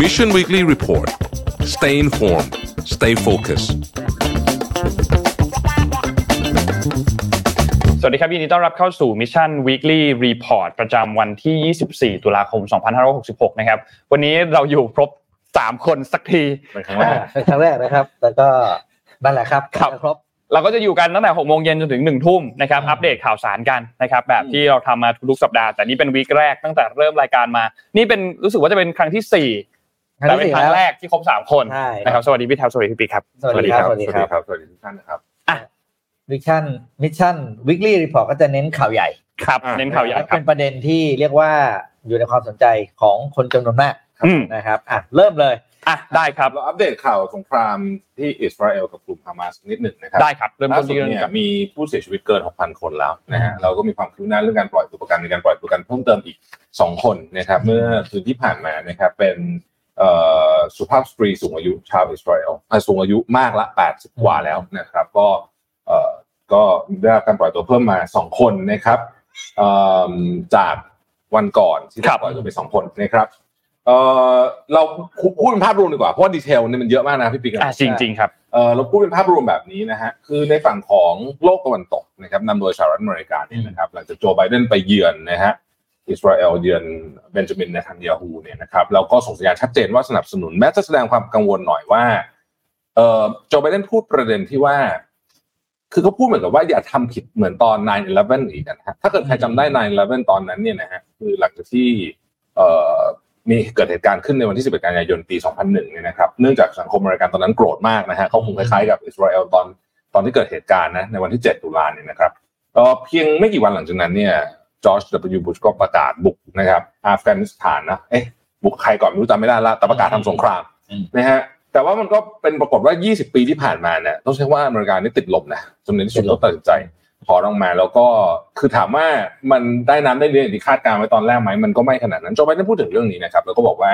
Mission Weekly Report Stay informed Stay focused สวัสดีครับยินดีต้อนรับเข้าสู่ Mission Weekly Report ประจำวันที่ 24 ตุลาคม 2566 นะครับ วันนี้เราอยู่ครบ 3 คนสักทีเป็นครั้งแรกเป็นครั้งแรกนะครับ แล้วก็นั่นแหละครับ ครับครบ เราก็จะอยู่กันตั้งแต่6โมงเย็นจนถึง1ทุ่มนะครับอัปเดตข่าวสารกันนะครับแบบที่เราทำมาทุกๆสัปดาห์แต่นี่เป็นวีคแรกตั้งแต่เริ่มรายการมา นี่เป็นรู้สึกว่าจะเป็นครั้งที่4แต่เป็นครั้งแรกที่ครบ3คนใช่นะครับสวัสดีพี่แทบสวัสดีพี่ปีครับสวัสดีครับสวัสดีครับสวัสดีทุกท่านนะครับ Mission Mission Weekly Report ก็จะเน้นข่าวใหญ่ครับอะเน้นข่าวใหญ่ครับเป็นประเด็นที่เรียกว่าอยู่ในความสนใจของคนจำนวนมากอืมนะครับอะเริ่มเลย อะได้ครับเราอัปเดตข่าวสงครามที่อิสราเอลกับกลุ่มฮามาสนิดหนึ่งนะครัได้ครับเริ่มล่าต้นสุดที่เรื่องเนี่ยกับมีผู้เสียชีวิตเกิน 6,000 คนแล้วนะฮะเราก็มีความคืบหน้าเรื่องการปล่อยตัวประกันในการปล่อยตัวประกันเพิ่มเติมอีก 2 คนนะครับเมื่อคืนที่ผ่านมานะครับเป็นเอ่อสุภาพสตรีสูงอายุชาวอิสราเอลอะสูงอายุมากละ 80 กว่าแล้วนะครับ ก็เอ่อก็ได้รับการปล่อยตัวเพิ่มมา 2 คนนะครับเอ่อจากวันก่อนที่ได้ปล่อยตัวไปสองคนนะครับ เออเราพูดเป็นภาพรวมดีกว่าเพราะว่าดีเทลเนี่ยมันเยอะมากนะพี่ปิ๊กนะอะจริงๆครับเออเราพูดเป็นภาพรวมแบบนี้นะฮะคือในฝั่งของโลกตะวันตกนะครับนำโดยสหรัฐอเมริกาเนี่ยนะครับหลังจากโจไบเดนไปเยือนนะฮะอิสราเอลเยือนเบนจามินเนทันยาฮูเนี่ยนะครับแล้วก็ส่งสัญญาณชัดเจนว่าสนับสนุนแม้จะแสดงความกังวลหน่อยว่าเออโจไบเดนพูดประเด็นที่ว่า คือเขาพูดเหมือนกับว่าอย่าทำผิดเหมือนตอน 9-11 อีกนะฮะถ้าเกิดใครจำได้ 9-11 ตอนนั้นเนี่ยนะฮะคือหลังจากที่เอ่อ มีเกิดเหตุการณ์ขึ้นในวันที่ 11 กันยายนปี 2001 เนี่ยนะครับ เนื่องจากสังคมอเมริกันตอนนั้นโกรธมากนะฮะเขาคงคล้ายๆกับอิสราเอลตอนตอนที่เกิดเหตุการณ์นะในวันที่ 7 ตุลาเนี่ยนะครับก็เพียงไม่กี่วันหลังจากนั้นเนี่ยจอร์จ W. บุชก็ประกาศบุกนะครับอัฟกานิสถานนะเอ๊ะบุกใครก่อนไม่รู้จำไม่ได้ละแต่ประกาศทำสงครามอืมนะฮะแต่ว่ามันก็เป็นปรากฏว่า 20 ปีที่ผ่านมาเนี่ยต้องใช้ว่าอเมริกานี่ติดลมนะจนในที่สุดต้องตัดสินใจ ถอนออกมา แล้วก็คือถามว่ามันได้น้ำได้เรียนอย่างที่คาดการณ์ไว้ตอนแรกไหมมันก็ไม่ขนาดนั้นโจไบเดนพูดถึงเรื่องนี้นะครับแล้วก็บอกว่า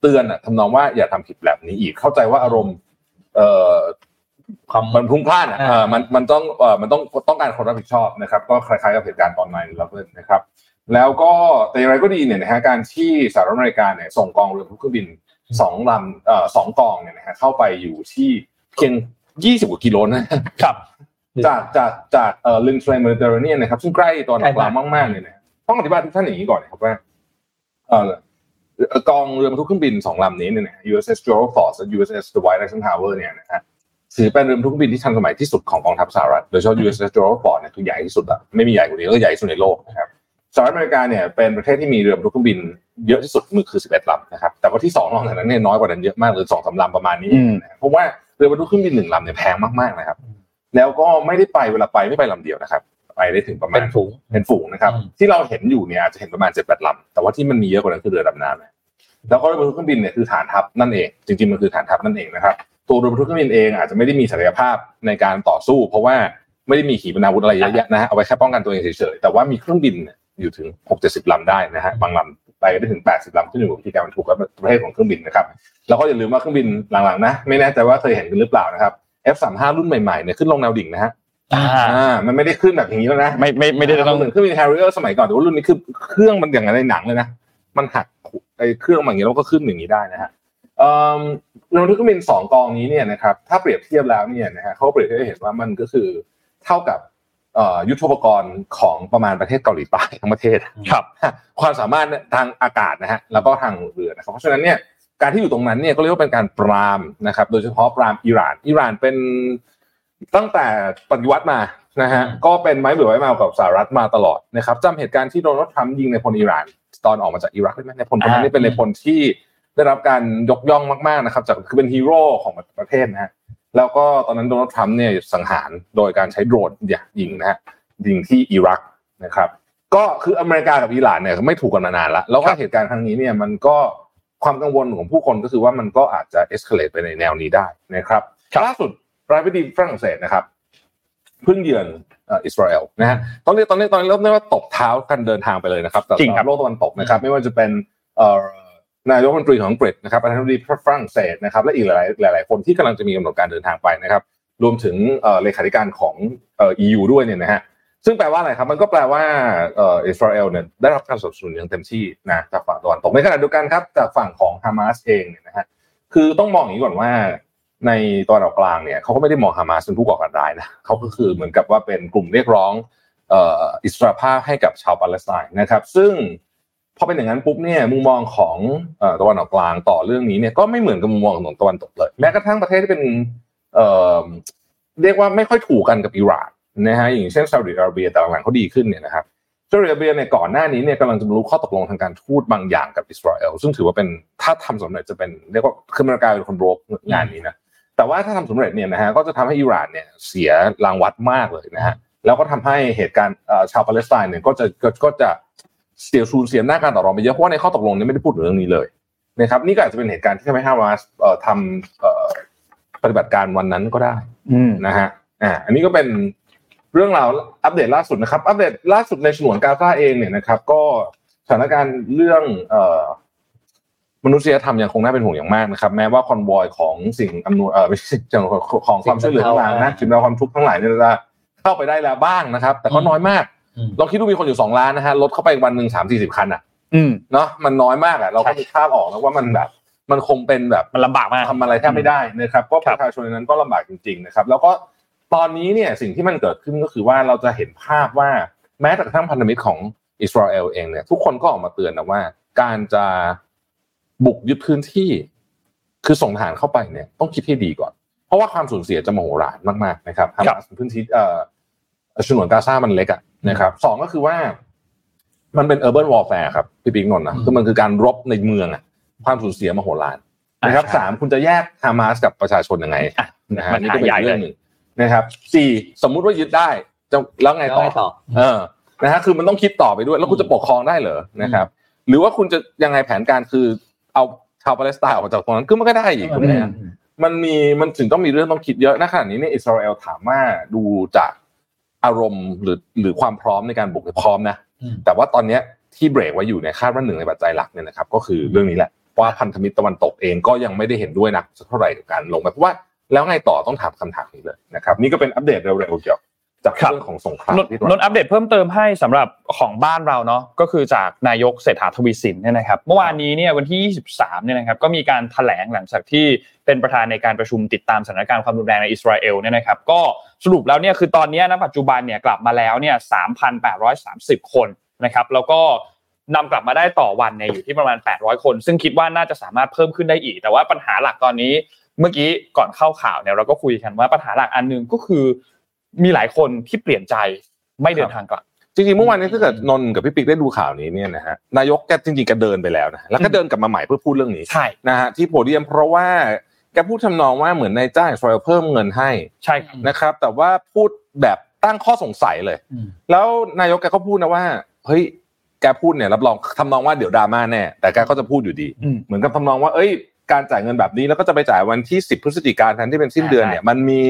เตือนอะทำนองว่าอย่าทำผิดแบบนี้อีกเข้าใจว่าอารมณ์ เอ่อความมันพลุ่งพล่านอะอ่าเออมันมันต้องเอ่อมันต้องต้องการคนรับผิดชอบนะครับ ก็คล้ายๆกับเหตุการณ์ตอน9 11นะครับ แล้วก็แต่อย่างไรก็ดีเนี่ยนะฮะการที่สหรัฐอเมริกาเนี่ยส่งกองเรือเครื่องบินสองลำเอ่อสองกองเนี่ยนะฮะเข้าไปอยู่ที่เพียง20กว่ากิโลนะครับ จากจากจากเอ่อลิมทะเลเมดิเตอร์เรเนียนนะครับซึ่งใกล้ตอนใกล้กลางมากมากๆเลยนะต้องอธิบายทุกท่านอย่างนี้ก่อนนะครับว่าเอ่อกองเรือบรรทุกเครื่องบินสองลำนี้เนี่ยนะ USS Gerald Ford และ USS Dwight Eisenhower เนี่ยนะฮะถือเป็นเรือบรรทุกเครื่องบินที่ทันสมัยที่สุดของกองทัพสหรัฐ โดยเฉพาะ USS Gerald Ford เนี่ยคือใหญ่ที่สุดอะไม่มีใหญ่กว่านี้แล้วก็ใหญ่ที่สุดในโลกนะครับสหรัฐอเมริกาเนี่ยเป็นประเทศที่มีเรือบรรทุกเครื่องบินเยอะที่สุดมือคือ 11ลำนะครับแต่ว่าที่สองรองจากนั้นเนี่ยน้อยกว่านั้นเยอะมากหรือสองสามลำประมาณนี้อืมนะครับเพราะว่าเรือบรรทุกเครื่องบินหนึ่งลำเนี่ยแพงมากๆนะครับ แล้วก็ไม่ได้ไปเวลาไปไม่ไปลำเดียวนะครับ ไปได้ถึงประมาเป็ณนฝูงเป็นฝูงนะครับอืมที่เราเห็นอยู่เนี่ยอาจจะเห็นประมาณเจ็ดแปดลำแต่ว่าที่มันมีเยอะกว่านั้นคือเรือดำน้ำนะแล้วก็เรือบรรทุกเครื่องบินเนี่ยคือฐานทัพนั่นเองจริงๆมันคือฐานทัพนั่นเองนะครับตัวเรือบรรทุกเครื่องบินเองอาจจะไม่ได้มีศักยภาพในการต่อสู้ เพราะว่าไม่ได้มีขีปนาวุธอะไรเยอะแยะนะฮะเอาไว้แค่ป้องกันตัวเองเฉยๆแต่ว่ามีเครื่องบินเนี่ยอยู่ถึงหกเจ็ดสิบลำได้นะฮะบางลำไปได้ถึงแปดสิบลำขึ้นอยู่กับวิธีการบรรทุกและประเภทของเครื่องบินนะครับแล้วก็อย่าลืมว่าเครื่องบินหลังๆนะไม่แน่ใจว่าเคยเห็นกันหรือเปล่านะครับ F35 รุ่นใหม่ๆเนี่ยขึ้นลงแนวดิ่งนะฮะอ่าอ่ามันไม่ได้ขึ้นแบบอย่างนี้แล้วนะไม่ไม่ไม่ได้ต้องต้องเหมือนเครื่องบินแฮร์ริเออร์สมัยก่อนแต่ว่ารุ่นนี้คือเครื่องมันอย่างในหนังเลยนะมันหักไอ้เครื่องมันอย่างนี้แล้วก็ขึ้นอย่างนี้ได้นะฮะเอ่อเรือเครื่องบินสองกองนี้เนี่ยนะครับถ้าเปรียบเทียบแล้วเนี่ยนะฮะเขาเปรียบเทียบให้เห็นว่ามันก็คือเท่ากับเอ่อยุทโธปกรณ์ของประมาณประเทศเกาหลีใต้ทั้งประเทศครับ ความสามารถทางอากาศนะฮะแล้วก็ทางเรือนะครับเพราะฉะนั้นเนี่ย การที่อยู่ตรงนั้นเนี่ยก็เรียกว่าเป็นการปรามนะครับ โดยเฉพาะปรามอิหร่าน อิหร่านเป็นตั้งแต่ปฏิวัติมานะฮะก็เป็นไม้เบื่อไม้เมากับสหรัฐมาตลอดนะครับจำเหตุการณ์ที่โดนัลด์ทรัมป์ยิงนายพลอิหร่าน ตอนออกมาจากอิรักได้ไหมนายพลคนนั้นอ่านี่เป็นนายพลที่ได้รับการยกย่องมากๆนะครับจากคือเป็นฮีโร่ของประเทศนะฮะแล้วก็ตอนนั้นโดนัลด์ทรัมป์เนี่ยสังหารโดยการใช้โดรนยิงนะฮะยิงที่อิรักนะครับ ก็คืออเมริกากับอิหร่านเนี่ยไม่ถูกกันมานานละแล้วก็เหตุการณ์ครั้งนี้เนี่ยมันก็ ความกังวลของผู้คนก็คือว่ามันก็อาจจะ escalate ไปในแนวนี้ได้นะครับล่าสุดประธานาธิบดีฝรั่งเศสนะครับเพิ่งเยือนเอ่ออิสราเอลนะฮะตอนนี้ตอนนี้ตอนนี้เริ่มได้ว่าตบเท้ากันเดินทางไปเลยนะครับแต่จริงครับโลกตะวันตกนะครับ ไม่ว่าจะเป็นเอ่อนายกรัฐมนตรีของอังกฤษนะครับประธานาธิบดีฝรั่งเศสนะครับ และอีกหลายๆหลายๆคนที่กำลังจะมีกำหนดการเดินทางไปนะครับ รวมถึงเอ่อเลขาธิการของเอ่อ EU ด้วยเนี่ยนะฮะ ซึ่งแปลว่าอะไรครับ มันก็แปลว่าอิสราเอลเนี่ยได้รับการสนับสนุนอย่างเต็มที่นะจากฝั่งตะวันตกในขณะเดียวกันครับจากฝั่งของฮามาสเองเนี่ยนะฮะคือต้องมองอย่างนี้ก่อนว่าในตอนออกกลางเนี่ยเขาก็ไม่ได้มองฮามาสเป็นผู้ก่อการร้ายนะเขาก็คือเหมือนกับว่าเป็นกลุ่มเรียกร้องอิสรภาพให้กับชาวปาเลสไตน์นะครับ ซึ่งพอเป็นอย่างนั้นปุ๊บเนี่ยมุมมองของตะวันออกกลางต่อเรื่องนี้เนี่ยก็ไม่เหมือนกับมุมมองของตะวันตกเลยแม้กระทั่งประเทศที่เป็นเเรียกว่าไม่ค่อยถูกกันกับอิหร่าน นะฮะอย่างเช่นซาอุดิอาระเบียแต่หลังๆเขาดีขึ้นเนี่ยนะครับซาอุดิอาระเบียเนี่ยก่อนหน้านี้เนี่ยกำลังจะบรรลุข้อตกลงทางการทูตบางอย่างกับอิสราเอลซึ่งถือว่าเป็นถ้าทำสำเร็จจะเป็นเรียกว่าคืออเมริกาเป็นคนโรกงานนี้นะแต่ว่าถ้าทำสำเร็จเนี่ยนะฮะก็จะทำให้อิหร่านเนี่ยเสียรางวัดมากเลยนะฮะแล้วก็ทำให้เหตุการณ์เอ่อชาวปาเลสไตน์เนี่ยก็จะก็ก็จะเสียสูญเสียหน้าการต่อรองไปเยอะเพราะว่าในข้อตกลงเนี่ยไม่ได้พูดถึงเรื่องนี้เลยนะครับนี่ก็อาจจะเป็นเหตุการณ์ที่ทำให้ฮามาสเอ่อทำเอ่อปฏิบัติการวันนั้นก็ได้อืมนะฮะอ่าอันนี้ก็เป็น เรื่องราวอัปเดตล่าสุดนะครับ อัปเดตล่าสุดในฉนวนกาซาเองเนี่ยนะครับ ก็สถานการณ์เรื่องเอ่อมนุษยธรรมยังคงน่าเป็นห่วงอย่างมากนะครับ แม้ว่าคอนวอยของสิ่งอำนวยเอ่อไม่ใช่สิ่งของความช่วยเหลือทั้งหลายนะสิ่งอำนวยความทุกข์ทั้งหลายเนี่ยจะเข้าไปได้แล้วบ้างนะครับ แต่ก็น้อยมากอืมลองคิดดูมีคนอยู่สองล้านนะฮะรถเข้าไปวันหนึ่งสามสี่สิบคันอะอืมเนาะมันน้อยมากอะเราก็ใช่มีภาพออกแล้วว่ามันแบบ มันคงเป็นแบบมันลำบากมากทำอะไรแทบไม่ได้นะครับก็คปรับระชาชนในนั้นก็ลำบากจริงๆนะครับ แล้วก็ ตอนนี้เนี่ยสิ่งที่มันเกิดขึ้นก็คือว่าเราจะเห็นภาพว่าแม้แต่กระทั่งพันธมิตรของอิสราเอลเองเนี่ยทุกคนก็ออกมาเตือนนะว่า การจะบุกยึดพื้นที่ คือส่งทหารเข้าไปเนี่ยต้องคิดให้ดีก่อน เพราะว่าความสูญเสียจะมโหฬารมากๆนะครับฮามาสพื้นที่เอ่อฉนวนกาซามันเล็กอะนะครับสองก็คือว่ามันเป็น urban warfare ครับพี่ปิ๊กนนท์นะคือมันคือการรบในเมืองอะความสูญเสียมโหฬารนะครับอ่าใช่สามคุณจะแยกฮามาสกับประชาชนยังไงอะนะฮะมันนี่ก็เป็นหาใหญ่เรื่องหนึ่ง นะครับสี่สมมุติว่ายึดได้จะแล้วไงแล้วต่อไงต่อเออนะฮะคือมันต้องคิดต่อไปด้วย แล้วคุณจะปกครองได้เหรอนะครับ หรือว่าคุณจะยังไงแผนการคือเอาชาวปาเลสไตน์ออกมาจากตรงนั้นก็มันก็ได้อีกถูกไหมฮะมันมีมันถึงต้องมีเรื่องต้องคิดเยอะณขณะนี้เนี่ยอิสราเอลถามว่าดูจากอารมณ์หรือหรือความพร้อมในการบุกเนี่ยพร้อมนะอืมแต่ว่าตอนเนี้ยที่เบรกไว้อยู่เนี่ยคาดว่าหนึ่งในปัจจัยหลักเนี่ยนะครับ ก็คือเรื่องนี้แหละว่าพันธมิตรตะวันตกเองก็ยังไม่ได้เห็นด้วยนักสักเท่าไหร่กับการลงไปเพราะว่า แล้วไงต่อต้องถามคำถามนี้เลยนะครับนี่ก็เป็นอัปเดตเร็วๆเกี่ยวจากครับเรื่องของสงครามนนที่ตะวันนนอัปเดตเพิ่มเติมให้สำหรับของบ้านเราเนาะก็คือจากนายกเศรษฐาทวีสินเนี่ยนะครับ เมื่อวานนี้เนี่ยวันที่ 23เนี่ยนะครับก็มีการแถลงหลังจากที่เป็นประธานในการประชุมติดตามสถานการณ์ความรุนแรงในอิสราเอลเนี่ยนะครับ ก็สรุปแล้วเนี่ยคือตอนเนี้ยณปัจจุบันเนี่ยกลับมาแล้วเนี่ย3,830 คนนะครับแล้วก็นำกลับมาได้ต่อวันเนี่ยอยู่ที่ประมาณ 800 คน ซึ่งคิดว่าน่าจะสามารถเพิ่มขึ้นได้อีก แต่ว่าปัญหาหลักตอนนี้ เมื่อกี้ก่อนเข้าข่าวเนี่ยเราก็คุยกันว่าปัญหาหลักอันหนึงก็คือมีหลายคนที่เปลี่ยนใจไม่เดินทางกลับจริงๆเมื่อวานนี้ถ้าเกิดนนท์กับพี่ปิ๊กได้ดูข่าวนี้เนี่ยนะฮะนายกแกจริงๆแกเดินไปแล้วนะแล้วก็เดินกลับมาใหม่เพื่อพูดเรื่องนี้ใช่นะฮะที่โพเดียมเพราะว่าแกพูดทำนองว่าเหมือนนายจ้างอิสราเอลเพิ่มเงินให้ใช่ครับนะครับ แต่ว่าพูดแบบตั้งข้อสงสัยเลยอืมแล้วนายกแกก็พูดนะว่าเฮ้ยแกพูดเนี่ยรับรองทำนองว่าเดี๋ยวดราม่าแน่แต่แกก็จะพูดอยู่ดีอืมเหมือนกับทำนองว่า เอ้ย การจ่ายเงินแบบนี้แล้วก็จะไปจ่ายวันที่ 10 พฤศจิกายนแทนที่เป็นสิ้นเดือนเนี่ยมันมี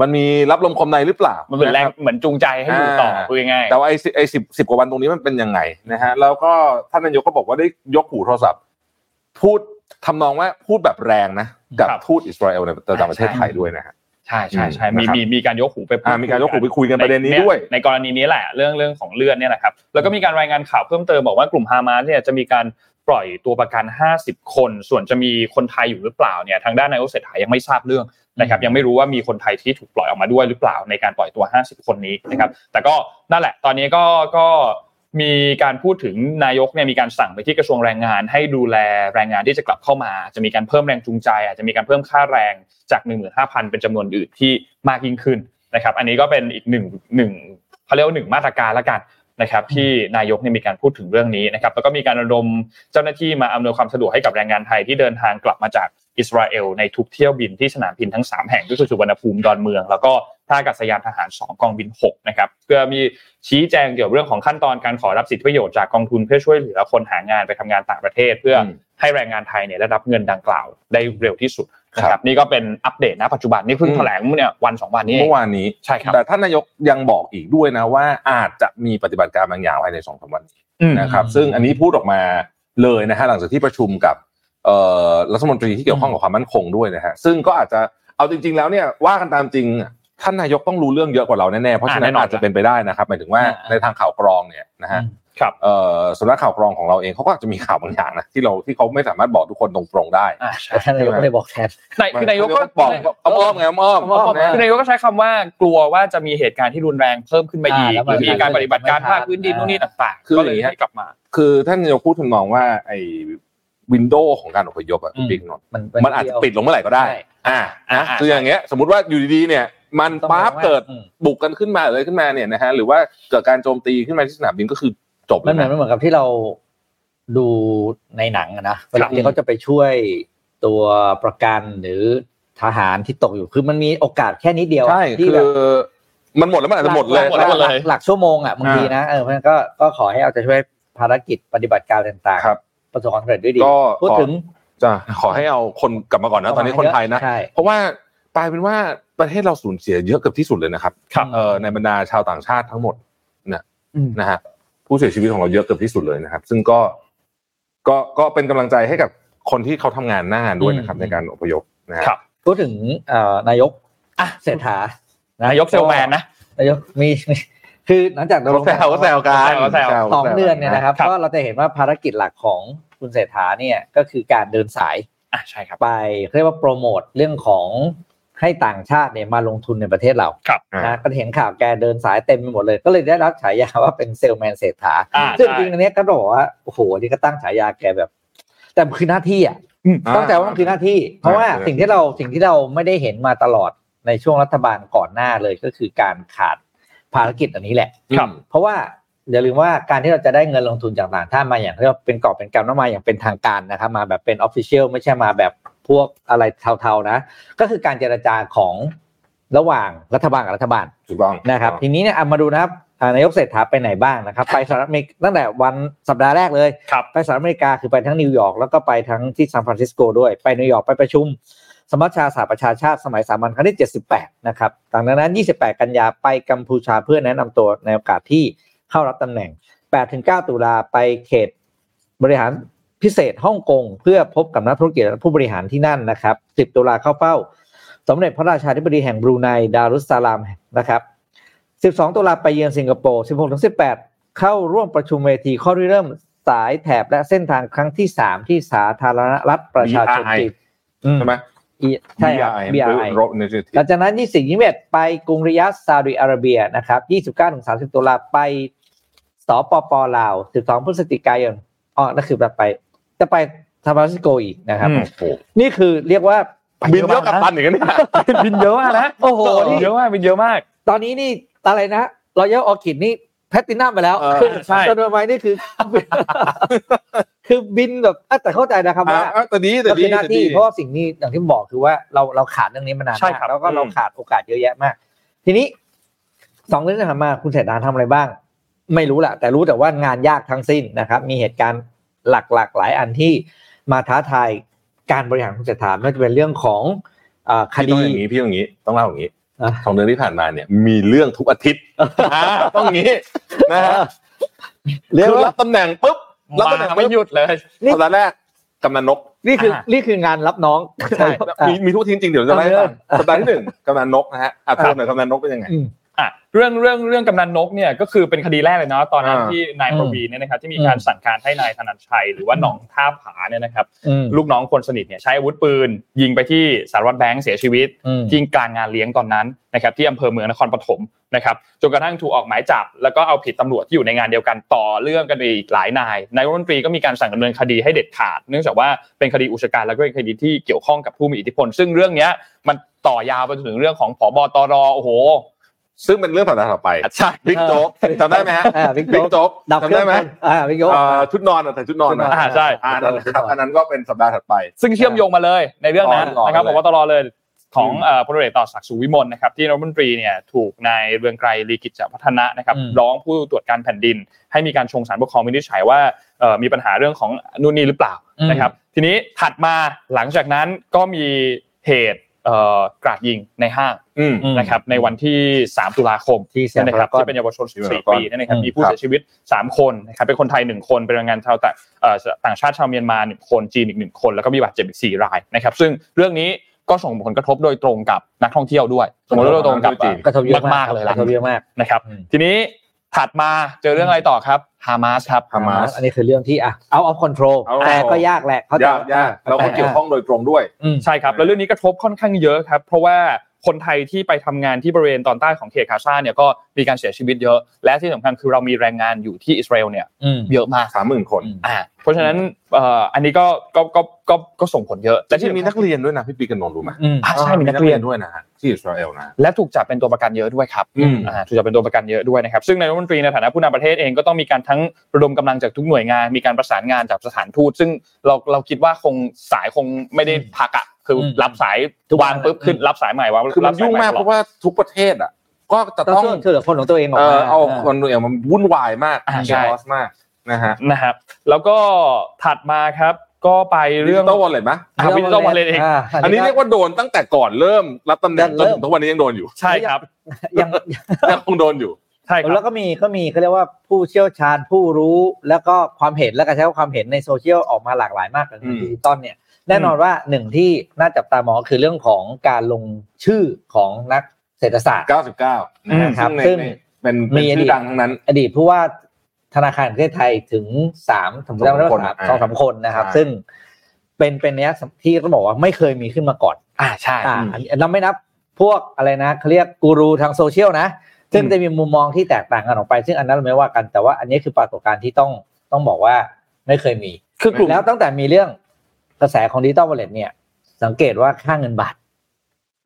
มันมีรับลมคมในหรือเปล่า มันเป็นแรงะคบเหมือนจูงใจให้อยู่ต่ออ่าพูดง่ายๆแต่ว่าไอ้สิไอ้สิบสิบกว่าวันตรงนี้มันเป็นยังไงนะฮะแล้วก็ท่านนายกก็บอกว่าได้ยกหูโทรศัพท์ พูดทำนองว่าพูดแบบแรงนะกับครับทูตอิสราเอลในต่างประเทศไทยด้วยนะฮะใช่ใช่ใช่อืมมีนะครับมีมีการยกหูไปพูดอ่ามีการยกหูไปคุยกันประเด็นนี้ใด้วย ในกรณีนี้แหละเรื่องเรื่องของเลือดเนี่ยนะครับแล้วก็มีการรายงานข่าวเพิ่มเติมบอกว่ากลุ่มฮามาสเนี่ยจะมีการ ปล่อยตัวประกัน 50 คน ส่วนจะมีคนไทยอยู่หรือเปล่าเนี่ยทางด้านนายกเศรษฐายังไม่ทราบเรื่องนะครับยังไม่รู้ว่ามีคนไทยที่ถูกปล่อยออกมาด้วยหรือเปล่าในการปล่อยตัว 50 คนนี้นะครับแต่ก็นั่นแหละตอนนี้ก็ก็มีการพูดถึงนายกเนี่ยมีการสั่งไปที่กระทรวงแรงงาน ให้ดูแลแรงงานที่จะกลับเข้ามา จะมีการเพิ่มแรงจูงใจอาจจะมีการเพิ่มค่าแรงจาก 15,000 เป็นจำนวนอื่นที่มากยิ่งขึ้นนะครับ อันนี้ก็เป็นอีกหนึ่งหนึ่งเขาเรียกว่าหนึ่งมาตรการละกัน นะครับที่นายกเนี่ยมีการพูดถึงเรื่องนี้นะครับแล้วก็มีการระดมเจ้าหน้าที่มาอำนวยความสะดวกให้กับแรงงานไทยที่เดินทางกลับมาจากอิสราเอลในทุกเที่ยวบินที่สนามบินทั้ง 3 แห่งก็คือสุวรรณภูมิดอนเมือง แล้วก็ท่าอากาศยานทหาร 2 กองบิน 6 นะครับเพื่อมีชี้แจงเกี่ยวกับเรื่องของขั้นตอนการขอรับสิทธิประโยชน์จากกองทุนเพื่อช่วยเหลือคนหางานไปทำงานต่างประเทศ เพื่ออมให้แรงงานไทยเนี่ยได้รับเงินดังกล่าวได้เร็วที่สุด นะคครัรับบนี่ก็เป็นอัปเดตณปัจจุบันนี่เพิ่งอืมแถลงเนี่ยวันสองวันนี้เอเมื่งอวานนี้ใช่ครับแต่ท่านนายกยังบอกอีกด้วยนะว่าอาจจะมีปฏิบัติการบางอย่างภายในสองสามวันนี้อืมนะครับ ซึ่งอันนี้พูดออกมาเลยนะฮะหลังจากที่ประชุมกับเอ่อรัฐมนตรีที่เกี่ยวข้องกับความมั่นคงด้วยนะฮะซึ่งก็อาจจะเอาจริง ๆ แล้วเนี่ยว่ากันตามจริงท่านนายกต้องรู้เรื่องเยอะกว่าเราแน่ๆเพราะฉะนั้นอ่าแน่นอนอาจจะเป็นไปได้นะครับหมายถึงว่าอ่าในทางข่าวกรองเนี่ยนะฮะครับเอ่อ สำนักข่าวกรองของเราเองเขาก็อาจจะมีข่าวบางอย่างนะที่เราที่เขาไม่สามารถบอกทุกคนตรงๆได้อ่าใช่แต่ท่านนายกไม่ได้บอกแทนในคือนายกก็บอกอ้อมๆไงอ้อมอ้อมๆๆนะคือนายกก็ใช้คำว่ากลัวว่าจะมีเหตุการณ์ที่รุนแรงเพิ่มขึ้นไปอีกอ่าแล้วหมันรือมีการปฏิบัติการภาคพื้นดินอ่านู่นนี่ต่างๆคือก็อเลย่ายงเงี้ยให้กลับมา คือท่านนายกพูดทำนองว่าไอ้วินโดว์ของการอพยพอะอืมบิ๊กนนท์มันมันอาจจะปิดลงเมื่อไหร่ก็ได้ใช่อ่าอ่านะคืออย่างเงี้ย สมมติว่าอยู่ดีๆเนี่ยมันต้องปั๊บมองว่าเกิดอืมบุกกันขึ้นมาอะไรขึ้นมาเนี่ยนะฮะหรือว่าเกิดการโจมตีขึ้นมาที่สนามบินก็คือ จบมันเหมือนนะมันเหมือนกับที่เราดูในหนังอะนะเวลาครับที่เขาจะไปช่วยตัวประกันหรือทหารที่ตกอยู่คือมันมีโอกาสแค่นิดเดียวใช่ที่คือแบบมันหมดแล้วมันอาจจะหมดเลยหมดแล้วหมดเลยหลักชั่วโมงอะบางทีนะเออเพราะฉะนั้นก็ก็ขอให้เอาใจช่วยภารกิจปฏิบัติการต่างครับๆประสบความสำเร็จด้วยดีก็พูดถึงจะขอให้เอาคนกลับมาก่อนนะตอนนี้คนไทยนะใช่เพราะว่ากลายเป็นว่าประเทศเราสูญเสียเยอะเกือบที่สุดเลยนะครับครับเอ่อในบรรดาชาวต่างชาติทั้งหมดอืมนะฮะ ผู้เสียชีวิตของเราเยอะเกือบที่สุดเลยนะครับ ซึ่งก็ก็ก็เป็นกำลังใจให้กับคนที่เขาทำงานหน้างานด้วยนะครับอืมในการอพยพนะฮะครับพูดถึงเอ่อนายกอะเศรษฐานะนายกเซลแมนนะนายกมีมีคือหลังจากเราลงก็แซวก็แซวกันก็แซวสองเดือนเนี่ยนะครับครับก็เราจะเห็นว่าภารกิจหลักของคุณเศรษฐาเนี่ยก็คือการเดินสายอะใช่ครับไปเรียกว่าโปรโมทเรื่องของ ให้ต่างชาติเนี่ยมาลงทุนในประเทศเราครับอ่านะก็เห็นข่าวแกเดินสายเต็มไปหมดเลย ก็เลยได้รับฉายาว่าเป็นเซลแมนเศรษฐาอ่าซึ่งใช่จริงๆอันเนี้ยก็บอกว่าโอ้โหนี่ก็ตั้งฉายาแกแบบ แต่มันคือหน้าที่อะอ่าต้องเข้าใจว่ามันคือหน้าที่ เพราะว่าใช่สิ่งที่เราสิ่งที่เราไม่ได้เห็นมาตลอดในช่วงรัฐบาลก่อนหน้าเลยก็คือการขาดภารกิจอันนี้แหละครับเพราะว่าอย่าลืมว่าการที่เราจะได้เงินลงทุนจากต่างชาติมาอย่างเรียกว่าเป็นกอบเป็นกำแล้วมาอย่างเป็นทางการนะครับมาแบบเป็น official ไม่ใช่มาแบบ พวกอะไรเทาๆนะ ก็คือการเจรจาของระหว่างรัฐบาลกับรัฐบาลถูกต้องนะครับ ทีนี้เนี่ยเอามาดูนะครับอ่านายกเศรษฐาไปไหนบ้างนะครับไปสหรัฐอเมริกาตั้งแต่วันสัปดาห์แรกเลยครับไปสหรัฐอเมริกาคือไปทั้งนิวยอร์กแล้วก็ไปทั้งที่ซานฟรานซิสโกด้วยไปนิวยอร์กไปประชุม สมัชชาสหประชาชาติสมัยสามัญครั้งที่ 78 นะครับต่อจากนั้น 28 กันยาไปกัมพูชาเพื่อแนะนำตัวในโอกาสที่เข้ารับตำแหน่ง 8-9 ตุลาไปเขตบริหาร พิเศษฮ่องกงเพื่อพบกับนักธุรกิจและผู้บริหารที่นั่นนะครับ 10 ตุลาเข้าเฝ้า สมเด็จพระราชาธิบดีแห่งบรูไนดารุสซาลามนะครับ 12 ตุลาไปเยือนสิงคโปร์ 16-18 เข้าร่วมประชุมเวทีข้อริเริ่มสายแถบและเส้นทางครั้งที่ 3 ที่สาธารณรัฐประชาชน BRI จีนอืมใช่ไหมอีใช่ครับ BRI BRI Road Initiative หลังจากนั้น 24 21ไปกรุงริยาดซาอุดิอาระเบียนะครับ 29-30 ตุลาไปสปปลาว 12 พฤศจิกายนอ๋อนั่นคือแบบไป จะไปซานฟรานซิสโกอีกนะครับอืมโอ้โหนี่คือเรียกว่าบินเท่ากับตันอย่างนี้นบินเยอะมากนะโอ้โหบินี่นเยอะมากบินเยอะมาก ตอนนี้นี่อะไรนะรอยัลออคิดนี่แพลตตินัมไปแล้วเออคือใช่จนมานี่คือ คือบินแบบอะแต่เข้าใจนะครับว่าอะแต่ดีแต่ก็ดีคือหน้าแต่ที่ดีเพราะว่าสิ่งนี้อย่างที่บอกคือว่าเราเราขาดเรื่องนี้มานานใช่มากครับแล้วก็เราอืมขาดโอกาสเยอะแยะมาก ทีนี้สองเรื่องที่ผ่านมาคุณเศรษฐาทำอะไรบ้าง ไม่รู้แหละแต่รู้แต่ว่างานยากทั้งสิ้นนะครับ มีเหตุการณ์ หลักๆ หลายอันที่มาท้าทายการบริหารคุณเศรษฐาไม่ว่าจะเป็นเรื่องของเอ่อคพี่ต้ดีองอย่างนี้พี่ต้องอย่างนี้ ต้องเล่าอย่างนี้อะสองเดือนที่ผ่านมาเนี่ย มีเรื่องทุกอาทิตย์อ่าต้องอย่างนี้นะฮะเรียกคือว่ารับตำแหน่งปุ๊บรับตำแหน่งไม่ปุ๊บหยุดเลยนี่สัปดาห์แรกกำนันนกนี่คืออ่านี่คืองานรับน้องใช่อะมีมีทุกอาทีจริงๆเดี๋ยวจะไล่ให้ฟังเอาเลยสัปดาห์ที่หนึ่งกำนันนกนะฮะอะถามหน่อยกำนันนกเป็นยังไง อืมอะเรื่องเรื่องเรื่องกำนันนกเนี่ยก็คือเป็นคดีแรกเลยเนาะตอนนั้นอ่าที่นายอืมประวีณเนี่ยนะครับที่มีการสั่งการให้นายธนันชัย หรือว่าหนองท่าผาเนี่ยนะครับอืมลูกน้องคนสนิทเนี่ยใช้อาวุธปืน ยิงไปที่สารวัตรแบงค์เสียชีวิตอืมที่กลางงานเลี้ยงตอนนั้นนะครับที่อำเภอเมืองนครปฐมนะครับจนกระทั่งถูกออกหมายจับ แล้วก็เอาผิดตำรวจที่อยู่ในงานเดียวกันต่อเรื่องกันไปอีกหลายนายนายกรัฐมนตรีก็มีการสั่งดำเนินคดีให้เด็ดขาด เนื่องจากว่าเป็นคดีอุกฉกรรจ์แล้วก็เป็นคดีที่เกี่ยวข้องกับผู้มีอิทธิพล ซึ่งเรื่องเนี้ยมันต่อยาวไปจนถึงเรื่องของผบ.ตร.โอ้โห ซึ่งเป็นเรื่องสัปดาห์ต่อไปใช่บิ๊กโจ๊กจำได้ไหมฮะอ่าบิ๊กบิ๊กโจ๊กโจ๊กดับเคจำรื่อได้งไหมอ่าบิ๊กโจ๊กเอ่อชุดนอนอะแต่ชุดนอนอะอ่าใช่อ่านั่นแหละครับอันนั้นก็เป็นสัปดาห์ถัดไป ซึ่งเชื่อมโยงมาเลยในเรื่องนั้นต่อนะครับเลยผบตรเลยของอืมเอ่อพลเรือเอกต่อศักดิ์สุขวิมลนะครับที่รัฐมนตรีเนี่ยถูกนายเรืองไกรลีกิจพัฒนะนะครับอืมร้องผู้ตรวจการแผ่นดิน ให้มีการชงสารปกครองวินิจฉัยว่าเอ่อมีปัญหาเรื่องของนู่นนี่หรือเปล่านะครับทีนี้ถัดมาหลังจากนั้นก็มีเหตุเอ่อ กราดยิงในห้างอืมอืมนะครับในวันที่ 3 ตุลาคมที่สยามนะพาครัราบกอนที่เป็นเยาวชนที่สยาม14 ปีเนยนะครับอืมมีผู้เสียชีวิต 3 คนนะครับเป็นคนไทย 1 คนเป็นแรงงานชาวต่างเอ่อต่างชาติชาวเมียนมา1คนจีนอีก 1 คน แล้วก็มีบาดเจ็บอีก 4 รายนะครับซึ่งเรื่องนี้ก็ส่งผลกระทบโดยตรงกับนักท่องเที่ยวด้วยส่งผลกระทบโดยตรงกับจริงกระทบเยอะมากมากๆเลยกล่ะระทบเยอะมากนะครับอืมทีนี้ ถัดมาเจอเรื่องอะไรต่อครับฮามาสครับฮามาสอันนี้คือเรื่องที่อะเอาออฟคอนโทรล out of แต่ก็ยากแหละเขาจะยากยากแล้วก็เกี่ยวข้องโดยตรงด้วยอืมใช่ครับ แล้วเรื่องนี้กระทบค่อนข้างเยอะครับ เพราะว่า คนไทยที่ไปทำงานที่บริเวณตอนใต้ของเขตคาซาเนี่ยก็มีการเสียชีวิตเยอะ และที่สำคัญคือเรามีแรงงานอยู่ที่อิสราเอลเนี่ยอืมเยอะมากสามหมื่นคนอืมอ่าเพราะฉะนั้นเอ่ออันนี้ก็ก็ก็ก็ก็ส่งผลเยอะแต่และที่ที่มีนักเรียนด้วยนะพี่ปีกันนนท์รู้ไหมอืมอ่าใช่มีนักเรียนด้วยนะฮะที่อิสราเอลนะและถูกจับเป็นตัวประกันเยอะด้วยครับอืมอ่าถูกจับเป็นตัวประกันเยอะด้วยนะครับซึ่งนายกรัฐมนตรีในฐานะผู้นำประเทศเองก็ต้องมีการทั้งระดมกำลังจากทุกหน่วยงานมีการประสานงานจากสถานทูตซึ่งเราเราคิดว่าคงสายคงไม่ได้พักอะ คืออมรับสายทุกวันวางปุ๊บขึ้นรับสายใหม่วางคือมันรับสยุ่งใหมากตเพลอดราะว่าทุกประเทศอะ ก็จะต้องต้องช่วยช่วยเหลือคนของตัวเองออกเอมาอเอาคนตัวเองมันวุ่นวายมากอ่าใช่คอสมากนะฮะนะครับแล้วก็ถัดมาครับก็ไปเรื่องดิจิตอลวอลเล็ตไหมอ่า Digital Wallet เองาอันนี้เรียกว่าโดนตั้งแต่ก่อนเริ่มรับตำแหน่งจเริ่นมถึงทุกวันนี้ยังโดนอยู่ใช่ครับยังยังคงโดนอยู่ใช่คแล้รัวบก็มีก็มีเขาเรียกว่าผู้เชี่ยวชาญผู้รู้แล้วก็ความเห็นและการใช้ความเห็นในโซเชียลออกมาหลากหลายมากในอืมดิจิตอลเนี่ย แน่นอนว่าหนึ่งที่น่าจับตามองคือเรื่องของการลงชื่อของนักเศรษฐศาสตร์ 99 นะฮะครับ ซึ่งในซึ่งในเป็นมีเป็นอดีชื่ตอดังทั้งนั้น อดีตผู้ว่าธนาคารแห่งประเทศไทยถึงสามถึงสองได้คนสามอ่าสองสามคนนะครับใช่ซึ่งเป็นเป็นเนี้ยที่ต้องบอกว่าไม่เคยมีขึ้นมาก่อน อ่าใช่อ่าอันนี้เราไม่นับพวกอะไรนะเขาเรียกกูรูทางโซเชียลนะ ซึ่งจะมีมุมมองที่แตกต่างกันออกไป ซึ่งอันนั้นเราไม่ว่ากันแต่ว่าอันนี้คือปรากฏการณ์ที่ต้องต้องบอกว่าไม่เคยมีคือกลุ่มแล้วตั้งแต่มีเรื่อง กระแสของดิจิตอลวอลเล็ตเนี่ย สังเกตว่าค่าเงินบาท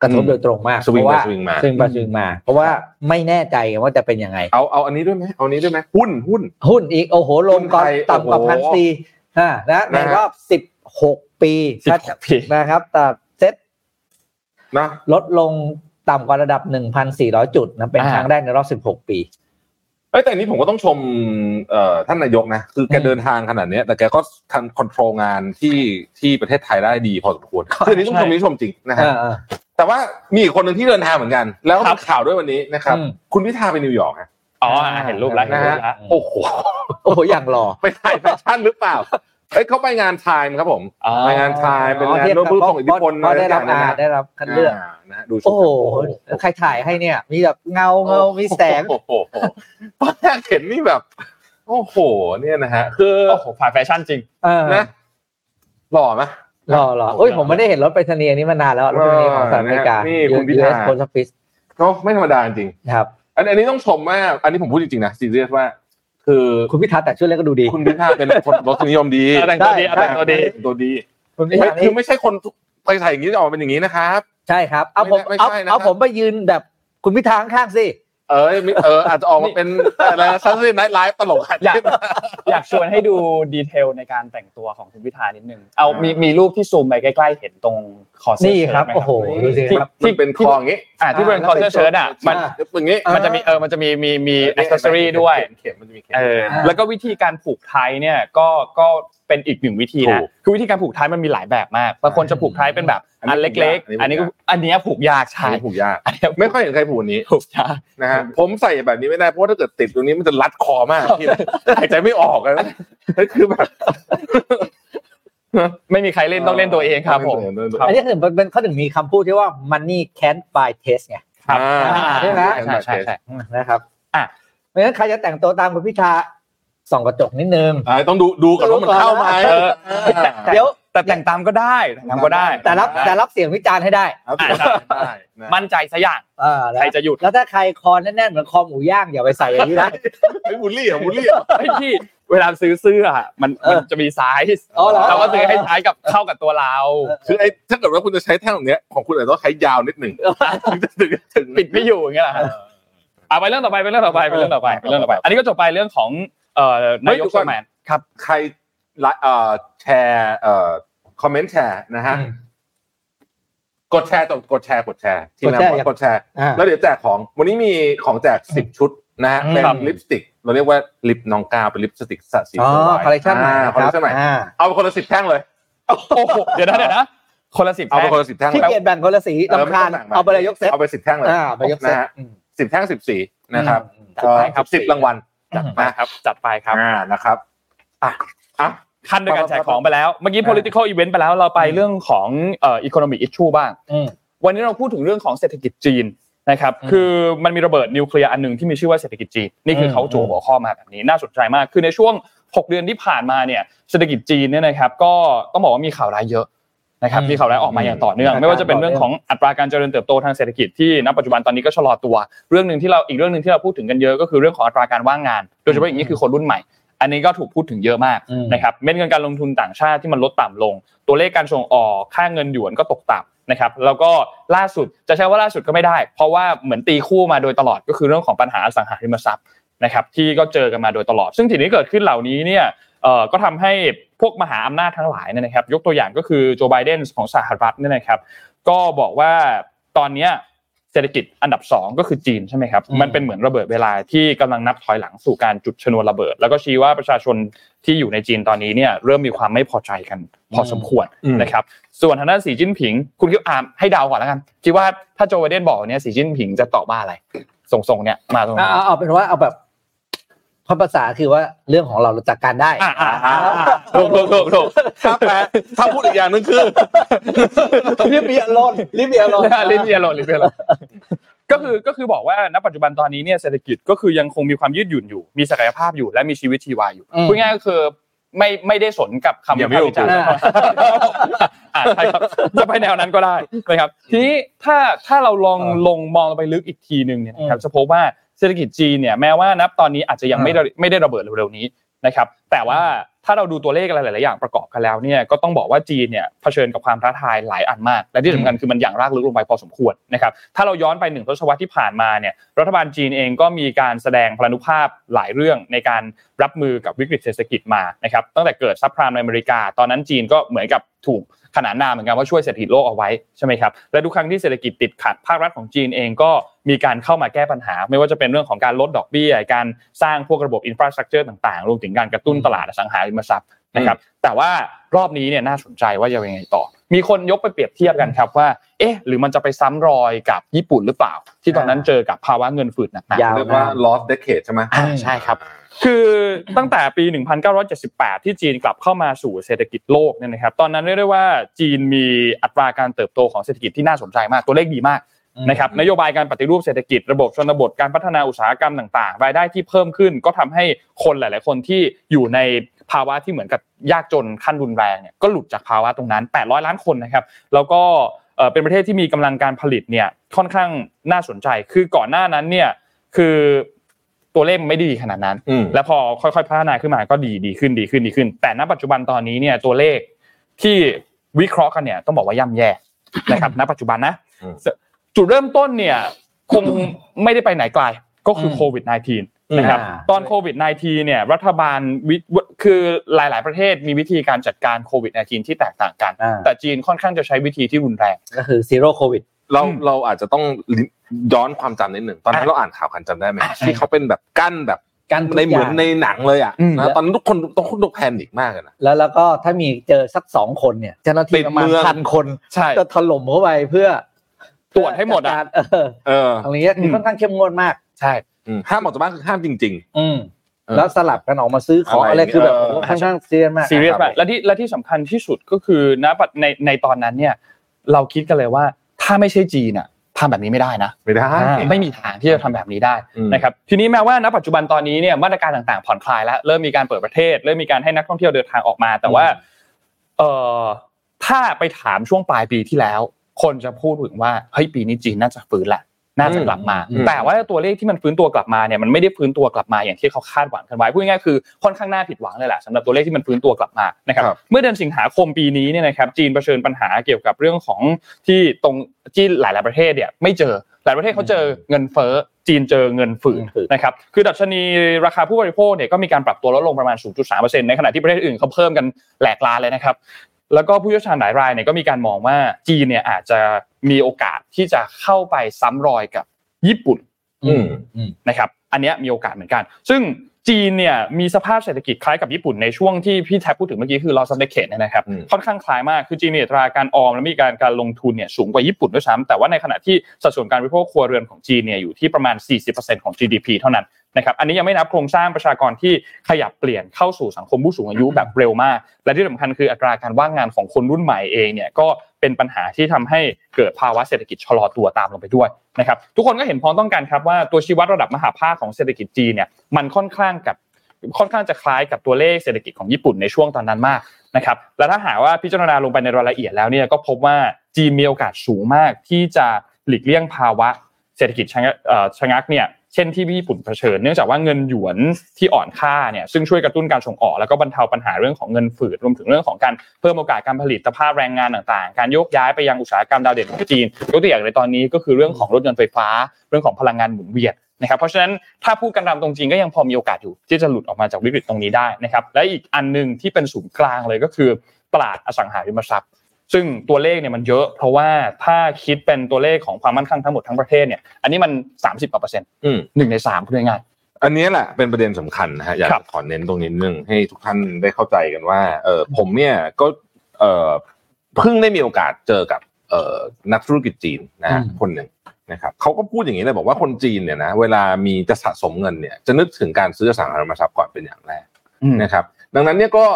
กระทบอืมโดยตรงมากสวิงเพราะว่าไปสวิงมาสวิงไปสวิงมา เพราะว่าไม่แน่ใจว่าจะเป็นยังไง เอาเอาอันนี้ด้วยไหมเอาอันนี้ด้วยไหมหุ้นหุ้นหุ้นอีกโอ้โหลงก่อนหุ้นไทยต่ำกว่าโอ้โหพันสี่อ่านะในนะฮะรอบสิบหกปี16ปีนะครับแต่เซ็ตนะลดลงต่ำกว่าระดับ 1,400 จุดนะเป็นอ่าครั้งแรกในรอบ 16 ปี เอ้ยแต่อันนี้ผมก็ต้องชมเอ่อท่านนายกนะคือแกอืมเดินทางขนาดเนี้ยแต่แกก็ทันคอนโทรลงานที่ที่ประเทศไทยได้ดีพอสมควรคืออันนี้ต้องชมอันนี้ชมจริงนะฮะอ่าแต่ว่ามีอีกคนหนึ่งที่เดินทางเหมือนกัน แล้วก็ครัมีบข่าวด้วยวันนี้นะครับอืมคุณพิธาไปนิวยอร์กฮะอ๋ออ่าเห็นรูปแล้วเห็นนะรูฮะปแล้วโอ้โหโอ้โหอย่างหล่อไปถ่ายแฟชั่นหรือเปล่า เอ้ยเขาไปงานไทม์ครับผมอ๋อไปงานไทม์เป็นงานทียบโน้ตกับบุ๊กของอิทธิพลเพราะได้รับอะอารอย่างได้รับคัดเลือกานะฮะดูชุดโอ้โหโอ้โหใครถ่ายให้เนี่ย มีแบบเงาเงามีแสงโอ้โหตอนแรกเห็นนี่แบบ โอ้โห เนี่ยนะฮะ คือโอ้โหฝ่ายแฟชั่นจริงเออนะหล่อไหมหล่อหล่อโอ้ยผมไม่ได้เห็นรถไปรษณีย์อันนี้มานานแล้วรถไปรษณีย์ของสหรัฐอเมริกานี่คุณพิธา US Post Office เนาะไม่ธรรมดาจริงครับ อันอันนี้ต้องชมมากอันนี้ผมพูดจริงๆนะซีเรียสว่า คือคุณพิธาแต่งชุดเล็กก็ดูดี คุณพิธาเป็นคนรสนิยมดีแต่งตัวดีใช่แต่งตัวดีตัวดีคุณพิไม่ธาคือนี่ไม่ใช่คนไปใส่อย่างนี้จะออกมาเป็นอย่างนี้นะครับ ใช่ครับ เอาผมไม่เอาใช่นะครับเอาผมไปยืนแบบคุณพิธาข้างๆสิเออไม่เอออาจจะออกมาเป็นอะไรนะ Saturday Night Live ตลกอยากอยากชวนให้ดู detail ในการแต่งตัวของคุณพิธานิดนึงเอามีมีรูปที่ซูมไปใกล้ ๆ เห็นตรง คอเสื้อนี่เชิ้ตครับไหมโอ้โหดูสิที่ครับที่เป็นคออย่างนี้อ่าที่เป็นอ่าคอเสื้อเชิ้ตอะมันอ่าอย่างนี้มันจะมีเออมันจะมีมีมีอ c เซสซอรี่ด้วยเข็มมันจะมีเข็มเอออ่าแล้วก็วิธีการผูกไทเนี่ยก็ก็เป็นอีกหนึ่งวิธีถูนะกคือวิธีการผูกไทมันมีหลายแบบมากบางคนจะผูกไทเป็นแบบอันนี้อันเล็กผูกยากๆ อันนี้ก็อันเนี้ยผูกยากอันใช่นี้ผูกยากอันเนี้ยไม่ค่อยเห็นใครผูกอันนี้ผูกยากนะฮะผมใส่แบบนี้ไม่ได้เพราะว่าถ้าเกิดติดตรงนี้มันจะรัดคอมากพี่หายใจไม่ออกอะนั่นคือแบบ ไม่มีใครเล่นต้องเล่นตัวเองครับผมเล่นตัวเองครับอันนี้คือเป็นเขาถึงมีคำพูดที่ว่า money can't buy taste ไงครับอ่าใช่ไหมใช่ใช่ใช่นะครับอะเพราะฉะนั้นใครจะแต่งตัวตามคุณพิธาส่องกระจกนิดนึงอ่าต้องดูดูก่อนว่ามันเข้าไหมเออเดี๋ยวแต่แต่งตามก็ได้แต่งตามก็ได้ แต่รับแต่รับเสียงวิจารณ์ให้ได้เอาสิอ่าได้นะมั่นใจซะอย่างอ่านะใครจะหยุด แล้วถ้าใครคอแน่นๆเหมือนคอหมูย่างอย่าไปใส่อย่างนี้นะไอ้บูลลี่เหรอะบูลลี่เหรอไอ้ที่ เวลาซื้อเสื้ออะมันเออมันจะมีไซส์อ๋อเหรอเราก็ซื้อให้ใช้กับเข้ากับตัวเรา คือไอ้ถ้าเกิดว่าคุณจะใช้แท่งแบบเนี้ยของคุณอาจจะต้องใช้ยาวนิดหนึ่งถึงจะถึงถึงปิดไม่อยู่อย่างเงี้ยเหรอฮะเอาไปเรื่องต่อไปไปเรื่องต่อไปไปเรื่องต่อไปไปเรื่องต่อไป อันนี้ก็จบไปเรื่องของเอ่อนายกสแมนครับใครไลฟ์เอ่อแชร์เอ่อคอมเมนต์แชร์นะฮะอืมกดแชร์ต่อกดแชร์กดแชร์ที่กดนะแชร์กดแชร์อ่าแล้วเดี๋ยวแจกของวันนี้มีของแจกสิบชุดนะฮะอืมเป็นครับลิปสติก เราเรียกว่าลิปน้องกาวเป็นลิปสติกสัตว์สีอ๋อสวยคอลเลคชันใหม่อ่านะคอลเลคชันใหม่อ่าเอาไปคนละสิบแท่งเลยโอ้โหเดี๋ยวนะเดี๋ยวนะคนละสิบเอาไปแท่งคนละสิบแท่งที่เลยเกียรแบ่งคนละสีเออลำคาญไม่ต้งแบ่งเอาไปเลยยกเซตเอาไปสิบแท่งเลยอ่าไปยกเซตนะฮะอืมสิบแท่งสิบสีนะครับอืมจัดไปครับสิบรางวัลจัดไปครับ จัดไปครับอ่านะครับอะอะขั้นด้วยการแจกของไปแล้ว เมื่อกี้ political event ไปแล้วเราไปเรื่องของเอ่อ economic issue บ้างอืมวันนี้เราพูดถึงเรื่องของเศรษฐกิจจีน นะครับอืมคือมันมีระเบิดนิวเคลียร์อันหนึ่งที่มีชื่อว่าเศรษฐกิจจีนนี่คือมเขาจูหัวข้อมาแบบนี้น่าสนใจมาก คือในช่วง 6 เดือนที่ผ่านมาเนี่ยเศรษฐกิจจีนเนี่ยนะครับก็ต้องบอกว่ามีข่าวร้ายเยอะนะครับอืมมีข่าวร้ายออกมาอย่างต่อเนื่องอืมไม่ว่าจะเป็นเรื่องของอัตราการเจริญเติบโตทางเศรษฐกิจที่ณปัจจุบันตอนนี้ก็ชะลอตัว เรื่องหนึ่งที่เราอีกเรื่องหนึ่งที่เราพูดถึงกันเยอะก็คือเรื่องของอัตราการว่างงาน โดยเฉพาะอย่างนี้คือคนรุ่นใหม่ อันนี้ก็ถูกพูดถึงเยอะมากอืมนะครับเม็ดเงินการลงทุนต่างชาติที่มันลดต่ำลง ตัวเลขการส่งออกค่าเงินหยวนก็ตกต่ำ นะครับแล้วก็ล่าสุดจะใช้ว่าล่าสุดก็ไม่ได้ เพราะว่าเหมือนตีคู่มาโดยตลอดก็คือเรื่องของปัญหาอสังหาริมทรัพย์นะครับที่ก็เจอกันมาโดยตลอด ซึ่งสิ่งที่เกิดขึ้นเหล่านี้เนี่ยเอ่อก็ทำให้พวกมหาอำนาจทั้งหลายเนี่ยนะครับ ยกตัวอย่างก็คือโจไบเดนของสหรัฐเนี่ยนะครับ ก็บอกว่าตอนเนี้ย เศรษฐกิจอันดับสองก็คือจีนใช่ไหมครับอืมมันเป็นเหมือนระเบิดเวลาที่กำลังนับถอยหลังสู่การจุดชนวนระเบิด แล้วก็ชี้ว่าประชาชนที่อยู่ในจีนตอนนี้เนี่ยเริ่มมีความไม่พอใจกัน พอสมควรอืมนะครับส่วนทางด้านสีจิ้นผิง คุณคิดอ่าให้เดาก่อนแล้วกันคิดว่าถ้าโจไบเดนบอกเนี่ยสีจิ้นผิงจะตอบว่าอะไรส่งๆเนี่ยมาตรงเอานี้เอาเอาเป็นว่าเอาแบบเพ ราะภาษาคือว่าเรื่องของเราเราจัดการได้อ่าอ่าอ่าถูกถูกถูกถูกถ้าแปลถ้าพูดอีกอย่างหนึงคือรีบเบียร์ลนรีบเบียร์ลนลิเบียโลลิเบียโลก็คือก็คือบอกว่าณปัจจุบันตอนนี้เนี่ยเศรษฐกิจก็คือยังคงมีความยืดหยุ่นอยู่ มีศักยภาพอยู่และมีชีวิตชีวาอยู่อืมพูดง่ายๆก็คือ ไม่ไม่ได้สนกับคำอย่าไม่วิพากษ์วิจารณ์อยู่อ่าใช่ครับจะไปแนวนั้นก็ได้นะครับ ทีนี้ถ้าถ้าเราลองเออลงมองไปลึกอีกทีหนึ่งเนี่ยนะครับอืมจะพบว่าเศรษฐกิจจีนเนี่ยแม้ว่านับตอนนี้อาจจะยังไม่ได้ไม่ได้ระเบิดเร็วๆนี้ นะครับแต่ว่าถ้าเราดูตัวเลขอะไรหลาย ๆ อย่างประกอบกันแล้วเนี่ยก็ต้องบอกว่าจีนเนี่ยเผชิญกับความท้าทายหลายอันมาก และที่สำคัญคือมันอย่างรากลึกลงไปพอสมควรนะครับถ้าเราย้อนไปหนึ่งทศวรรษที่ผ่านมาเนี่ยรัฐบาลจีนเองก็มีการแสดงพลานุภาพหลายเรื่องในการรับมือกับวิกฤตเศรษฐกิจมานะครับตั้งแต่เกิดซับพรามในอเมริกา ตอนนั้นจีนก็เหมือนกับถูก ขนานนามเหมือนกันว่าช่วยเศรษฐกิจโลกเอาไว้ใช่ไหมครับและทุกครั้งที่เศรษฐกิจติดขัดภาครัฐของจีนเองก็มีการเข้ามาแก้ปัญหา ไม่ว่าจะเป็นเรื่องของการลดดอกเบี้ย การสร้างพวกระบบ infrastructure ต่างๆรวมถึงการกระตุ้นตลาดอสังหาริมทรัพย์นะครับแต่ว่ารอบนี้เนี่ยน่าสนใจว่าจะยังไงต่อ มีคนยกไปเปรียบเทียบกันครับว่า เอ๊ะ หรือมันจะไปซ้ำรอยกับญี่ปุ่นหรือเปล่า ที่ตอนนั้นเจอกับภาวะเงินฝืดหนักๆยาวเรียกว่า lost decade ใช่ไหมอ่าใช่ครับ คือตั้งแต่ปี 1978 ที่จีนกลับเข้ามาสู่เศรษฐกิจโลกเนี่ยนะครับ ตอนนั้นเรียกได้ว่าจีนมีอัตราการเติบโตของเศรษฐกิจที่น่าสนใจมาก ตัวเลขดีมากนะครับนโยบายการปฏิรูปเศรษฐกิจระบบชนบทการพัฒนาอุตสาหกรรมต่าง ๆ รายได้ที่เพิ่มขึ้น ก็ทำให้คนหลาย ๆ คนที่อยู่ใน ภาวะที่เหมือนกับยากจนขั้นรุนแรงเนี่ยก็หลุดจากภาวะตรงนั้น 800 ล้านคนนะครับ แล้วก็เอ่อเป็นประเทศที่มีกำลังการผลิตเนี่ยค่อนข้างน่าสนใจ คือก่อนหน้านั้นเนี่ยคือตัวเลขมันไม่ดีขนาดนั้นอืมแล้วพอค่อยๆพัฒนาขึ้นมาก็ดีดีขึ้นดีขึ้นดีขึ้น แต่ณปัจจุบันตอนนี้เนี่ยตัวเลขที่วิเคราะห์กันเนี่ยต้องบอกว่าย่ำแย่นะครับณปัจจุบันนะอืมจุดเริ่มต้นเนี่ยคงไม่ได้ไปไหนไกลก็คือโควิด -19 นะครับอ่าตอนโควิด -19 เนี่ยรัฐบาลวิคือหลาย ๆ ประเทศมีวิธีการจัดการโควิด -19 ที่แตกต่างกันอ่าแต่จีนค่อนข้างจะใช้วิธีที่รุนแรงก็คือ zero COVID เราอืมเราอาจจะต้องย้อนความจำนิดหนึ่งตอนนั้นอะเราอ่านข่าวกันจำได้ไหมอะใช่ที่เขาเป็นแบบกั้นแบบกั้นทุกในเหมือนอย่างในหนังเลยอะอืมนะตอนนั้นทุกคนต้องทุก panic มากเลยนะแล้วแล้วก็ถ้ามีเจอสักสองคนเนี่ยเจ้าหน้าปิที่ปิดเมืองประมาณพันคนใช่จะถล่มเข้าไปเพื่อตรวจให้หมดอะจัการเออเออตรงนี้คือค่อนข้างเข้มงวดมาก ใช่อืม ห้ามออกจากบ้านคือห้ามจริงอืมเออแล้วสลับกันออกมาซื้อของอะไรอะไรคือแบบเออโอ้โหค่อนข้างซีเรียสมากซีเรียสครับมากและที่และที่สำคัญที่สุดก็คือณปัจในในตอนนั้นเนี่ย เราคิดกันเลยว่าถ้าไม่ใช่จีนอะทำแบบนี้ไม่ได้นะๆไม่ได้ไม่มีทางที่จะทำแบบนี้ได้อืมนะครับทีนี้แม้ว่าณปัจจุบันตอนนี้เนี่ยมาตรการต่างๆผ่อนคลายแล้วเริ่มมีการเปิดประเทศ เริ่มมีการให้นักท่องเที่ยวเดินทางออกมา แต่ว่าเอ่อถ้าไปถามช่วงปลายปีที่แล้ว คนจะพูดถึงว่าเฮ้ยปีนี้จีนน่าจะฟื้นแหละ น่าจะกลับมาอืมแต่ว่าตัวเลขที่มันฟื้นตัวกลับมาเนี่ยมันไม่ได้ฟื้นตัวกลับมาอย่างที่เขาคาดหวังกันไว้พูดง่ายๆคือค่อนข้างน่าผิดหวังเลยแหละสำหรับตัวเลขที่มันฟื้นตัวกลับมานะครับครับเมื่อเดือนสิงหาคมปีนี้เนี่ยนะครับจีนเผชิญปัญหาเกี่ยวกับเรื่องของที่ตรงที่หลาย ๆประเทศเนี่ยไม่เจอหลายประเทศเขาเจอเงินเฟ้อจีนเจอเงินฝืดเงินฝืดนะครับคือดัชนีราคาผู้บริโภคเนี่ยก็มีการปรับตัวลดลงประมาณ 0.3%ในขณะที่ประเทศอื่นเขาเพิ่มกันแหลกลาเลยนะครับ แล้วก็ผู้เชี่ยวชาญหลายรายเนี่ยก็มีการมองว่าจีนเนี่ยอาจจะมีโอกาสที่จะเข้าไปซ้ำรอยกับญี่ปุ่นอืมอืมนะครับ อันเนี้ยมีโอกาสเหมือนกัน ซึ่งจีนเนี่ยมีสภาพเศรษฐกิจคล้ายกับญี่ปุ่นในช่วงที่พี่แท็บพูดถึงเมื่อกี้คือ loss of decade เนยนะครับอืมค่อนข้างคล้ายมากคือจีนมีอัตราการออมและมีการการลงทุนเนี่ยสูงกว่าญี่ปุ่นด้วยซ้ำแต่ว่าในขณะที่สัดส่วนการบริโภคครัวเรือนของจีนเนี่ยอยู่ที่ประมาณ 40%ของ GDP เท่านั้น นะครับอันนี้ยังไม่นับโครงสร้างประชากรที่ขยับเปลี่ยนเข้าสู่สังคมผู้สูงอายุแบบเร็วมาก และที่สำคัญคืออัตราการว่างงานของคนรุ่นใหม่เองเนี่ยก็เป็นปัญหาที่ทำให้เกิดภาวะเศรษฐกิจชะลอตัวตามลงไปด้วยนะครับทุกคนก็เห็นพ้องต้องกันครับว่าตัวชี้วัดระดับมหาภาคของเศรษฐกิจจีนเนี่ยมันค่อนข้างกับค่อนข้างจะคล้ายกับตัวเลขเศรษฐกิจของญี่ปุ่นในช่วงตอนนั้นมากนะครับและถ้าหากว่าพิจารณาลงไปในรายละเอียดแล้วเนี่ยก็พบว่าจีนมีโอกาสสูงมากที่จะหลีกเลี่ยงภาวะเศรษฐกิจชะงักเนี่ย เช่นที่ญี่ปุ่นเผชิญเนื่องจากว่าเงินหยวนที่อ่อนค่าเนี่ยซึ่งช่วยกระตุ้นการส่งออก แล้วก็บรรเทาปัญหาเรื่องของเงินฝืดรวมถึงเรื่องของการเพิ่มโอกาสการผลิตภาพแรงงานต่างๆ การโยกย้ายไปยังอุตสาหกรรมดาวเด่นของจีนยกตัวอย่างในตอนนี้ก็คือเรื่องของรถยนต์ไฟฟ้า เรื่องของพลังงานหมุนเวียนนะครับเพราะฉะนั้นถ้าพูดกันตามตรงจริงก็ยังพอมีโอกาสอยู่ ที่จะหลุดออกมาจากวิกฤตตรงนี้ได้นะครับและอีกอันหนึ่งที่เป็นศูนย์กลางเลยก็คือตลาดอสังหาริมทรัพย์ ซึ่งตัวเลขเนี่ยมันเยอะ เพราะว่าถ้าคิดเป็นตัวเลขของความมั่นคงทั้งหมดทั้งประเทศเนี่ยอันนี้มัน 30กว่าเปอร์เซ็นต์หนึ่งในสามพูดง่ายอันนี้แหละเป็นประเด็นสำคัญนะฮะอยากขอเน้นตรงนี้นึงให้ทุกท่านได้เข้าใจกันว่าเออผมเนี่ยก็เออเพิ่งได้มีโอกาสเจอกับเออนักธุรกิจจีนนะคนหนึ่งนะครับเขาก็พูดอย่างนี้เลยบอกว่าคนจีนเนี่ยนะเวลามีจะสะสมเงินเนี่ยจะนึกถึงการซื้อสังหาริมทรัพย์ก่อนเป็นอย่างแรกนะครับ ดังนั้นเนี่ยก็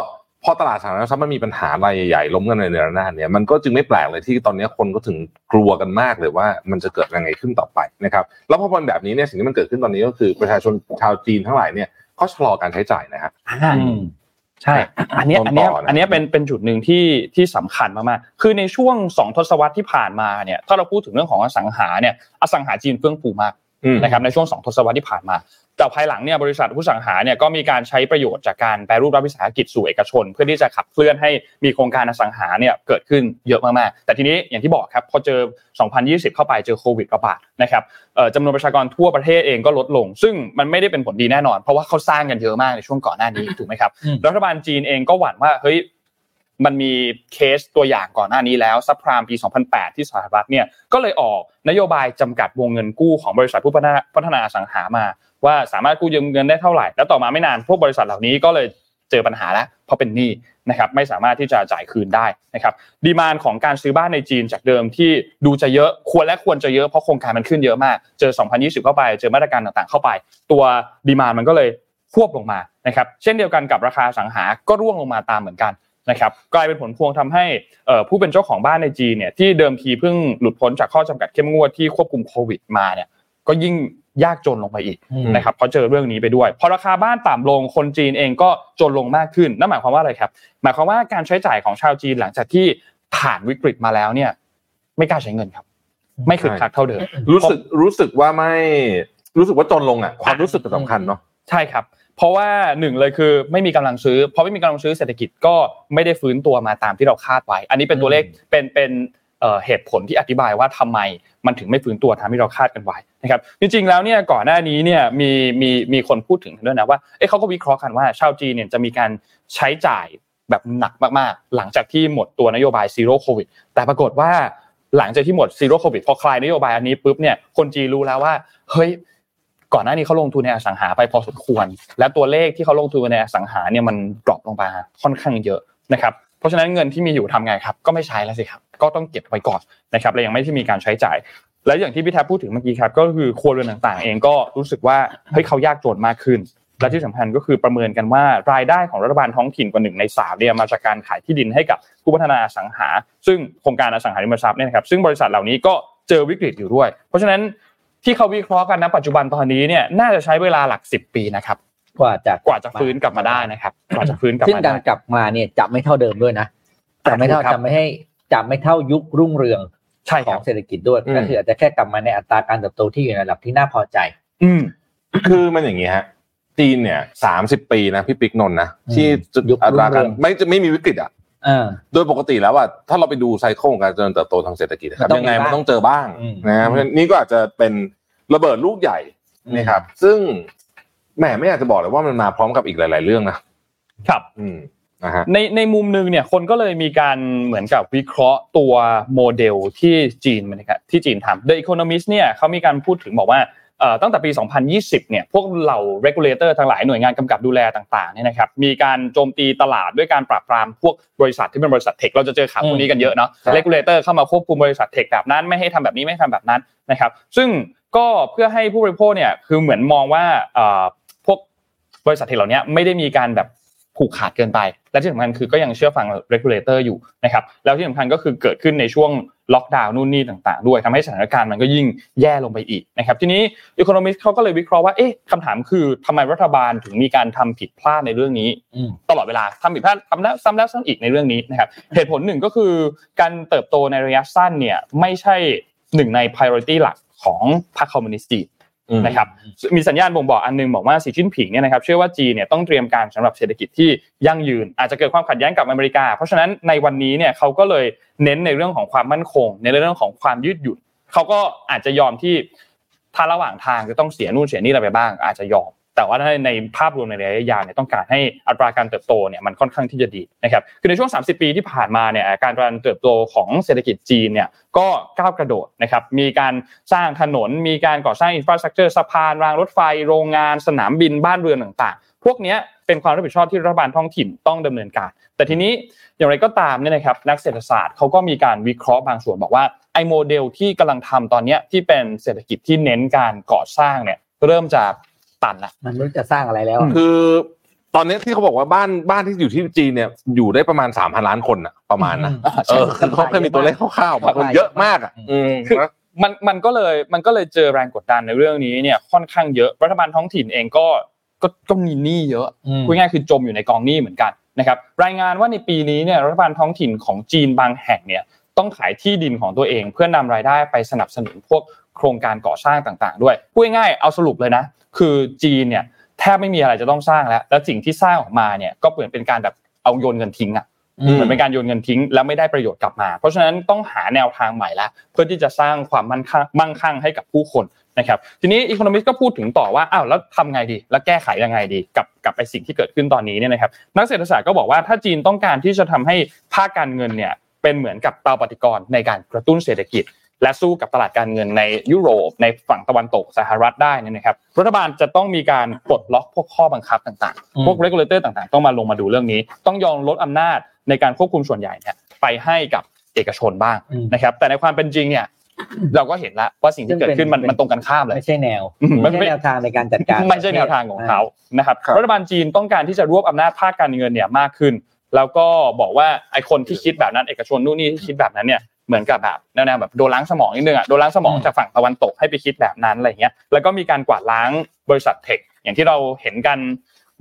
พอตลาดสังหาริมทรัพย์มันมีปัญหารายใหญ่ๆล้มกันในเดือนหน้าเนี่ยมันก็จึงไม่แปลกเลยที่ตอนนี้คนก็ถึงกลัวกันมากเลยว่ามันจะเกิดยังไงขึ้นต่อไปนะครับแล้วพอเป็นแบบนี้เนี่ยสิ่งที่มันเกิดขึ้นตอนนี้ก็คือประชาชนชาวจีนทั้งหลายเนี่ยเขาชะลอการใช้จ่ายนะครับใช่ อันนี้อันนี้อันนี้เป็นเป็นจุดหนึ่งที่ที่สำคัญมากๆ คือในช่วงสองทศวรรษที่ผ่านมาเนี่ยถ้าเราพูดถึงเรื่องของอสังหาเนี่ยอสังหาจีนเฟื่องฟูมากนะครับในช่วงสองทศวรรษที่ผ่านมา แต่ภายหลังเนี่ยบริษัทผู้สังหาเนี่ยก็มีการใช้ประโยชน์จากการแปรรูปรัฐวิสาหกิจสู่เอกชน เพื่อที่จะขับเคลื่อนให้มีโครงการอสังหาเนี่ยเกิดขึ้นเยอะมากๆ แต่ทีนี้อย่างที่บอกครับพอเจอ 2020 เข้าไปเจอโควิดระบาดนะครับจำนวนประชากรทั่วประเทศเองก็ลดลง ซึ่งมันไม่ได้เป็นผลดีแน่นอน เพราะว่าเขาสร้างกันเยอะมากในช่วงก่อนหน้านี้ถูกไหมครับรัฐบาลจีนเองก็หวั่นว่าเฮ้ยมันมีเคสตัวอย่างก่อนหน้านี้แล้วซับพรามปี 2008 ที่สหรัฐเนี่ยก็เลยออกนโยบายจำกัดวงเงินกู้ของบริษัทผู้พัฒนาสังหามา ว่าสามารถกู้ยืมเงินได้เท่าไหร่ แล้วต่อมาไม่นานพวกบริษัทเหล่านี้ก็เลยเจอปัญหาแล้วเพราะเป็นหนี้นะครับไม่สามารถที่จะจ่ายคืนได้นะครับดีมานของการซื้อบ้านในจีนจากเดิมที่ดูจะเยอะควรและควรจะเยอะเพราะโครงการมันขึ้นเยอะมาก เจอ 2020 เข้าไปเจอมาตรการต่างๆ เข้าไป ตัวดีมานมันก็เลยควบลงมานะครับเช่นเดียวกันกับราคาสังหาก็ร่วงลงมาตามเหมือนกันนะครับกลายเป็นผลพวงทำให้ผู้เป็นเจ้าของบ้านในจีนเนี่ยที่เดิมทีเพิ่งหลุดพ้นจากข้อจำกัดเข้มงวดที่ควบคุมโควิดมาเนี่ยก็ยิ่ง ยากจนลงไปอีกนะครับเพราะเจอเรื่องนี้ไปด้วยพอราคาบ้านต่ำลงคนจีนเองก็จนลงมากขึ้นนั่นหมายความว่าอะไรครับ หมายความว่าการใช้จ่ายของชาวจีนหลังจากที่ผ่านวิกฤตมาแล้วเนี่ย ไม่กล้าใช้เงินครับ ไม่คึกคักเท่าเดิมรู้สึกรู้สึกว่าไม่รู้สึกว่าจนลงอะความรู้สึกสำคัญเนาะใช่ครับ เพราะว่าหนึ่งเลยคือไม่มีกำลังซื้อพอไม่มีกำลังซื้อเศรษฐกิจก็ไม่ได้ฟื้นตัวมาตามที่เราคาดไว้ อันนี้เป็นตัวเลขเป็นเป็นเหตุผลที่อธิบายว่าทำไม มันถึงไม่ฟื้นตัวทำให้เราคาดกันไว้นะครับจริงๆแล้วเนี่ยก่อนหน้านี้เนี่ยมีมีมีคนพูดถึงด้วยนะว่าเอ้เขาก็วิเคราะห์กันว่าชาวจีนเนี่ยจะมีการใช้จ่ายแบบหนักมากๆ หลังจากที่หมดตัวนโยบาย zero COVID แต่ปรากฏว่าหลังจากที่หมด zero COVID พอคลายนโยบายอันนี้ปุ๊บเนี่ยคนจีนรู้แล้วว่าเฮ้ยก่อนหน้านี้เขาลงทุนในอสังหาไปพอสมควร และตัวเลขที่เขาลงทุนในอสังหาเนี่ยมันดรอปลงมาค่อนข้างเยอะนะครับ ราะฉะนั้นเงินที่มีอยู่ทำไงครับก็ไม่ใช้แล้วสิครับก็ต้องเก็บไว้ก่อนนะครับและยังไม่ที่มีการใช้จ่าย และอย่างที่พี่แทบพูดถึงเมื่อกี้ครับ ก็คือครัวเรือนต่างๆ เองก็รู้สึกว่าเฮ้ยเขายากจนมากขึ้น และที่สำคัญก็คือประเมินกันว่ารายได้ของรัฐบาลท้องถิ่นกว่าหนึ่งในสามเนี่ยมาจากการขายที่ดินให้กับผู้พัฒนาสังหา ซึ่งโครงการอสังหาริมทรัพย์เนี่ยครับซึ่งบริษัทเหล่านี้ก็เจอวิกฤตอยู่ด้วย เพราะฉะนั้นที่เขาวิเคราะห์กันณปัจจุบันตอนนี้เนี่ยน่าจะใช้เวลาหลักสิบปีนะครับ กว่าจะกว่าจะฟื้นกลับมาได้นะครับ กว่าจะฟื้นกลับมาซึ่งการกลับมาเนี่ยจะไม่เท่าเดิมด้วยนะจะไม่เท่าจะไม่ให้จะไม่เท่ายุครุ่งเรืองของเศรษฐกิจด้วยก็คืออาจจะแค่กลับมาในอัตราการเติบโตที่อยู่ในระดับที่น่าพอใจ อืมคือมันอย่างนี้ฮะจีนเนี่ยสามสิบปีนะพี่ปิ๊กนนท์นะที่อัตราการไม่จะไม่มีวิกฤตอะโดยปกติแล้วว่าถ้าเราไปดูไซเคิลของการเจริญเติบโตทางเศรษฐกิจครับยังไงมันต้องเจอบ้างนะเพราะนี่ก็อาจจะเป็นระเบิดลูกใหญ่นะครับ ซึ่ง แหมไม่อยากจะบอกเลยว่ามันมาพร้อมกับอีกหลาย ๆ เรื่องนะครับ อืมในในมุมหนึ่งเนี่ยคนก็เลยมีการเหมือนกับวิเคราะห์ตัวโมเดลที่จีนนะครับที่จีนทำ The Economist เนี่ยเขามีการพูดถึงบอกว่าเอ่อตั้งแต่ปี 2020 เนี่ยพวกเหล่า regulator ทั้งหลายหน่วยงานกำกับดูแลต่างๆเนี่ยนะครับมีการโจมตีตลาดด้วยการปราบปรามพวกบริษัทที่เป็นบริษัท tech เราจะเจอข่าวพวกนี้กันเยอะเนาะครับ regulator เข้ามาควบคุมบริษัท tech แบบนั้น ไม่ให้ทำแบบนี้ไม่ให้ทำแบบนั้นนะครับซึ่งก็เพื่อให้ผู้บริโภคเนี่ยคือเหมือนมองว่าเอ่อพวก บริษัท tech เหล่านี้ไม่ได้มีการแบบผูกขาดเกินไป และที่สำคัญคือก็ยังเชื่อฟัง regulator อยู่นะครับแล้วที่สำคัญก็คือเกิดขึ้นในช่วงล็อกดาวน์นู่นนี่ต่าง ๆ ด้วยทำให้สถานการณ์มันก็ยิ่งแย่ลงไปอีกนะครับทีนี้ Economist เขาก็เลยวิเคราะห์ว่าเอ๊ะคำถามคือทำไมรัฐบาลถึงมีการทำผิดพลาดในเรื่องนี้อืมตลอดเวลาทำผิดพลาดทำแล้วซ้ำแล้วซ้ำอีกในเรื่องนี้นะครับเหตุผลหนึ่งก็คือการเติบโตในระยะสั้นเนี่ยไม่ใช่หนึ่งใน priority หลักของพรรคคอมมิวนิสต์จีนอืม นะครับมีสัญญาณบ่งบอกอันหนึงบอกว่าสีจิ้นผิงเนี่ยนะครับเชื่อว่าจีนเนี่ยต้องเตรียมการสำหรับเศรษฐกิจที่ยั่งยืน อาจจะเกิดความขัดแย้งกับอเมริกา เพราะฉะนั้นในวันนี้เนี่ยเขาก็เลยเน้นในเรื่องของความมั่นคง ในเรื่องของความยืดหยุ่นเขาก็อาจจะยอมที่ถ้าระหว่างทางจะต้องเสียนู่นเสียนี่อะไรไปบ้าง อาจจะยอม แต่ว่าในภาพรวมในระยะยาวเนี่ยต้องการให้อัตราการเติบโตเนี่ยมันค่อนข้างที่จะดีนะครับคือในช่วง 30 ปีที่ผ่านมาเนี่ยการการเติบโตของเศรษฐกิจจีนเนี่ยก็ก้าวกระโดดนะครับมีการสร้างถนน มีการก่อสร้างอินฟราสตรักเจอร์สะพานรางรถไฟ โรงงานสนามบินบ้านเรือนต่างๆ พวกนี้เป็นความรับผิดชอบที่รัฐบาลท้องถิ่นต้องดำเนินการ แต่ทีนี้อย่างไรก็ตามเนี่ยนะครับนักเศรษฐศาสตร์เขาก็มีการวิเคราะห์บางส่วนบอกว่าไอ้โมเดลที่กำลังทำตอนนี้ที่เป็นเศรษฐกิจที่เน้นการก่อสร้างเนี่ยเริ่มจะ ตันละมันไม่รู้จะสร้างอะไรแล้วอะคือ ตอนนี้ที่เขาบอกว่าบ้านบ้านที่อยู่ที่จีนเนี่ยอยู่ได้ประมาณสามพันล้านคนอะประมาณนะเออคือเขาแค่มีตัวเลขคร่าวๆมันเยอะมากอะอืมคือมันมันก็เลยมันก็เลยเจอแรงกดดันในเรื่องนี้เนี่ยค่อนข้างเยอะรัฐบาลท้องถิ่นเองก็ก็ก็มีหนี้เยอะอืมพูดง่ายๆคือจมอยู่ในกองหนี้เหมือนกันนะครับรายงานว่าในปีนี้เนี่ยรัฐบาลท้องถิ่นของจีนบางแห่งเนี่ยต้องขายที่ดินของตัวเอง เพื่อนำรายได้ไปสนับสนุนพวกโครงการก่อสร้างต่าง ๆ ด้วยพูดง่ายๆเอาสรุปเลยนะ คือจีนเนี่ยแทบไม่มีอะไรจะต้องสร้างแล้ว แล้วสิ่งที่สร้างออกมาเนี่ยก็เหมือนเป็นการแบบเอาโยนเงินทิ้งอะอืมเหมือนเป็นการโยนเงินทิ้งแล้วไม่ได้ประโยชน์กลับมา เพราะฉะนั้นต้องหาแนวทางใหม่ละเพื่อที่จะสร้างความมั่นคงมั่งคั่งให้กับผู้คนนะครับทีนี้อีโคโนมิสก็พูดถึงต่อว่าอ้าวแล้วทำไงดี แล้วแก้ไขยังไงดีกับกับไอสิ่งที่เกิดขึ้นตอนนี้เนี่ยนะครับนักเศรษฐศาสตร์ก็บอกว่าถ้าจีนต้องการที่จะทำให้ภาคการเงินเนี่ยเป็นเหมือนกับเตาปฏิกรณ์ในการกระตุ้นเศรษฐกิจ และสู้กับตลาดการเงินในยุโรป ในฝั่งตะวันตกสหรัฐได้เนี่ยนะครับรัฐบาลจะต้องมีการปลดล็อกพวกข้อบังคับต่างอืมๆพวก regulator ต่างๆ ต้องมาลงมาดูเรื่องนี้ ต้องยอมลดอำนาจในการควบคุมส่วนใหญ่เนี่ยไปให้กับเอกชนบ้างอืมนะครับ แต่ในความเป็นจริงเนี่ยเราก็เห็นแล้วว่าสิ่งที่เกิดขึ้นมันเป็นมันตรงกันข้ามเลยไม่ใช่แนวอืมไม่ใช่แนวทางในการจัดการไม่ใช่แนวทางของเขานะครับครับรัฐบาลจีนต้องการที่จะรวบอำนาจภาคการเงินเนี่ยมากขึ้น แล้วก็บอกว่าไอ้คนที่คิดแบบนั้นเอกชนนู่นนี่ที่คิดแบบนั้นเนี่ย เหมือนกับแบบแนวๆแบบโดนล้างสมองนิดนึงอะโดนล้างสมองจากฝั่งตะวันตกให้ไปคิดแบบนั้นอะไรเงี้ยแล้วก็มีการกวาดล้างบริษัทเทคอย่างที่เราเห็นกัน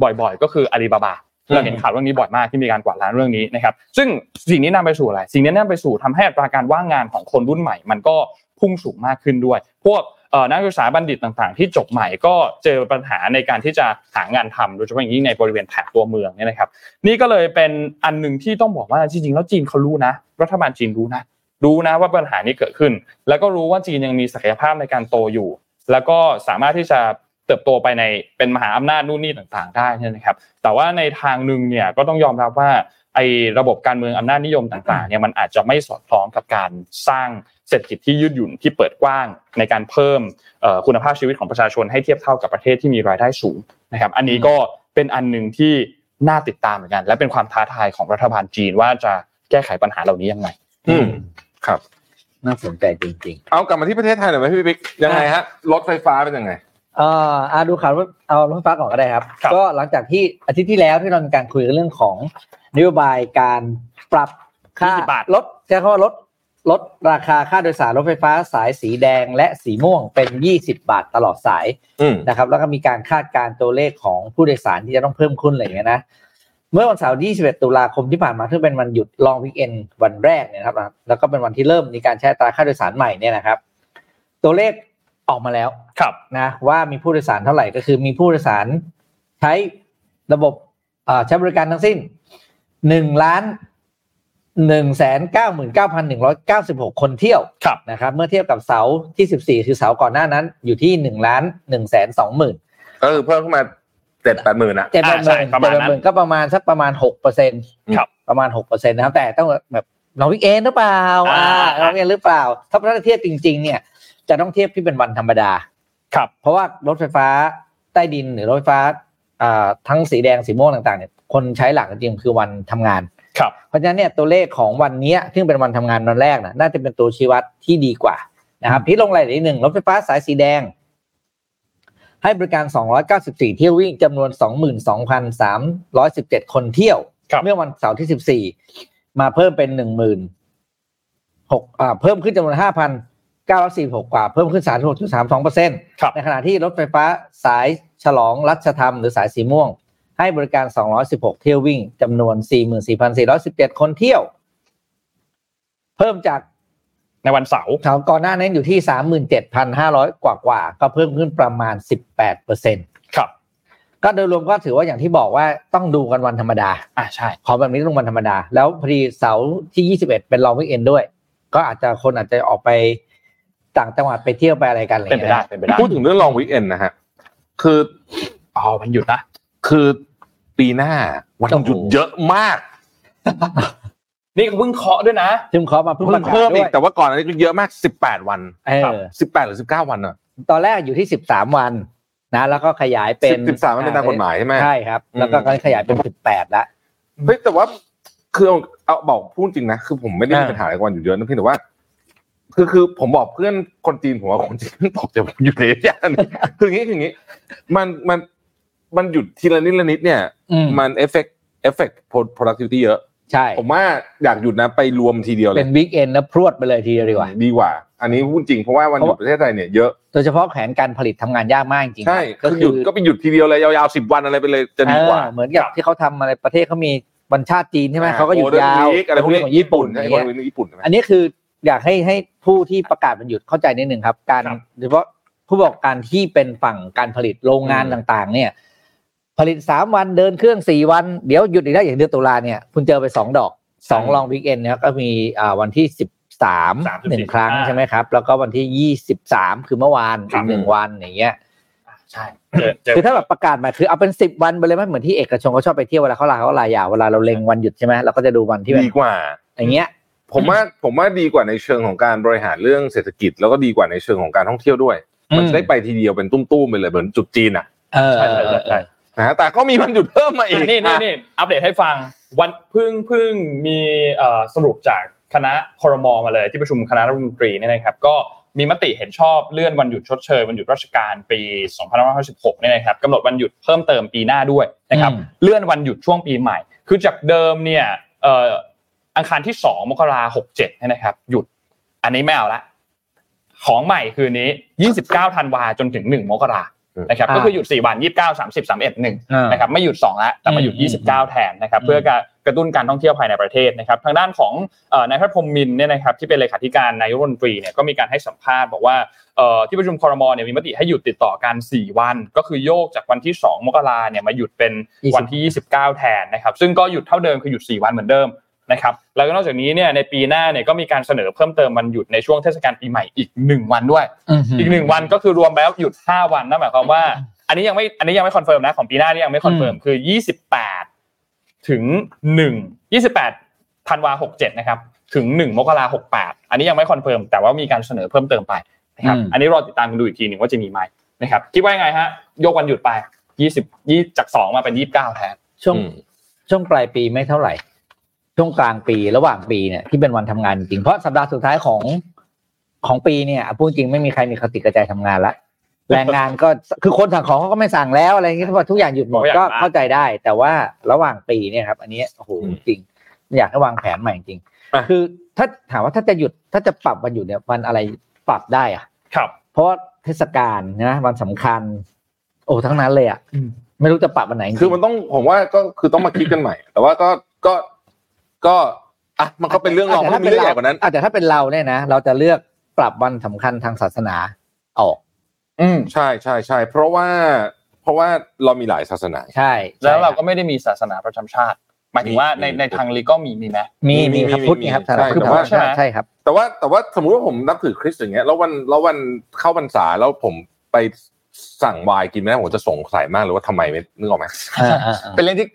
บ่อยๆ ก็คืออาลีบาบาเราเห็นข่าวเรื่องนี้บ่อยมากที่มีการกวาดล้างเรื่องนี้นะครับซึ่งสิ่งนี้นำไปสู่อะไรสิ่งนี้นำไปสู่ทำให้อัตราการว่างงานของคนรุ่นใหม่ มันก็พุ่งสูงมากขึ้นด้วย พวกเอ่อนักศึกษาบัณฑิตต่างๆ ที่จบใหม่ก็เจอปัญหาในการที่จะหางานทำโดยเฉพาะอย่างยิ่งในบริเวณแถบตัวเมืองเนี่ยนะครับ นี่ก็เลยเป็นอันหนึ่งที่ต้องบอกว่าจริงๆแล้วจีนเขารู้นะ รัฐบาลจีนรู้นะ รู้นะว่าปัญหานี้เกิดขึ้น แล้วก็รู้ว่าจีนยังมีศักยภาพในการโตอยู่ แล้วก็สามารถที่จะเติบโตไปในเป็นมหาอำนาจนู่นนี่ต่างๆ ได้นะครับ แต่ว่าในทางหนึ่งเนี่ยก็ต้องยอมรับว่าไอ้ระบบการเมืองอำนาจนิยมต่างๆเนี่ยมันอาจจะไม่สอดคล้องกับการสร้างเศรษฐกิจที่ยืดหยุ่นที่เปิดกว้าง ในการเพิ่มคุณภาพชีวิตของประชาชนให้เทียบเท่ากับประเทศที่มีรายได้สูงนะครับ อันนี้ก็เป็นอันหนึ่งที่น่าติดตามเหมือนกัน และเป็นความท้าทายของรัฐบาลจีนว่าจะแก้ไขปัญหาเหล่านี้ยังไงอืม ครับ น่าสนใจจริงเอากลับมาที่ประเทศไทยหน่อยไหมพี่บิ๊กยังไงฮะรถไฟฟ้าเป็นยังไงๆเอ่ออาดูข่าวเอารถไฟฟ้าก่อนก็ได้ครับครับ ก็หลังจากที่อาทิตย์ที่แล้วที่เรามีการคุยกันเรื่องของนโยบายการปรับค่า20บาทลดใช้คำว่าลดลดราคาค่าโดยสารรถไฟฟ้าสายสีแดงและสีม่วงเป็น 20 บาทตลอดสายอืมนะครับ แล้วก็มีการคาดการณ์ตัวเลขของผู้โดยสารที่จะต้องเพิ่มขึ้นอะไรอย่างเงี้ยนะ เมื่อวันเสาร์ที่21ตุลาคมที่ผ่านมาซึ่งเป็นวันหยุดลองวิกเอนวันแรกเนี่ยนะครับ แล้วก็เป็นวันที่เริ่มมีการใช้อัตราค่าโดยสารใหม่เนี่ยนะครับ ตัวเลขออกมาแล้วครับนะว่ามีผู้โดยสารเท่าไหร่ก็คือมีผู้โดยสารใช้ระบบเอ่อใช้บริการทั้งสิ้นหนึ่งล้านหนึ่งแสนเก้าหมื่นเก้าพันหนึ่งร้อยเก้าสิบหกคนเที่ยวครับนะครับ เมื่อเทียบกับเสาร์ที่สิบสี่คือเสาร์ก่อนหน้านั้น อยู่ที่หนึ่งล้านหนึ่งแสนสองหมื่นก็คือเพิ่มขึ้นมา เจ็ดแปดหมื่นอะเจ็ดแปดหอ่าใช่ประมาณเจ็ดแปดนั้นหมื่นนั้นก็ประมาณสักประมาณหกเปอร์เซ็นต์ครับประมาณหกเปอร์เซ็นต์นะครับแต่ต้องแบบ long weekend หรือเปล่าอ่าอ่าลองวิกเอนหรือเปล่า ถ้าถ้าเทียบจริง ๆ เนี่ย จะต้องเทียบที่เป็นวันธรรมดา ครับ เพราะว่ารถไฟฟ้าใต้ดินหรือรถไฟฟ้าอ่าทั้งสีแดงสีม่วงต่างๆเนี่ยคนใช้หลักจริงๆคือวันทำงานครับเพราะฉะนั้นเนี่ยตัวเลขของวันเนี้ยซึ่งเป็นวันทำงานวันแรกนะน่าจะเป็นตัวชี้วัดที่ดีกว่านะครับที่ลงรายละเอียดนิดหนึ่งรถไฟฟ้าสายสีแดง ให้บริการ 294 เที่ยววิ่งจำนวน 22,317 คนเที่ยวครับเมื่อวันเสาร์ที่ 14 มาเพิ่มเป็น1 0 0 0 6อ่าเพิ่มขึ้นจำนวน 5,946 กว่า เพิ่มขึ้น 36.32เปอร์เซ็นต์ครับในขณะที่รถไฟฟ้าสายฉลองรัชธรรมหรือสายสีม่วง ให้บริการ 216 เที่ยววิ่งจำนวน 44,417 คนเที่ยว เพิ่มจาก ในวันเสาร์แถวก่อนหน้านั้นอยู่ที่ 37,500 กว่ากว่าๆก็เพิ่มขึ้นประมาณ 18เปอร์เซ็นต์ครับ ก็โดยรวมก็ถือว่าอย่างที่บอกว่าต้องดูกันวันธรรมดา อ่าใช่ ขอแบบนี้ต้องวันธรรมดา แล้วพอดีเสาร์ที่ 21 เป็นลองวิกเอนด้วย ก็อาจจะคนอาจจะออกไปต่างจังหวัดไปเที่ยวไปอะไรกันอะไรเป็นไปเงี้ยได้เป็นไปได้พูดถึงเรื่องลองวีคเอนนะฮะคืออ๋อมันหยุดนะคือปีหน้าวันหยุดเยอะมาก นี่ก็เพิ่งเคาะด้วยนะซึ่งขอมาเพิ่งเพิ่ปมระกาศเพิ่มด้อีวกยแต่ว่าก่อนอันนี้ก็เยอะมาก 18 วันเออ18 หรือ 19 วันอะ ตอนแรกอยู่ที่ 13 วันนะแล้วก็ขยายเป็น13มันเป็นตามกฎหมายใช่ไหมใช่ครับ แล้วก็อืมขยายเป็น 18แล้วเฮ้ยแต่ว่าคือเอาเอาบอกพูดจริงนะคือผมไม่ได้มีอ่าปัญหาอะไรกับวันหยุดเยอะนะเพียงแต่ว่าคือคือผมบอกเพื่อนคนจีนผมว่าคนจีนตกใจผมอยู่ในย่านคืออย่างนี้คืออย่างนี้ มันมันมันหยุดทีละนิดละนิดเนี่ยอืมมันเอฟเฟกเอฟเฟก productivity เยอะ ใช่ผมว่าอยากหยุดนะไปรวมทีเดียวเลยเป็น weekend แล้วพรวดไปเลยทีเดียวดีกว่า ดีกว่า อันนี้พูดจริงเพราะว่าวันหยุดประเทศไทยเนี่ยเยอะ โดยเฉพาะแผนการผลิตทำงานยากมากจริงๆใช่ก็คือหยุดก็ไปหยุดทีเดียวเลยยาวๆสิบวันอะไรไปเลยจะดีกว่าเออเหมือนกับที่เขาทำอะไรประเทศเขามีวันชาติจีนใช่ไหมเขาก็หยุด Golden ยาว Week อะไรพวกนี้ของญี่ปุ่นใช่อย่างคเงี้นยญี่ปุ่นใช่ไหมอันนี้คืออยากให้ให้ผู้ที่ประกาศวันหยุดเข้าใจนิดหนึ่งครับ การครับโดยเฉพาะผู้ประกอบการที่เป็นฝั่งการผลิตโรงงานอืมต่างๆ เนี่ย ผลิตสามวันเดินเครื่องสี่วัน เดี๋ยวหยุดอีกแล้วอย่างเดือนตุลาเนี่ยคุณเจอไปสองดอกสองลองวิกเอนเนี่ยก็มีอ่าวันที่สิบสามหนึ่งครั้งใช่ไหมครับ แล้วก็วันที่ยี่สิบสามคือเมื่อวานอีกหนึ่งวันอย่างเงี้ยใช่เจอเจอคือถ้าแบบประกาศมาคือเอาเป็นสิบวันไปเลยไหมเหมือนที่เอกชนเขาชอบไปเที่ยวเวลาเขาลาเขาลายาวเวลาเราเล็งวันหยุดใช่ไหมเราก็จะดูวันที่แบบดีกว่า อย่างเงี้ย ผมว่าผมว่าดีกว่าในเชิงของการบริหารเรื่องเศรษฐกิจ แล้วก็ดีกว่าในเชิงของการท่องเที่ยวด้วย มันอืมจะได้ไปทีเดียวเป็นตุ้มๆไปเลยเหมือนจุดจีนอะเออใช่ใช่ใช่ใช่ นะฮะแต่ก็มีวันหยุดเพิ่มมาอีกนี่นี่นี่อัปเดตให้ฟังวันเพิ่งเพิ่งมีเอ่อสรุปจากคณะคอรมอมาเลยที่ประชุมคณะรัฐมนตรีเนี่ยนะครับ ก็มีมติเห็นชอบเลื่อนวันหยุดชดเชยวันหยุดราชการปี 2566เนี่ยนะครับกำหนดวันหยุดเพิ่มเติมปีหน้าด้วยนะครับอืมเลื่อนวันหยุดช่วงปีใหม่ คือจากเดิมเนี่ยเอ่ออังคารที่ 2 มกราคม67เนี่ยนะครับ หยุด อันนี้ไม่เอาละ ของใหม่คืนนี้ 29ธันวาจนถึง 1 มกรา นะครับอ่าก็คือหยุด 4 วัน 29 30 31 1อ่านะครับไม่หยุด2แล้วแต่มาหยุดอืม29 แทนนะครับอืมเพื่อการกระตุ้นการท่องเที่ยวภายในประเทศนะครับทางด้านของเอ่อนายแพทย์พรหมมินทร์เนี่ยนะครับที่เป็นเลขาธิการนายกรัฐมนตรีเนี่ยก็มีการให้สัมภาษณ์บอกว่าเอ่อที่ประชุมคอรมอเนี่ยมีมติให้หยุดติดต่อกัน 4 วัน ก็คือโยกจากวันที่ 2 มกราเนี่ยมาหยุดเป็นวันที่ 29 แทนนะครับซึ่งก็หยุดเท่าเดิมคือหยุด 4 วันเหมือนเดิม นะครับแล้วก็นอกจากนี้เนี่ยในปีหน้าเนี่ยก็มีการเสนอเพิ่มเติมวันหยุดในช่วงเทศกาลปีใหม่อีก 1 วันด้วย อีกหนึ่งวันก็คือรวมแล้วหยุด 5 วันนั่นหมายความว่า อันนี้ยังไม่อันนี้ยังไม่ confirm นะของปีหน้านี่ยังไม่ confirm คือ 28 ถึง 1 28ธันวา67นะครับถึง 1 มกรา68 อันนี้ยังไม่ confirm แต่ว่ามีการเสนอเพิ่มเติมไปนะครับอืมอันนี้รอติดตามกันดูอีกทีหนึ่งว่าจะมีไหมนะครับคิดว่ายังไงฮะยกวันหยุดไป20 20 จาก2มาเป็น 29แทนช่วงอืมช่วงปลายปีไม่เท่าไหร่ ช่วงกลางปีระหว่างปีเนี่ยที่เป็นวันทำงานจริงเพราะสัปดาห์สุดท้ายของของปีเนี่ยพูดจริงไม่มีใครมีคติกระจายทำงานละแรงงานก็คือคนสั่งของเขาก็ไม่สั่งแล้วอะไรอย่างเงี้ยเพราะทุกอย่างหยุดหมดเขาอยากก็มาเข้าใจได้ แต่ว่าระหว่างปีเนี่ยครับ อันนี้โอ้โหจริง อยากให้วางแผนใหม่จริงอะคือถ้าถามว่าถ้าจะหยุดถ้าจะปรับวันหยุดเนี่ยวันอะไรปรับได้อะครับ เพราะว่าเทศกาลนะวันสำคัญ โอ้ทั้งนั้นเลยอะอืมไม่รู้จะปรับวันไหนจริงๆคือมันต้องผมว่าก็คือต้องมาคิดกันใหม่ แต่ว่าก็ก็ ก็อะมันก็เป็นเรื่องรองเพราะมันมีเรื่องใหญ่กว่านั้นอาจจะถ้าเป็นเราเนี่ยนะเราจะเลือกปรับวันสำคัญทางศาสนาออก อืมใช่ใช่ใช่เพราะว่า เพราะว่าเรามีหลายศาสนาใช่ แล้วเราใช่คก็บไม่ได้มีศาสนาประจำชาติหมายถึงว่าในมีในทางลีก็มีมีไหมมีมีมีครับมีพุทธมีนี่ครับใช่สารพุทธแต่ว่าใช่ใช่ครับ แต่ว่าแต่ว่าสมมุติว่าผมนับถือคริสต์อย่างเงี้ยแล้ววันแล้ววันเข้าพรรษาแล้วผมไปสั่งไวน์กินไม่ได้ผมจะสงสัยมากเลยว่าทำไมไม่นึกออกไหมอ่าอ่าอ่าเป็นเรื่องที่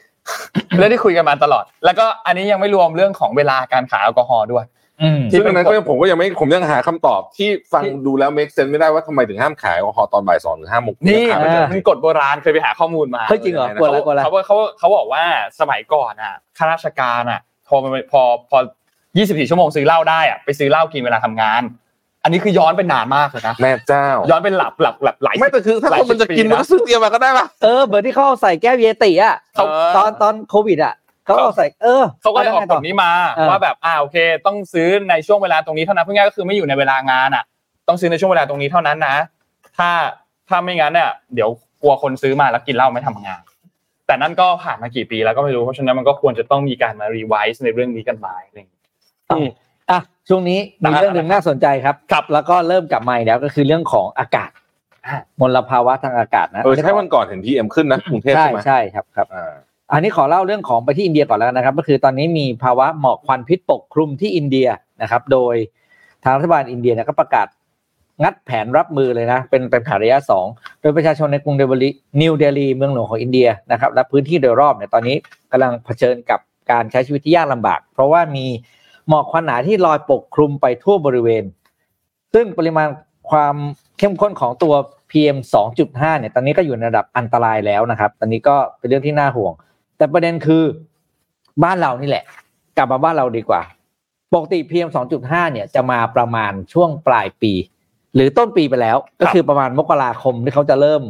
เรื่องที่คุยกันมาตลอด แล้วก็อันนี้ยังไม่รวมเรื่องของเวลาการขายแอลกอฮอล์ด้วยอืมซึ่งอันนั้นก็ยังผมก็ยังไม่ผมยังหาคำตอบที่ฟังดูแล้ว make sense ไม่ได้ว่าทำไมถึงห้ามขายแอลกอฮอล์ตอนบ่ายสองถึงห้าโมงนี่หามันไม่เจอมันกฎโบราณเคยไปหาข้อมูลมาเฮ้ยจริงเหรอกลัวแล้วกลัวแล้วเขาเขาเขาบอกว่าสมัยก่อนอะข้าราชการอะพอพอพอ24 ชั่วโมงซื้อเหล้าได้อะไปซื้อเหล้ากินเวลาทำงาน อันนี้คือย้อนไปนานมากเลยนะแม่เจ้า ย้อนเป็นหลับหลับหลับหลายไม่แต่คือถ้าคนมันจะกินมันก็ซื้อเตรียมมาก็ได้ป่ะเออเหมือนที่เขาเอาใส่แก้วเยติอะเขาตอนตอนโควิดอะเขาเอาใส่เออเขาก็เลยออกแวไงกต่ฎนี้มาเออว่าแบบอ่าโอเค ต้องซื้อในช่วงเวลาตรงนี้เท่านั้นเพื่อง่ายก็คือไม่อยู่ในเวลางานอะ ต้องซื้อในช่วงเวลาตรงนี้เท่านั้นนะ ถ้าถ้าไม่งั้นเนี่ยเดี๋ยวกลัวคนซื้อมาแล้วกินเหล้าไม่ทำงาน แต่นั่นก็ผ่านมากี่ปีแล้วก็ไม่รู้เพราะฉะนั้นมันก็ควรจะต้องมีการมารีไวซ์ในเรื่องนี้กันมาอะไรอย่างเงี้ยอะ ช่วงนี้มีเรื่องหนึ่งน่าสนใจครับครับ แล้วก็เริ่มกลับมาอีกแล้วก็คือเรื่องของอากาศอะมลภาวะทางอากาศนะเออใช่วันก่อนเห็น PM ขึ้นนะกรุงเทพใช่ใช่ไหมใช่ครับครับอ่าอันนี้ขอเล่าเรื่องของไปที่อินเดียก่อนแล้วกันนะครับ ก็คือตอนนี้มีภาวะหมอกควันพิษปกคลุมที่อินเดียนะครับ โดยทางรัฐบาลอินเดียเนี่ยก็ประกาศงัดแผนรับมือเลยนะ เป็นเป็นแผนระยะสองโดยประชาชนในกรุงเดลีนิวเดลีเมืองหลวงของอินเดียนะครับและพื้นที่โดยรอบเนี่ยตอนนี้กำลังเผชิญกับการใช้ชีวิตที่ยากลำบาก เพราะว่ามี หมอกควันหนาที่ลอยปกคลุมไปทั่วบริเวณ ซึ่งปริมาณความเข้มข้นของตัว PM 2.5 เนี่ย ตอนนี้ก็อยู่ในระดับอันตรายแล้วนะครับ ตอนนี้ก็เป็นเรื่องที่น่าห่วง แต่ประเด็นคือบ้านเรานี่แหละ กลับมาบ้านเราดีกว่า ปกติ PM 2.5 เนี่ยจะมาประมาณช่วงปลายปี หรือต้นปีไปแล้ว ก็คือประมาณมกราคมที่เขาจะเริ่ม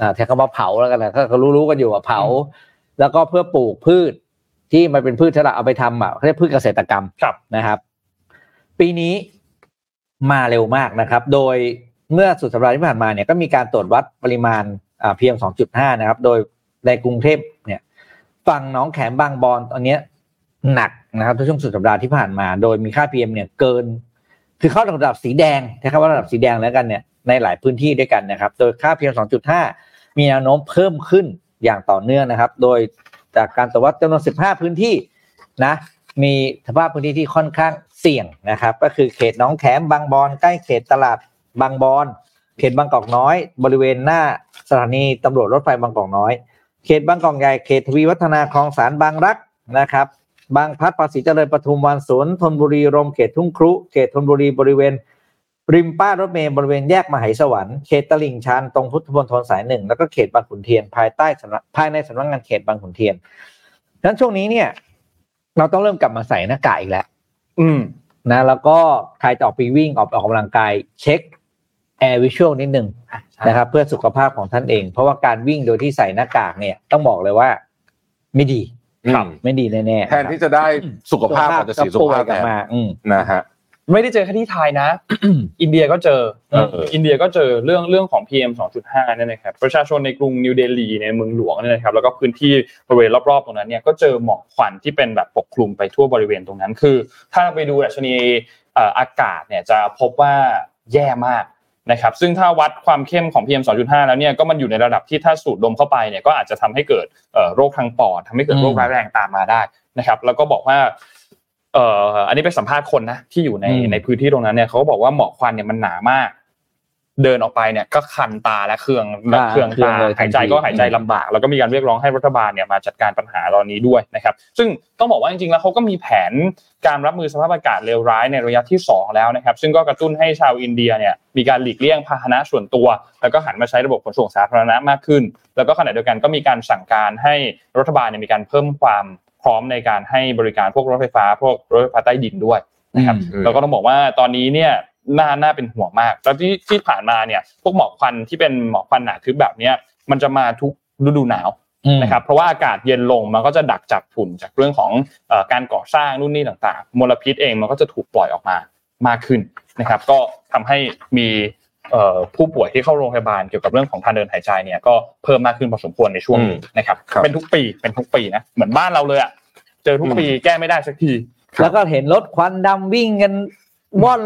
อ่าแทนคำว่าเผาแล้วกันนะก็เขารู้ๆกันอยู่ว่าเผา แล้วก็เพื่อปลูกพืช ที่มันเป็นพืชที่เราเอาไปทำอะเขาเรียกพืชเกษตรกรรมครับนะครับ ปีนี้มาเร็วมากนะครับ โดยเมื่อสุดสัปดาห์ที่ผ่านมาเนี่ยก็มีการตรวจวัดปริมาณอ่า PM 2.5นะครับ โดยในกรุงเทพเนี่ยฝั่งหน้องแขมบางบอนตอนเนี้ยหนักนะครับในช่วงสุดสัปดาห์ที่ผ่านมา โดยมีค่า PM เนี่ยเกิน คือเข้าระดับสีแดงใช้คำว่าระดับสีแดงแล้วกันเนี่ยในหลายพื้นที่ด้วยกันนะครับ โดยค่า PM 2.5 มีแนวโน้มเพิ่มขึ้นอย่างต่อเนื่องนะครับ โดย จากการตรวจวัดจำนวน 15 พื้นที่นะมีสภาพพื้นที่ที่ค่อนข้างเสี่ยงนะครับ ก็คือเขตหน้องแขมบางบอนใกล้เขตตลาดบางบอนเขตบางกอกน้อย บริเวณหน้าสถานีตำรวจรถไฟบางกอกน้อย เขตบางกอกใหญ่เขตทวีวัฒนาคลองสารบางรักนะครับ บางพัดภาษีเจริญปทุมวันสวนธนบุรีรมเขตทุ่งครุ เขตธนบุรีบริเวณ ริมป้ายรถเมล์บริเวณแยกมหาสวรรค์เขตตลิ่งชันตรงพุทธมณฑลสายหนึ่งแล้วก็เขตบางขุนเทียนภายใต้สำนักภายในสำนักงานเขตบางขุนเทียนดังนั้นช่วงนี้เนี่ย เราต้องเริ่มกลับมาใส่หน้ากากอีกแล้ว อืม นะ แล้วก็ใครจะออกไปวิ่งออกไปออกกำลังกาย เช็ค AirVisual นิดนึงนะครับ เพื่อสุขภาพของท่านเอง เพราะว่าการวิ่งโดยที่ใส่หน้ากากเนี่ย ต้องบอกเลยว่า ไม่ดีครับไม่ดีแน่ๆแทนที่จะได้สุขภาพอาจจะเสียสุขภาพแทนกลับมาอืมนะฮะ ไม่ได้เจอแค่ที่ไทยนะ อินเดียก็เจอเอออินเดียก็เจอเรื่องเรื่องของ PM 2.5เนี่ยนะครับ ประชาชนในกรุงนิวเดลีในเมืองหลวงเนี่ยนะครับ แล้วก็พื้นที่บริเวณรอบๆตรงนั้นเนี่ย ก็เจอหมอกควันที่เป็นแบบปกคลุมไปทั่วบริเวณตรงนั้น คือ ถ้าเราไปดูดัชนีเอ่ออากาศเนี่ยจะพบว่าแย่มากนะครับ ซึ่งถ้าวัดความเข้มของ PM 2.5 แล้วเนี่ย ก็มันอยู่ในระดับที่ถ้าสูดดมเข้าไปเนี่ย ก็อาจจะทำให้เกิดเอ่อโรคทางปอดทำให้เกิดโรคร้ายแรงตามมาได้นะครับ แล้วก็บอกว่าเอ่ออันนี้เป็นสัมภาษณ์คนนะที่อยู่ในอืมในพื้นที่ตรงนั้นเนี่ยเขาก็บอกว่าหมอกควันเนี่ยมันหนามาก เดินออกไปเนี่ยก็คันตาและเคืองและเคืองตาเลยหายใจก็หายใจลำบาก แล้วก็มีการเรียกร้องให้รัฐบาลเนี่ยมาจัดการปัญหาตอนนี้ด้วยนะครับ ซึ่งต้องบอกว่าจริงๆแล้วเขาก็มีแผนการรับมือสภาพอากาศเลวร้ายในระยะที่สองแล้วนะครับ ซึ่งก็กระตุ้นให้ชาวอินเดียเนี่ยมีการหลีกเลี่ยงพาหนะส่วนตัว แล้วก็หันมาใช้ระบบขนส่งสาธารณะมากขึ้น แล้วก็ขณะเดียวกันก็มีการสั่งการให้รัฐบาลเนี่ยมีการเพิ่มความพ ร้อมในการให้บริการพวกรถไฟฟ้า พวกรถไฟฟ้าใต้ดินด้วยนะครับอืมแล้วก็ต้องบอกว่าตอนนี้เนี่ยน่าน่าเป็นห่วงมาก แล้วที่ที่ผ่านมาเนี่ยพวกหมอกควันที่เป็นหมอกควันหนาทึบแบบเนี้ยมันจะมาทุกฤดูหนาวอืมนะครับเพราะว่าอากาศเย็นลงมันก็จะดักจับฝุ่นจากเรื่องของเอ่อการก่อสร้างนู่นนี่ต่างๆ มลพิษเองมันก็จะถูกปล่อยออกมามากขึ้นนะครับ ก็ทำให้มีเอ่อ ผู้ป่วยที่เข้าโรงพยาบาลเกี่ยวกับเรื่องของทางเดินหายใจเนี่ยก็เพิ่มมากขึ้นพอสมควรในช่วงนี้นะครับครับเป็นทุกปีเป็นทุกปีนะเหมือนบ้านเราเลยอะเจอทุกปีแก้ไม่ได้สักที แล้วก็เห็นรถควันดำวิ่งกันว่อน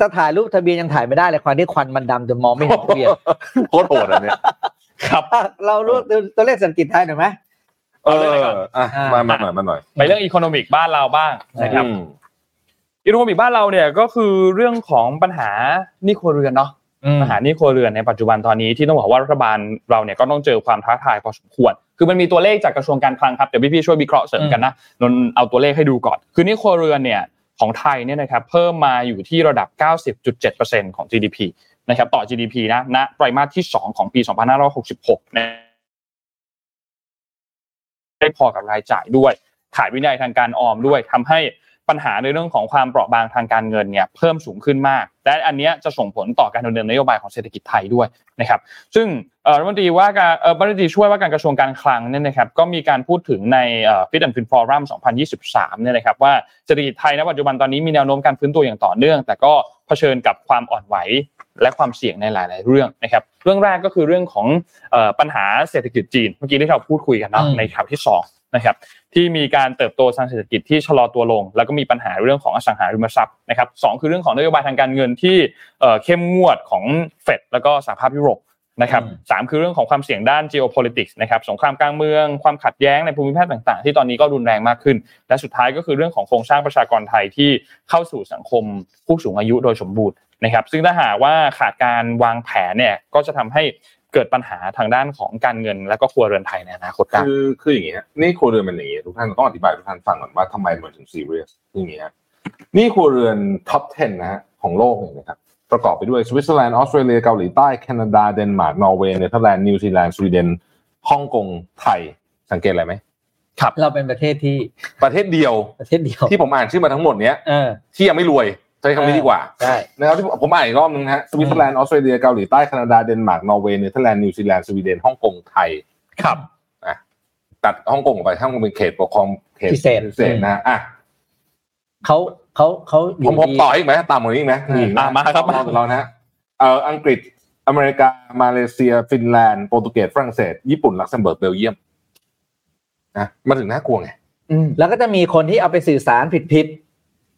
จะถ่ายรูปทะเบียนยังถ่ายไม่ได้เลยควันที่ควันมันดำจนมองไม่เห็นทะเบียนโคตรโหดอันเนี้ยครับอะเรารู้ตัวเลขเศรษฐกิจไทยหน่อยไหมเอเอาเลยก่อนออะมามาหน่อยมาหน่อยไปเรื่องอีโคโนมิกบ้านเราบ้างนะครับ อืมอีโคโนมิกบ้านเราเนี่ยก็คือเรื่องของปัญหาหนี้ครัวเรือนเนาะปัญหาหนี้ครัวเรือนในปัจจุบันตอนนี้ที่ต้องบอกว่ารัฐบาลเราเนี่ยก็ต้องเจอความท้าทายพอสมควรคือมันมีตัวเลขจากกระทรวงการคลังครับเดี๋ยวพี่ๆช่วยวิเคราะห์เสริมกันนะนนท์เอาตัวเลขให้ดูก่อน คือหนี้ครัวเรือนเนี่ยของไทยเนี่ยนะครับเพิ่มมาอยู่ที่ระดับ 90.7%ของ GDP นะครับต่อ GDP นะณไตรมาสที่ 2 ของปี 2566นะได้พอกับรายจ่ายด้วย ขายวินัยทางการออมด้วยทำให้ ปัญหาในเรื่องของความเปราะบางทางการเงินเนี่ยเพิ่มสูงขึ้นมาก และอันเนี้ยจะส่งผลต่อการดำเนินนโยบายของเศรษฐกิจไทยด้วยนะครับซึ่งเอ่อรัฐมนตรีว่าการเอ่อรัฐมนตรีช่วยว่าการกระทรวงการคลังเนี่ยนะครับก็มีการพูดถึงในเอ่อ Fit and Fin Forum 2023เนี่ยนะครับว่าเศรษฐกิจไทยณปัจจุบันตอนนี้มีแนวโน้มการฟื้นตัวอย่างต่อเนื่อง แต่ก็เผชิญกับความอ่อนไหวและความเสี่ยงในหลาย ๆ เรื่องนะครับเรื่องแรกก็คือเรื่องของเอ่อปัญหาเศรษฐกิจจีน เมื่อกี้ที่เราพูดคุยกันเนาะอืมในข่าวที่สองนะครับ ที่มีการเติบโตทางเศรษฐกิจที่ชะลอตัวลง แล้วก็มีปัญหาเรื่องของอสังหาริมทรัพย์นะครับสองคือเรื่องของนโยบายทางการเงินที่เอ่อเข้มงวดของเฟดแล้วก็สหภาพยุโรปนะครับอืมสามคือเรื่องของความเสี่ยงด้าน geopolitics นะครับสงครามกลางเมือง ความขัดแย้งในภูมิภาคต่างๆ ที่ตอนนี้ก็รุนแรงมากขึ้น และสุดท้ายก็คือเรื่องของโครงสร้างประชากรไทยที่เข้าสู่สังคมผู้สูงอายุโดยสมบูรณ์นะครับซึ่งถ้าหากว่าขาดการวางแผนเนี่ยก็จะทำให้ เกิดปัญหาทางด้านของการเงินและก็ครัวเรือนไทยในอนาคตได้คือคืออย่างเงี้ยนี่ครัวเรือนเป็นอย่างเงี้ยทุกท่านต้องอธิบายทุกท่านฟังก่อนว่าทำไมมันถึงซีเรียสอย่างเงี้ยหนี้ครัวเรือน top 10 นะฮะของโลกเนี่ยนะครับประกอบไปด้วยสวิตเซอร์แลนด์ออสเตรเลียเกาหลีใต้แคนาดาเดนมาร์กนอร์เวย์เนเธอร์แลนด์นิวซีแลนด์สวีเดนฮ่องกงไทยสังเกตอะไรไหมเราเป็นประเทศที่ประเทศเดียวประเทศเดียวที่ผมอ่านชื่อมาทั้งหมดเนี้ยเออที่ยังไม่รวย ใช้คำนี้ดีกว่าใช่นะครับที่ผมอ่านอีกรอบนึงนะฮะสวิตเซอร์แลนด์ออสเตรเลียเกาหลีใต้แคนาดาเดนมาร์กนอร์เวย์เนเธอร์แลนด์นิวซีแลนด์สวีเดนฮ่องกงไทยครับอะตัดฮ่องกงออกไปฮ่องกงเป็นเขตปกครองเขตพิเศษพิเศษนะอะเขาเขาเขาอผยู่มผมดีต่ออีกไหมตามกว่านี้อีกไหมอืมอีกนะอะมาครับมาเรานะฮะเอ่ออังกฤษอเมริกา มาเลเซีย ฟินแลนด์โปรตุเกสฝรั่งเศส ญี่ปุ่นลักเซมเบิร์กเบลเยียมนะมาถึงน่ากลัวไงแล้วก็จะมีคนที่เอาไปสื่อสารผิดผิดๆ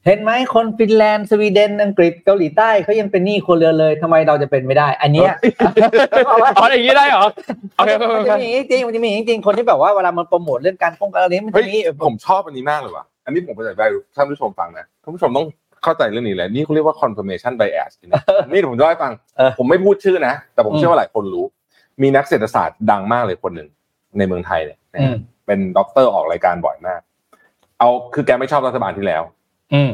เห็นไหมคนฟินแลนด์สวีเดนอังกฤษเกาหลีใต้เขายังเป็นหนี้คนเรือนเลยทำไมเราจะเป็นไม่ได้ อันเนี้ยอ๋ออย่างนี้ได้เหรอโอเคโอเคโอเคมันจะมีจริงๆมันจะมีจริงๆคนที่แบบว่าเวลามันโปรโมทเรื่องการป้องกันอะไรนี้เฮ้ยมันจะมีผมชอบอันนี้มากเลยว่ะอันนี้ผมไปจากได้ท่านผู้ชมฟังนะท่านผู้ชมต้องเข้าใจเรื่องนี้เลยนี่เขาเรียกว่า confirmation bias นะนี่เดี๋ยวผมจะเล่าให้ฟัง ผมไม่พูดชื่อนะ แต่ผมเชื่อว่าหลายคนรู้ มีนักเศรษฐศาสตร์ดังมากเลยคนหนึ่งในเมืองไทยเนี่ยนะฮะอืมเป็นด็อกเตอร์ออกรายการบ่อยมาก เอาคือแกไม่ชอบรัฐบาลที่แล้วอืม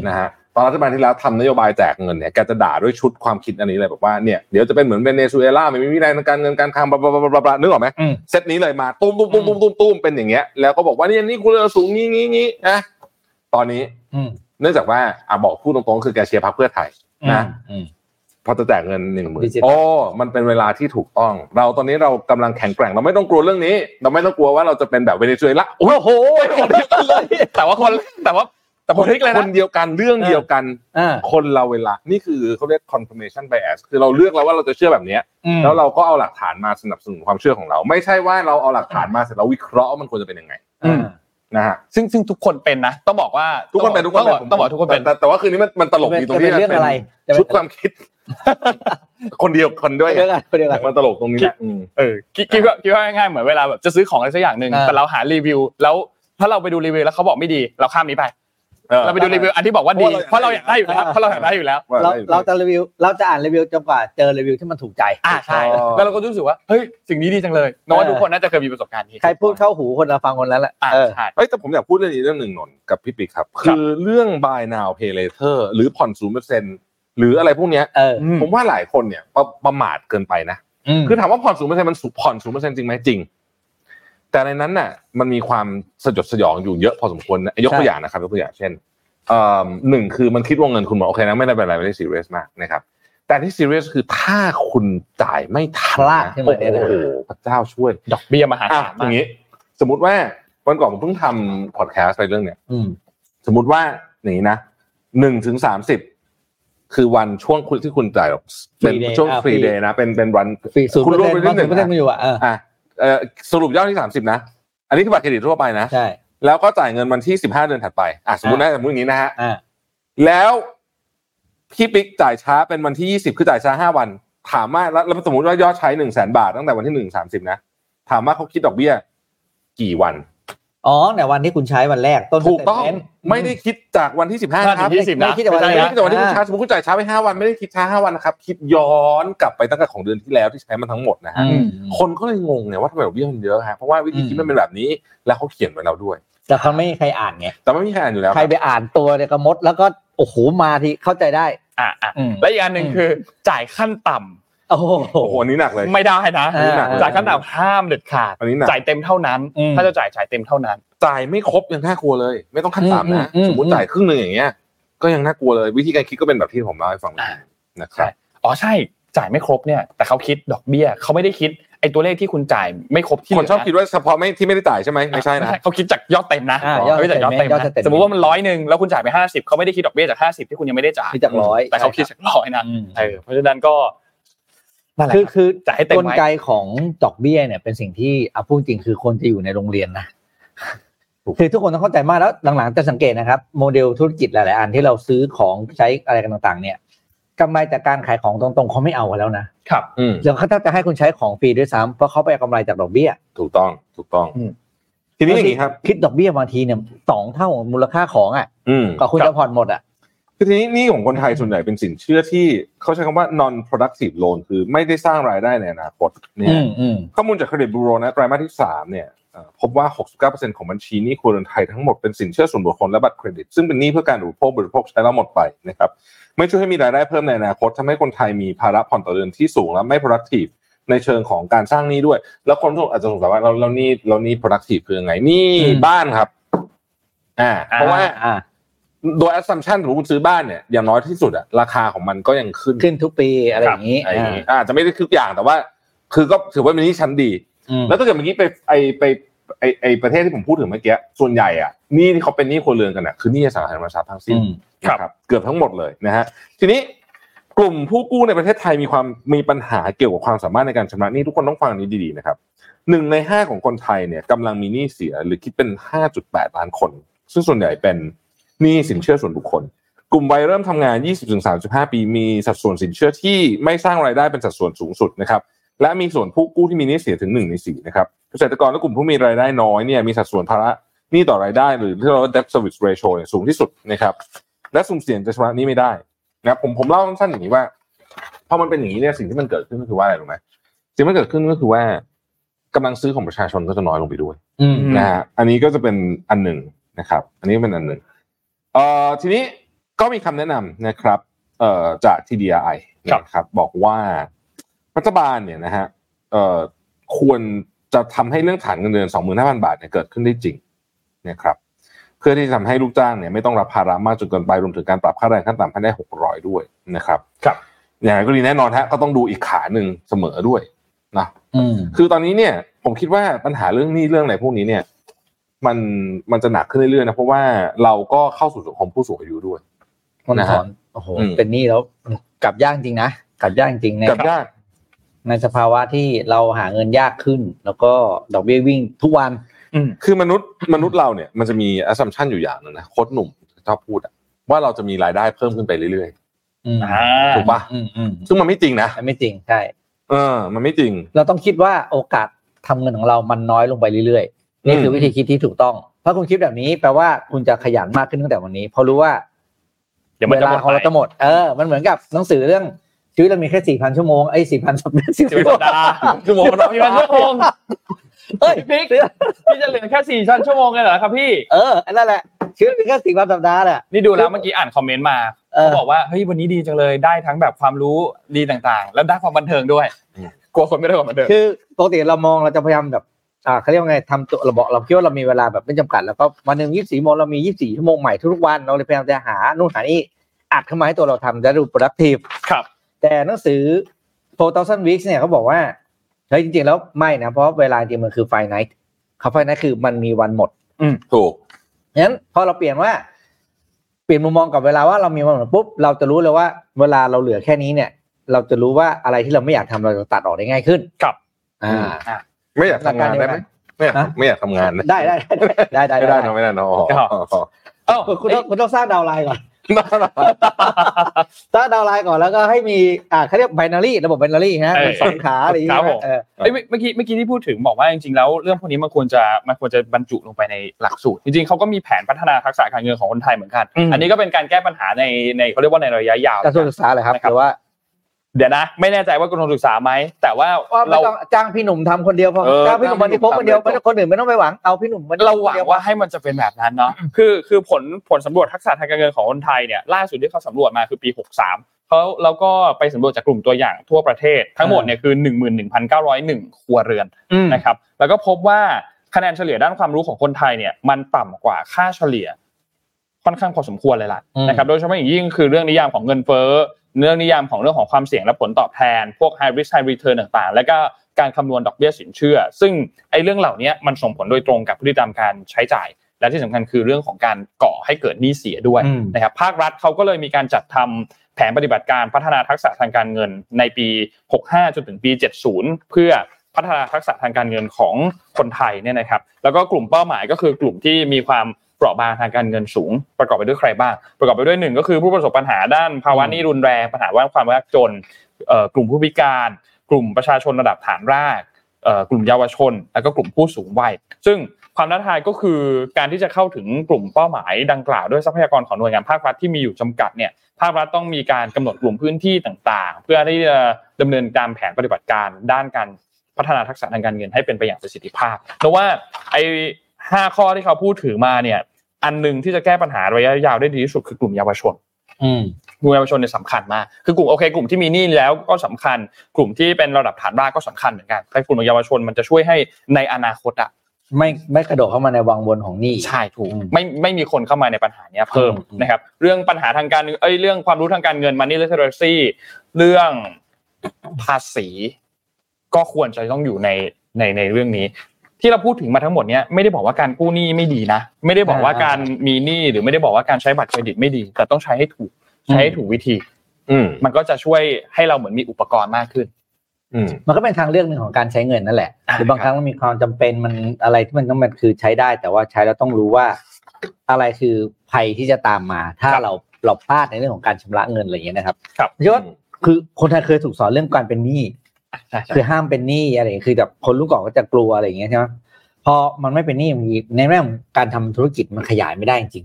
นะฮะตอนรัฐบาลที่แล้วทำนโยบายแจกเงินเนี่ยแกจะด่าด้วยชุดความคิดอันนี้เลยบอกว่าเนี่ยเดี๋ยวจะเป็นเหมือนเวเนซุเอลาไม่มีวินัยทางการเงินการคลัง blah blah blah blah blah นึกออกไหมอืมเซตนี้เลยมาตุ้มตุ้มตุ้มตุ้มตุ้มตุ้มเป็นอย่างเงี้ยแล้วก็บอกว่านี่หนี้ครัวเรือนสูงงี้งี้งี้นะตอนนี้อืมเนื่องจากว่าอะบอกพูดตรงๆคือแกเชียร์พรรคเพื่อไทยนะอืมพอจะแจกเงินหนึ่งหมื่นดิจิทัลโอ้มันเป็นเวลาที่ถูกต้อง เราตอนนี้เรากำลังแข็งแกร่ง เราไม่ต้องกลัวเรื่องนี้ เราไม่ต้องกลัวว่าเราจะเป็นแบบเวเนซุเอลาโอ้โหแต่ว่าคนแต่ว่า แต่คนที่เลยคนะนเดียวกันเรื่องเดียวกันอ่าคนเราเวลา นี่คือเขาเรียก confirmation bias คือเราเลือกแล้วว่าเราจะเชื่อแบบเนี้ยอืมแล้วเราก็เอาหลักฐานมาสนับสนุนความเชื่อของเรา ไม่ใช่ว่าเราเอาหลักฐานมาเสร็จแล้ววิเคราะห์ว่ามันควรจะเป็นยังไงอืมนะฮะซึ่งซึ่งทุกคนเป็นนะต้องบอกว่าทุกคนเป็นทุกคนต้องเป็บอกต้องบอกทุกคนเป็นแต่แต่ว่าคืนนี้มันมันตลกดีตรงที่จะเป็นเรื่องอะไรจะเป็นชุดความคิด คนเดียวคนด้วยเรื่องอะไรเรื่องอะไรมันตลกตรงนี้แหละอืมเออคิดคิดว่าคิดว่าง่ายๆเหมือนเวลาแบบจะซื้อของอะไรสักอย่างหนึ่งอ่าแต่เราหารีวิว แล้วถ้าเราไปดูรีวิวแล้วเขาบอกไม่ดี เราข้ามนี้ไป เออเราไปดูรีวิวอันที่บอกว่าดีเพราะเราอยากได้อยู่แล้วเพราะเราอยากได้อยู่แล้วว่าเราได้เราจะรีวิวเราจะอ่านรีวิวจนกว่าเจอรีวิวที่มันถูกใจอ่าใช่อ๋อแล้วเราก็รู้สึกว่าเฮ้ยสิ่งนี้ดีจังเลยน้องว่าทุกคนน่าจะเคยมีประสบการณ์นี้ใครพูดเข้าหูคนเราฟังคนนั้นแหละอ่าเออใช่เอ้ยแต่ผมอยากพูดเรื่องนี้เรื่องหนึ่งหนนกับพี่ปิ๊กครับ คือเรื่อง buy now pay later หรือผ่อนศูนย์เปอร์เซ็นต์หรืออะไรพวกเนี้ยเออผมว่าหลายคนเนี่ยประประมาทเกินไปนะอืมคือถามว่าผ่อนศูนย์เปอร์เซ็นต์มันสูผ่อนศูนย์เปอร์เซ็นต์จริงไหมจริง แต่ในนั้นน่ะมันมีความสยดสยองอยู่เยอะพอสมควรนะยกตัวอย่างนะครับยกตัวอย่างเช่นเอ่อหนึ่งคือมันคิดวงเงินคุณบอกโอเคนะไม่ได้เป็นอะไรไม่ได้ซีเรียสมากนะครับแต่ที่ซีเรียสคือถ้าคุณจ่ายไม่ทันพลาดขึ้นมาเนี่ยนะโอ้โหพระเจ้าช่วย ดอกเบี้ยมหาอะศาลอมากย่างนี้ สมมติว่าวันก่อนผมเพิ่งทำพอดแคสต์ไปเรื่องเนี้ยอืมสมมติว่าอย่างนี้นะหนึ่งถึงสามสิบคือวันช่วงคุณที่คุณจ่ายเป็น Free day ช่วงอ่าฟรี free เดย์นะเป็นเป็นวันฟรีศูนย์คุณเปอร์รวมเซ็นไปต์เรื่ว่าองหศูนึ่นย์เปอร์เซ็นต์มันอยู่อะเอออะเอ่อ สรุปยอดที่สามสิบนะ อันนี้คือบัตรเครดิตทั่วไปนะใช่แล้วก็จ่ายเงินวันที่สิบห้าเดือนถัดไปอะสมมตินะสมมติอย่างนี้นะฮะอ่าแล้วพี่ปิ๊กจ่ายช้าเป็นวันที่ยี่สิบคือจ่ายช้าห้าวัน ถามว่าแล้วแล้วสมมติว่ายอดใช้หนึ่งแสนบาทตั้งแต่วันที่หนึ่งสามสิบนะถามว่าเขาคิดดอกเบี้ย กี่วัน อ๋อในวันที่คุณใช้วันแรกต้นถูกต้องสเตทเมนต์ไม่ได้คิดจากวันที่สิบห้าถ้าคถึรับงยี่สิบนะไม่คิดแต่วันไม่แรใช่ไม่นะได้คิดจากวันที่คุณอ่าช้าสมมติคุณจ่ายช้าไปห้าวันไม่ได้คิดช้าห้าวันนะครับคิดย้อนกลับไปตั้งแต่ของเดือนที่แล้วที่ใช้มันทั้งหมดนะฮะอืมคนก็เลยงงไงว่าทำไมดอกเบี้ยมันเยอะฮะเพราะว่าวิธีคิดมันเป็นแบบนี้แล้วเขาเขียนไว้แล้วด้วย แต่เขาไม่มีใครอ่านไงแต่ไม่มีใครอ่านอยู่แล้วใครไปอ่านตัวเนี่ยก็มดแล้วก็โอ้โหมาทีเข้าใจได้อะอะอืมและอีกอันหนึ่งอืมคือจ่ายขั้นต่ำ โอ้โหโอ้โหอันนี้หนักเลย ไม่ได้นะอ่าจ่ายขั้นต่ำห้ามเด็ดขาดอันนี้หนักจ่ายเต็มเท่านั้นอืมถ้าจะจ่ายจ่ายเต็มเท่านั้น จ่ายไม่ครบยังน่ากลัวเลย ไม่ต้องขั้นต่ำนะอืมอืมสมมติจ่ายครึ่งหนึ่งอย่างเงี้ยก็ยังน่ากลัวเลย วิธีการคิดก็เป็นแบบที่ผมเล่าให้ฟังเมื่อกี้นะครับอ๋อใช่จ่ายไม่ครบเนี่ย แต่เขาคิดดอกเบี้ยเขาไม่ได้คิดไอ้ตัวเลขที่คุณจ่ายไม่ครบที่คนชอบคิดว่าเฉพาะไม่ที่ไม่ได้จ่ายใช่ไหมไม่ใช่นะเขาคิดจากยอดเต็มนะอ่ายอดเขาคิดจากยอดเต็มยอดนะเต็มสมมติว่ามันร้อยหนึ่งแล้วคุณจ่ายไปห้าสิบเขาไม่ได้คิดดอกเบี้ยจากห้าสิบที่คุณยังไม่ได้จ่ายคิดจากร้อยแต่เขาคิดจากร้อยนะอืมเออเพราะฉะนั้นก็นั่นแหละ คือรับคือจ่ายให้เต็มกไว้ลไกของดอกเบี้ยเนี่ย เป็นสิ่งที่เอาพูดจริงคือคนจะอยู่ในโรงเรียนนะถูกคือทุกคนต้องเข้าใจมากแล้วหลังๆจะสังเกตนะครับ โมเดลธุรกิจหลายๆอันที่เราซื้อของใช้อะไรกันต่าง ๆ เนี่ยกำไรจากการขายของตรงๆเขาไม่เอากันแล้วนะครับอืมเดี๋ยวเขาจะให้คุณใช้ของฟรีด้วยซ้ำเพราะเขาไปเอากำไรจากดอกเบี้ย ถูกต้องถูกต้องอืมทีนี้อย่างนี้ครับ คิดดอกเบี้ยบางทีเนี่ยสองเท่าของมูลค่าของอะอืมก็คุณจะผ่อนหมดอะ คือทีนี้หนี่ของคนไทยส่วนใหญ่เป็นสินเชื่อที่เขาใช้คำว่า non productive loan คือไม่ได้สร้างรายได้ในอนาคตเนี่อืยมอืมข้อมูลจากเครดิตบูโรนะไตรมาสที่3เนี่ยเอ่อพบว่า 69%ของบัญชีหนี้ครัวเรือนไทยทั้งหมดเป็นสินเชื่อส่วนบุคคลและบัตรเครดิต ซึ่งเป็นหนี้เพื่อการอุปโภคบริโภคใช้แล้วหมดไปนะครับไม่ช่วยให้มีรายได้เพิ่มในอนาคตทำให้คนไทยมีภาระผ่อนต่อเดือนที่สูงและไม่ productive ในเชิงของการสร้างหนี้ด้วย แล้วคนอาจจะสงสัยว่าเราเรานี่เรานี่ productive คือยังไงหนี่อืมบ้านครับ อ่า เพราะว่าอ่า โดย assumption สมมติคุณซื้อบ้านเนี่ยอย่างน้อยที่สุดอะราคาของมันก็ยังขึ้นขึ้นทุกปีอะไรอย่างนี้อะไรอย่างนี้อาจจะไม่ได้ทุกอย่างแต่ว่า คือก็ถือว่าเป็นหนี้ชั้นดีอืมแล้วถ้าเกิดเมื่อกี้ไปไอไปไอไอประเทศที่ผมพูดถึงเมื่อกี้ส่วนใหญ่อะหนี้ที่เขาเป็นหนี้ครัวเรือนกันอะคือหนี้อสังหาริมทรัพย์ทั้งสิ้นอืมนะครับ เกือบทั้งหมดเลยนะฮะทีนี้กลุ่มผู้กู้ในประเทศไทยมีความมีปัญหาเกี่ยวกับความสามารถในการชำระหนี้ทุกคนต้องฟังอันนี้ดีๆนะครับหนึ่งในห้าของคนไทยเนี่ยกำลังมีหนี้เสียหรือคิดเป็น5.8ล้านคน ซึ่งส่วนใหญ่เป็นห นี้สินเชื่อส่วนบุคคล กลุ่มวัยเริ่มทำงาน 20-35 ปี มีสัดส่วนสินเชื่อที่ไม่สร้างรายได้เป็นสัดส่วนสูงสุดนะครับและมีส่วนผู้กู้ที่มีหนี้เสียถึง1ใน4นะครับเกษตรกรและกลุ่มผู้มีรายได้น้อยเนี่ยมีสัดส่วนภาระหนี้ต่อรายได้ หรือที่เราเรียกว่า debt service ratio เนี่ยสูงที่สุดนะครับและสุ่มเสี่ยงจะชำระหนี้ไม่ได้นะครับผมผมเล่าสั้นๆอย่างนี้ว่าพอมันเป็นอย่างนี้เนี่ยสิ่งที่มันเกิดขึ้นก็คือว่าอะไรรู้ไหมสิ่งที่มันเกิดขึ้นก็คือว่ากำลังซื้อของประชาชนก็จะน้อยลงไปด้วยอืมนะฮะอันนี้ก็จะเป็นอันหนึ่งนะครับ อันนี้เป็นอันหนึ่ง เอ่อทีนี้ก็มีคำแนะนำนะครับเอ่อจาก TDI นะครับบอกว่ารัฐบาลเนี่ยนะฮะเอ่อควรจะทำให้เรื่องฐานเงินเดือน 25,000 บาทเนี่ยเกิดขึ้นได้จริงนะครับเพื่อที่จะทำให้ลูกจ้างเนี่ยไม่ต้องรับภาระมากจนเกินไปรวมถึงการปรับค่าแรงขั้นต่ำให้ได้ 600 ด้วยนะครับ ครับอย่างไรก็ดีแน่นอนฮะก็ต้องดูอีกขาหนึ่งเสมอด้วยนะอืมคือตอนนี้เนี่ยผมคิดว่าปัญหาเรื่องหนี้เรื่องอะไรพวกนี้เนี่ย มันมันจะหนักขึ้นเรื่อยๆนะเพราะว่าเราก็เข้าสู่สังคมผู้สูงอายุด้วยคนนะถฮะอนโอ้โหอืมเป็นหนี้แล้วกลับยากจริงนะกลับยากจริงในกับยากในสภาวะที่เราหาเงินยากขึ้น แล้วก็ดอกเบี้ยวิ่งทุกวันอืมคือมนุษย์มนุษย์เราเนี่ยมันจะมี assumption อยู่อย่างหนึ่งนะโค้ดหนุ่มชอบพูดอะว่าเราจะมีรายได้เพิ่มขึ้นไปเรื่อยอืมอ่าๆถูกปะอืมอืมซึ่งมันไม่จริงนะอันไม่จริงใช่เออ มันไม่จริง เราต้องคิดว่าโอกาสทำเงินของเรามันน้อยลงไปเรื่อยๆ นี่คือวิธีคิดที่ถูกต้อง ถ้าคุณคิดแบบนี้แปลว่าคุณจะขยันมากขึ้นตั้งแต่วันนี้เพราะรู้ว่าเดี๋ยวมันเวจะหลามดของเราจะหมด เออ มันเหมือนกับหนังสือเรื่องชีวิตเรามีแค่สี่พันชั่วโมงไอ้สี่พันสัปดาห์สิบสัปดาห์ชั่วโมงละพี่วันชั่วโมงเฮ้ยพี่ปิ๊กพี่จะเหลือแค่สี่ชั่นชั่วโมงเลยเหรอครับพี่เอออันนั่นแหละชีวิตมีแค่สี่พันสัปดาห์แหละนี่ดูแล้วเมื่อกี้อ่านคอมเมนต์มาเออเขาบอกว่าเฮ้ยวันนี้ดีจังเลยได้ทั้งแบบความรู้ดีต่างๆ แล้วได้ความบันเทิงด้วยอืมกลัวคนไม่ได้ความบันเทิงคือปกติเรามองเราจะพยายามแบบ อ่าเขาเรียกว่าไงทำตัวเราบอกเราคิดว่าเรามีเวลาแบบไม่จำกัดแล้วก็วันหนึ่งยี่สิบสี่โมงเรามียี่สิบสี่ชั่วโมงใหม่ทุกๆวันเราเลยพยายามจะหานู่นหานี่อัดเข้ามาให้ตัวเราทำจะดู productive ครับ แต่หนังสือ4,000 weeks เนี่ยเขาบอกว่าเฮ้ยจริงๆแล้วไม่นะเพราะเวลาจริงมันคือ finite เขา finite คือมันมีวันหมดถูกงั้นพอเราเปลี่ยนว่า เปลี่ยนมุมมองกับเวลาว่าเรามีวันหมดปุ๊บเราจะรู้เลยว่า เวลาเราเหลือแค่นี้เนี่ย เราจะรู้ว่าอะไรที่เราไม่อยากทำเราจะตัดออกได้ง่ายขึ้น ครับ อ่า ไม่อยากทำงานได้ไหมไม่อยากฮะไม่อยากทำงานนะได้ได้ได้ได้ไม่ได้เนอะไม่ได้เนอะอ๋อครับอ๋อเอ้าคุณคุณต้องคุณต้องสร้างดาวน์ไลน์ก่อนน่ารักสร้างดาวน์ไลน์ก่อนแล้วก็ให้มีอ่าเขาเรียก binary ระบบ binary ฮะเออเป็นสองขาอะไรอย่างครัเงี้บผมยเออเอ้ยเมื่อเมื่อกี้เมื่อกี้ที่พูดถึงบอกว่าจริงๆแล้วเรื่องพวกนี้มันควรจะมันควรจะบรรจุลงไปในหลักสูตร จริงๆเขาก็มีแผนพัฒนาทักษะการเงินของคนไทยเหมือนกันอืมอันนี้ก็เป็นการแก้ปัญหาในในเขาเรียกว่าในระยะยาวกระทรวงศึกษาเลยครับนะครับหรือว่า เดี๋ยวนะ ไม่แน่ใจว่ากระทรวงศึกษาไหมแต่ว่าว่าไม่เราต้องจ้างพี่หนุ่มทำคนเดียวพอเออจ้างพี่หนุ่มวันที่พบคนเดียวจ้างพี่หนุ่มไม่ต้องคนอื่นไม่ต้องไปหวังเอาพี่หนุ่มวันเราหวังว่าให้มันจะเป็นแบบนั้นเนาะคือคือผลผลสำรวจทักษะทางการเงินของคนไทยเนี่ยล่าสุดที่เขาสำรวจมาคือปี 63เขาแล้วก็ไปสำรวจจากกลุ่มตัวอย่างทั่วประเทศทั้งหมดเนี่ยคือ 11,901 ครัวเรือนอืมนะครับแล้วก็พบว่าคะแนนเฉลี่ยด้านความรู้ของคนไทยเนี่ยมันต่ำกว่าค่าเฉลี่ยค่อนข้างพอสมควรเลยล่ะอืมนะครับโดยเฉพาะอย่างยิ่งคือเรื่องนิยามของเงินเฟ้อ เรื่องนิยามของเรื่องของความเสี่ยงและผลตอบแทน พวก high risk high return ต่างๆ แล้วก็การคำนวณดอกเบี้ยสินเชื่อ ซึ่งไอ้เรื่องเหล่านี้มันส่งผลโดยตรงกับพฤติกรรมการใช้จ่าย และที่สำคัญคือเรื่องของการก่อให้เกิดหนี้เสียด้วยอืมนะครับภาครัฐเขาก็เลยมีการจัดทำแผนปฏิบัติการพัฒนาทักษะทางการเงินในปี 65 จนถึงปี 70 เพื่อพัฒนาทักษะทางการเงินของคนไทยเนี่ยนะครับ แล้วก็กลุ่มเป้าหมายก็คือกลุ่มที่มีความ เปราะบางทางการเงินสูง ประกอบไปด้วยใครบ้าง ประกอบไปด้วยหนึ่งก็คือผู้ประสบปัญหาด้านภาวะนี้รุนแรงปัญหาว่าความยากจนกลุ่มผู้พิการ กลุ่มประชาชนระดับฐานรากกลุ่มเยาวชน แล้วก็กลุ่มผู้สูงวัย ซึ่งความท้าทายก็คือการที่จะเข้าถึงกลุ่มเป้าหมายดังกล่าวด้วยทรัพยากรของหน่วยงานภาครัฐที่มีอยู่จำกัดเนี่ยภาครัฐต้องมีการกำหนดกลุ่มพื้นที่ต่างๆ เพื่อที่จะดำเนินตามแผนปฏิบัติการด้านการพัฒนาทักษะทางการเงินให้เป็นไปอย่างประสิทธิภาพเพราะว่าไอ ห้าข้อที่เขาพูดถือมาเนี่ย อันหนึ่งที่จะแก้ปัญหาระยะยาวได้ดีที่สุดคือกลุ่มเยาวชนอืมกลุ่มเยาวชนเนี่ยสำคัญมาก คือกลุ่มโอเค กลุ่มที่มีหนี้แล้วก็สำคัญ กลุ่มที่เป็นระดับฐานรากก็สำคัญเหมือนกันแต่กลุ่มเยาวชนมันจะช่วยให้ในอนาคตอะไม่ไม่กระโดดเข้ามาในวังวนของหนี้ใช่ถูกอืมไม่ไม่มีคนเข้ามาในปัญหาเนี้ยเพิ่มอืมนะครับ เรื่องปัญหาทางการเอ้ยเรื่องความรู้ทางการเงิน money literacy เรื่องภาษี ก็ควรจะต้องอยู่ในในในเรื่องนี้ ที่เราพูดถึงมาทั้งหมดเนี้ยไม่ได้บอกว่าการกู้หนี้ไม่ดีนะไม่ได้บอกว่าการมีหนี้หรือไม่ได้บอกว่าการใช้บัตรเครดิตไม่ดี แต่ต้องใช้ให้ถูกใช้ให้ถูกวิธี อืมมันก็จะช่วยให้เราเหมือนมีอุปกรณ์มากขึ้นอืมมันก็เป็นทางเลือกหนึ่งของการใช้เงินนั่นแหละอ่าหรือบางครั้งมันมีความจำเป็นมันอะไรที่มันต้องมันคือใช้ได้ แต่ว่าใช้แล้วต้องรู้ว่าอะไรคือภัยที่จะตามมา ถ้าเราเราพลาดในเรื่องของการชำระเงินอะไรอย่างเงี้ยนะครับครับเชื่อว่าคือคนไทยเคยถูกสอนเรื่องการเป็นหนี้ใช่ใช่ คือห้ามเป็นหนี้อะไรอย่างเงี้ยคือแบบคนรุ่นก่อนก็จะกลัวอะไรอย่างเงี้ยใช่ไหมพอมันไม่เป็นหนี้มันมีในแง่ของการทำธุรกิจมันขยายไม่ได้จริง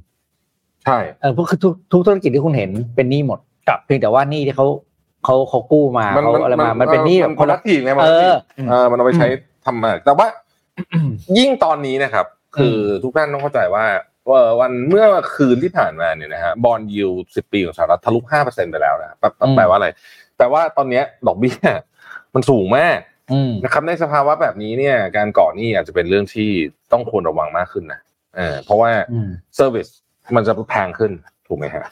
ใช่ๆเออพวกคือทุกทุกธุรกิจที่คุณเห็นเป็นหนี้หมดครับเพียงแต่ว่าหนี้ที่เขาเขาเขากู้มาเขาอะไรมา มันเป็นหนี้แบบคนละทีไงมันเออเออมันเอาไปใช้ทำมาแต่ว่ายิ่งตอนนี้นะครับ คือทุกท่านต้องเข้าใจว่าเอ่อวันเมื่อคืนที่ผ่านมาเนี่ยนะฮะ bond yield สิบปีของสหรัฐทะลุห้าเปอร์เซ็นต์ไปแล้วนะแปลอืมแปลว่าอะไรแปลว่าตอนเนี้ยดอกเบี้ย มันสูงมากอืมนะครับในสภาวะแบบนี้เนี่ย การก่อหนี้อาจจะเป็นเรื่องที่ต้องควรระวังมากขึ้นนะเออเพราะว่าอืม service มันจะแพงขึ้นถูกไหมฮะ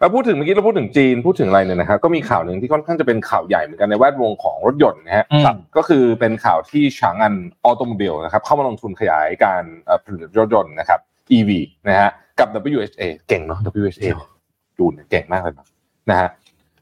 แล้วพูดถึงเมื่อกี้เราพูดถึงจีนพูดถึงอะไรเนี่ยนะครับก็มีข่าวหนึ่งที่ค่อนข้างจะเป็นข่าวใหญ่เหมือนกันในแวดวงของรถยนต์นะฮะอืมครับก็คือเป็นข่าวที่ฉางอัน Automobile นะครับเข้ามาลงทุนขยายการเอ่อผลิตรถยนต์นะครับ EV นะฮะกับ WHA เก่งเนาะ WHA ดูเนี่ยเก่งมากเลยนะฮะ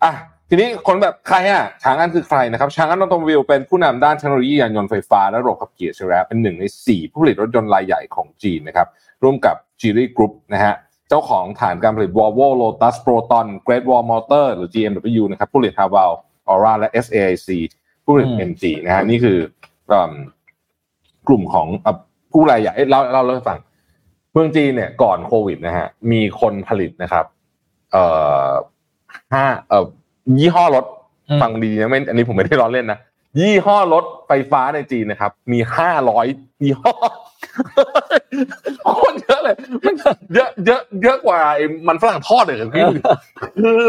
อะ ทีนี้คนแบบใครอะฉางอันคือใครนะครับฉางอัน Automobile เป็นผู้นำด้านเทคโนโลยียานยนต์ไฟฟ้าและระบบขับขี่อัจฉริยะเป็นหนึ่งในสี่ผู้ผลิตรถยนต์รายใหญ่ของจีนนะครับร่วมกับ Geely Group นะฮะเจ้าของฐานการผลิต Volvo Lotus Proton Great Wall Motor หรือ GWM นะครับผู้ผลิต Haval Ora และ SAIC ผู้ผลิตอืม MG นะฮะนี่คือเอิ่มกลุ่มของเอ่อผู้รายใหญ่เอ้ยเราเราเล่าให้ฟังเมืองจีนเนี่ยก่อนโควิดนะฮะมีคนผลิตนะครับ เอ่อห้าเอ่อ ยี่ห้อรถอืมฟังดีนะไม่อันนี้ผมไม่ได้ล้อเล่นนะยี่ห้อรถไฟฟ้าในจีนนะครับ มีห้าร้อยยี่ห้อโคตรเยอะเลยมันเยอะเยอะเยอะกว่าไอ้มันฝรั่งทอดเลยครับพี่คือ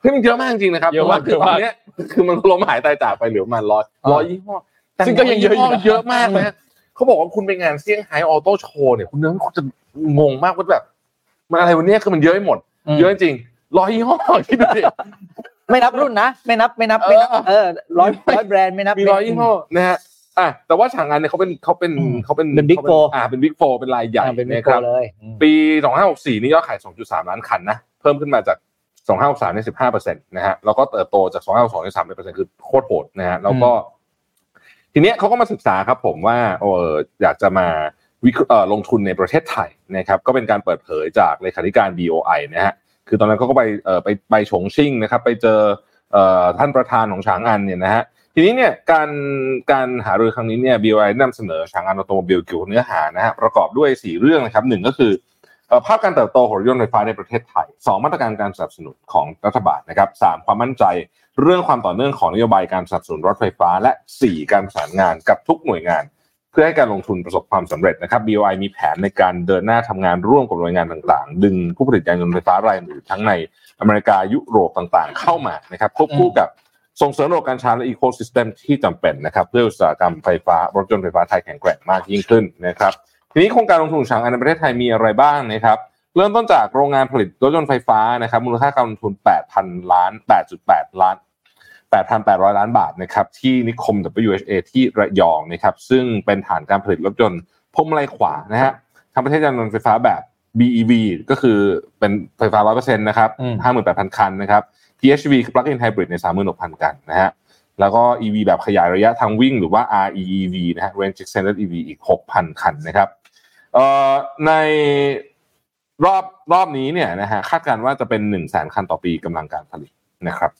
เฮ้ยมันเยอะมากจริงๆนะครับเยอะมากคือตอนเนี้ยคือมันล้มหายตายจากไปเหลือประมาณร้อยร้อยยี่ห้อแต่ซึ่งก็ยังเยอะอยู่นะเยอะมากนะเขาบอกว่าคุณไปงานเซี่ยงไฮ้ Auto Show เนี่ยคุณเนื้อคุณจะงงมากว่าแบบมันอะไรวันนี้คือมันเยอะไปหมด เยอะจริงร้อยยี่ห้อคิดดูดิ ไม่นับรุ่นนะ ไม่นับไม่นับไม่นับเออร้อยร้อยแบรนด์ไม่นับมีร้อยยี่ห้อนะฮะอะแต่ว่าฉางอันเนี่ยเขาเป็นเขาเป็นอืมเขาเป็นเป็น Big ขา Four อ่าเป็น Big Four เป็นรายใหญ่อ่าเป็นมินะโคครับเลยอืมปี2564นี่ยอดขาย2.3ล้านคันนะเพิ่มขึ้นมาจาก2563ใน15เปอร์เซ็นต์นะฮะแล้วก็เติบโตจาก2562ใน3เปอร์เซ็นต์คือโคตรโหดนะฮะแล้วก็ ทีเนี้ยเขาก็มาศึกษาครับผมว่าเอออยากจะมาวิเคราะห์เอ่อลงทุนในประเทศไทยนะครับก็เป็นการเปิดเผยจากเลขาธิการ BOI นะฮะ คือตอนนั้นเขาก็ไปเอ่อไปไปฉงชิ่งนะครับ ไปเจอเอ่อท่านประธานของฉางอันเนี่ยนะฮะทีนี้เนี่ยการการหารือครั้งนี้เนี่ย BOI นำเสนอฉางอัน Automobile เกี่ยวกับเนื้อหานะฮะประกอบด้วย 4 เรื่องนะครับหนึ่งก็คือสภาพการเติบโตของรถยนต์ไฟฟ้าในประเทศไทยสองมาตรการการสนับสนุนของรัฐบาลนะครับสามความมั่นใจเรื่องความต่อเนื่องของนโยบายการสนับสนุนรถไฟฟ้า และสี่การประสานงานกับทุกหน่วยงาน เพื่อให้การลงทุนประสบความสำเร็จนะครับ BOI มีแผนในการเดินหน้าทำงานร่วมกับหน่วยงานต่างๆ ดึงผู้ผลิตยานยนต์ไฟฟ้ารายอื่นทั้งในอเมริกายุโรปต่างๆ เข้ามานะครับควบคู่กับส่งเสริมระบบการชาร์จและ ecosystem ที่จำเป็นนะครับ เพื่ออุตสาหกรรมไฟฟ้ารถยนต์ไฟฟ้าไทยแข็งแกร่งมากยิ่งขึ้นนะครับ ทีนี้โครงการลงทุนฉางอันในประเทศไทยมีอะไรบ้างนะครับเริ่มต้นจากโรงงานผลิตรถยนต์ไฟฟ้านะครับมูลค่าการลงทุน 8,000 ล้าน 8.8 ล้าน 8,800 ล้านบาทนะครับที่นิคม WHA ที่ระยองนะครับซึ่งเป็นฐานการผลิตรถยนต์พวงมาลัยขวานะฮะทำประเทศยานยนต์ไฟฟ้าแบบ BEV ก็คือเป็นไฟฟ้า 100%นะครับอืม58,000 คันนะครับ PHEV คือ Plug-in Hybrid ใน 36,000กันนะฮะแล้วก็ EV แบบขยายระยะทางวิ่งหรือว่า REEV นะฮะ Range Extended EV อีก 6,000 คันนะครับเอ่อในรอบรอบนี้เนี่ยนะฮะคาดการณ์ว่าจะเป็น 1 0 0 0 0แคันต่อปีกำลังการผลิตนะครับ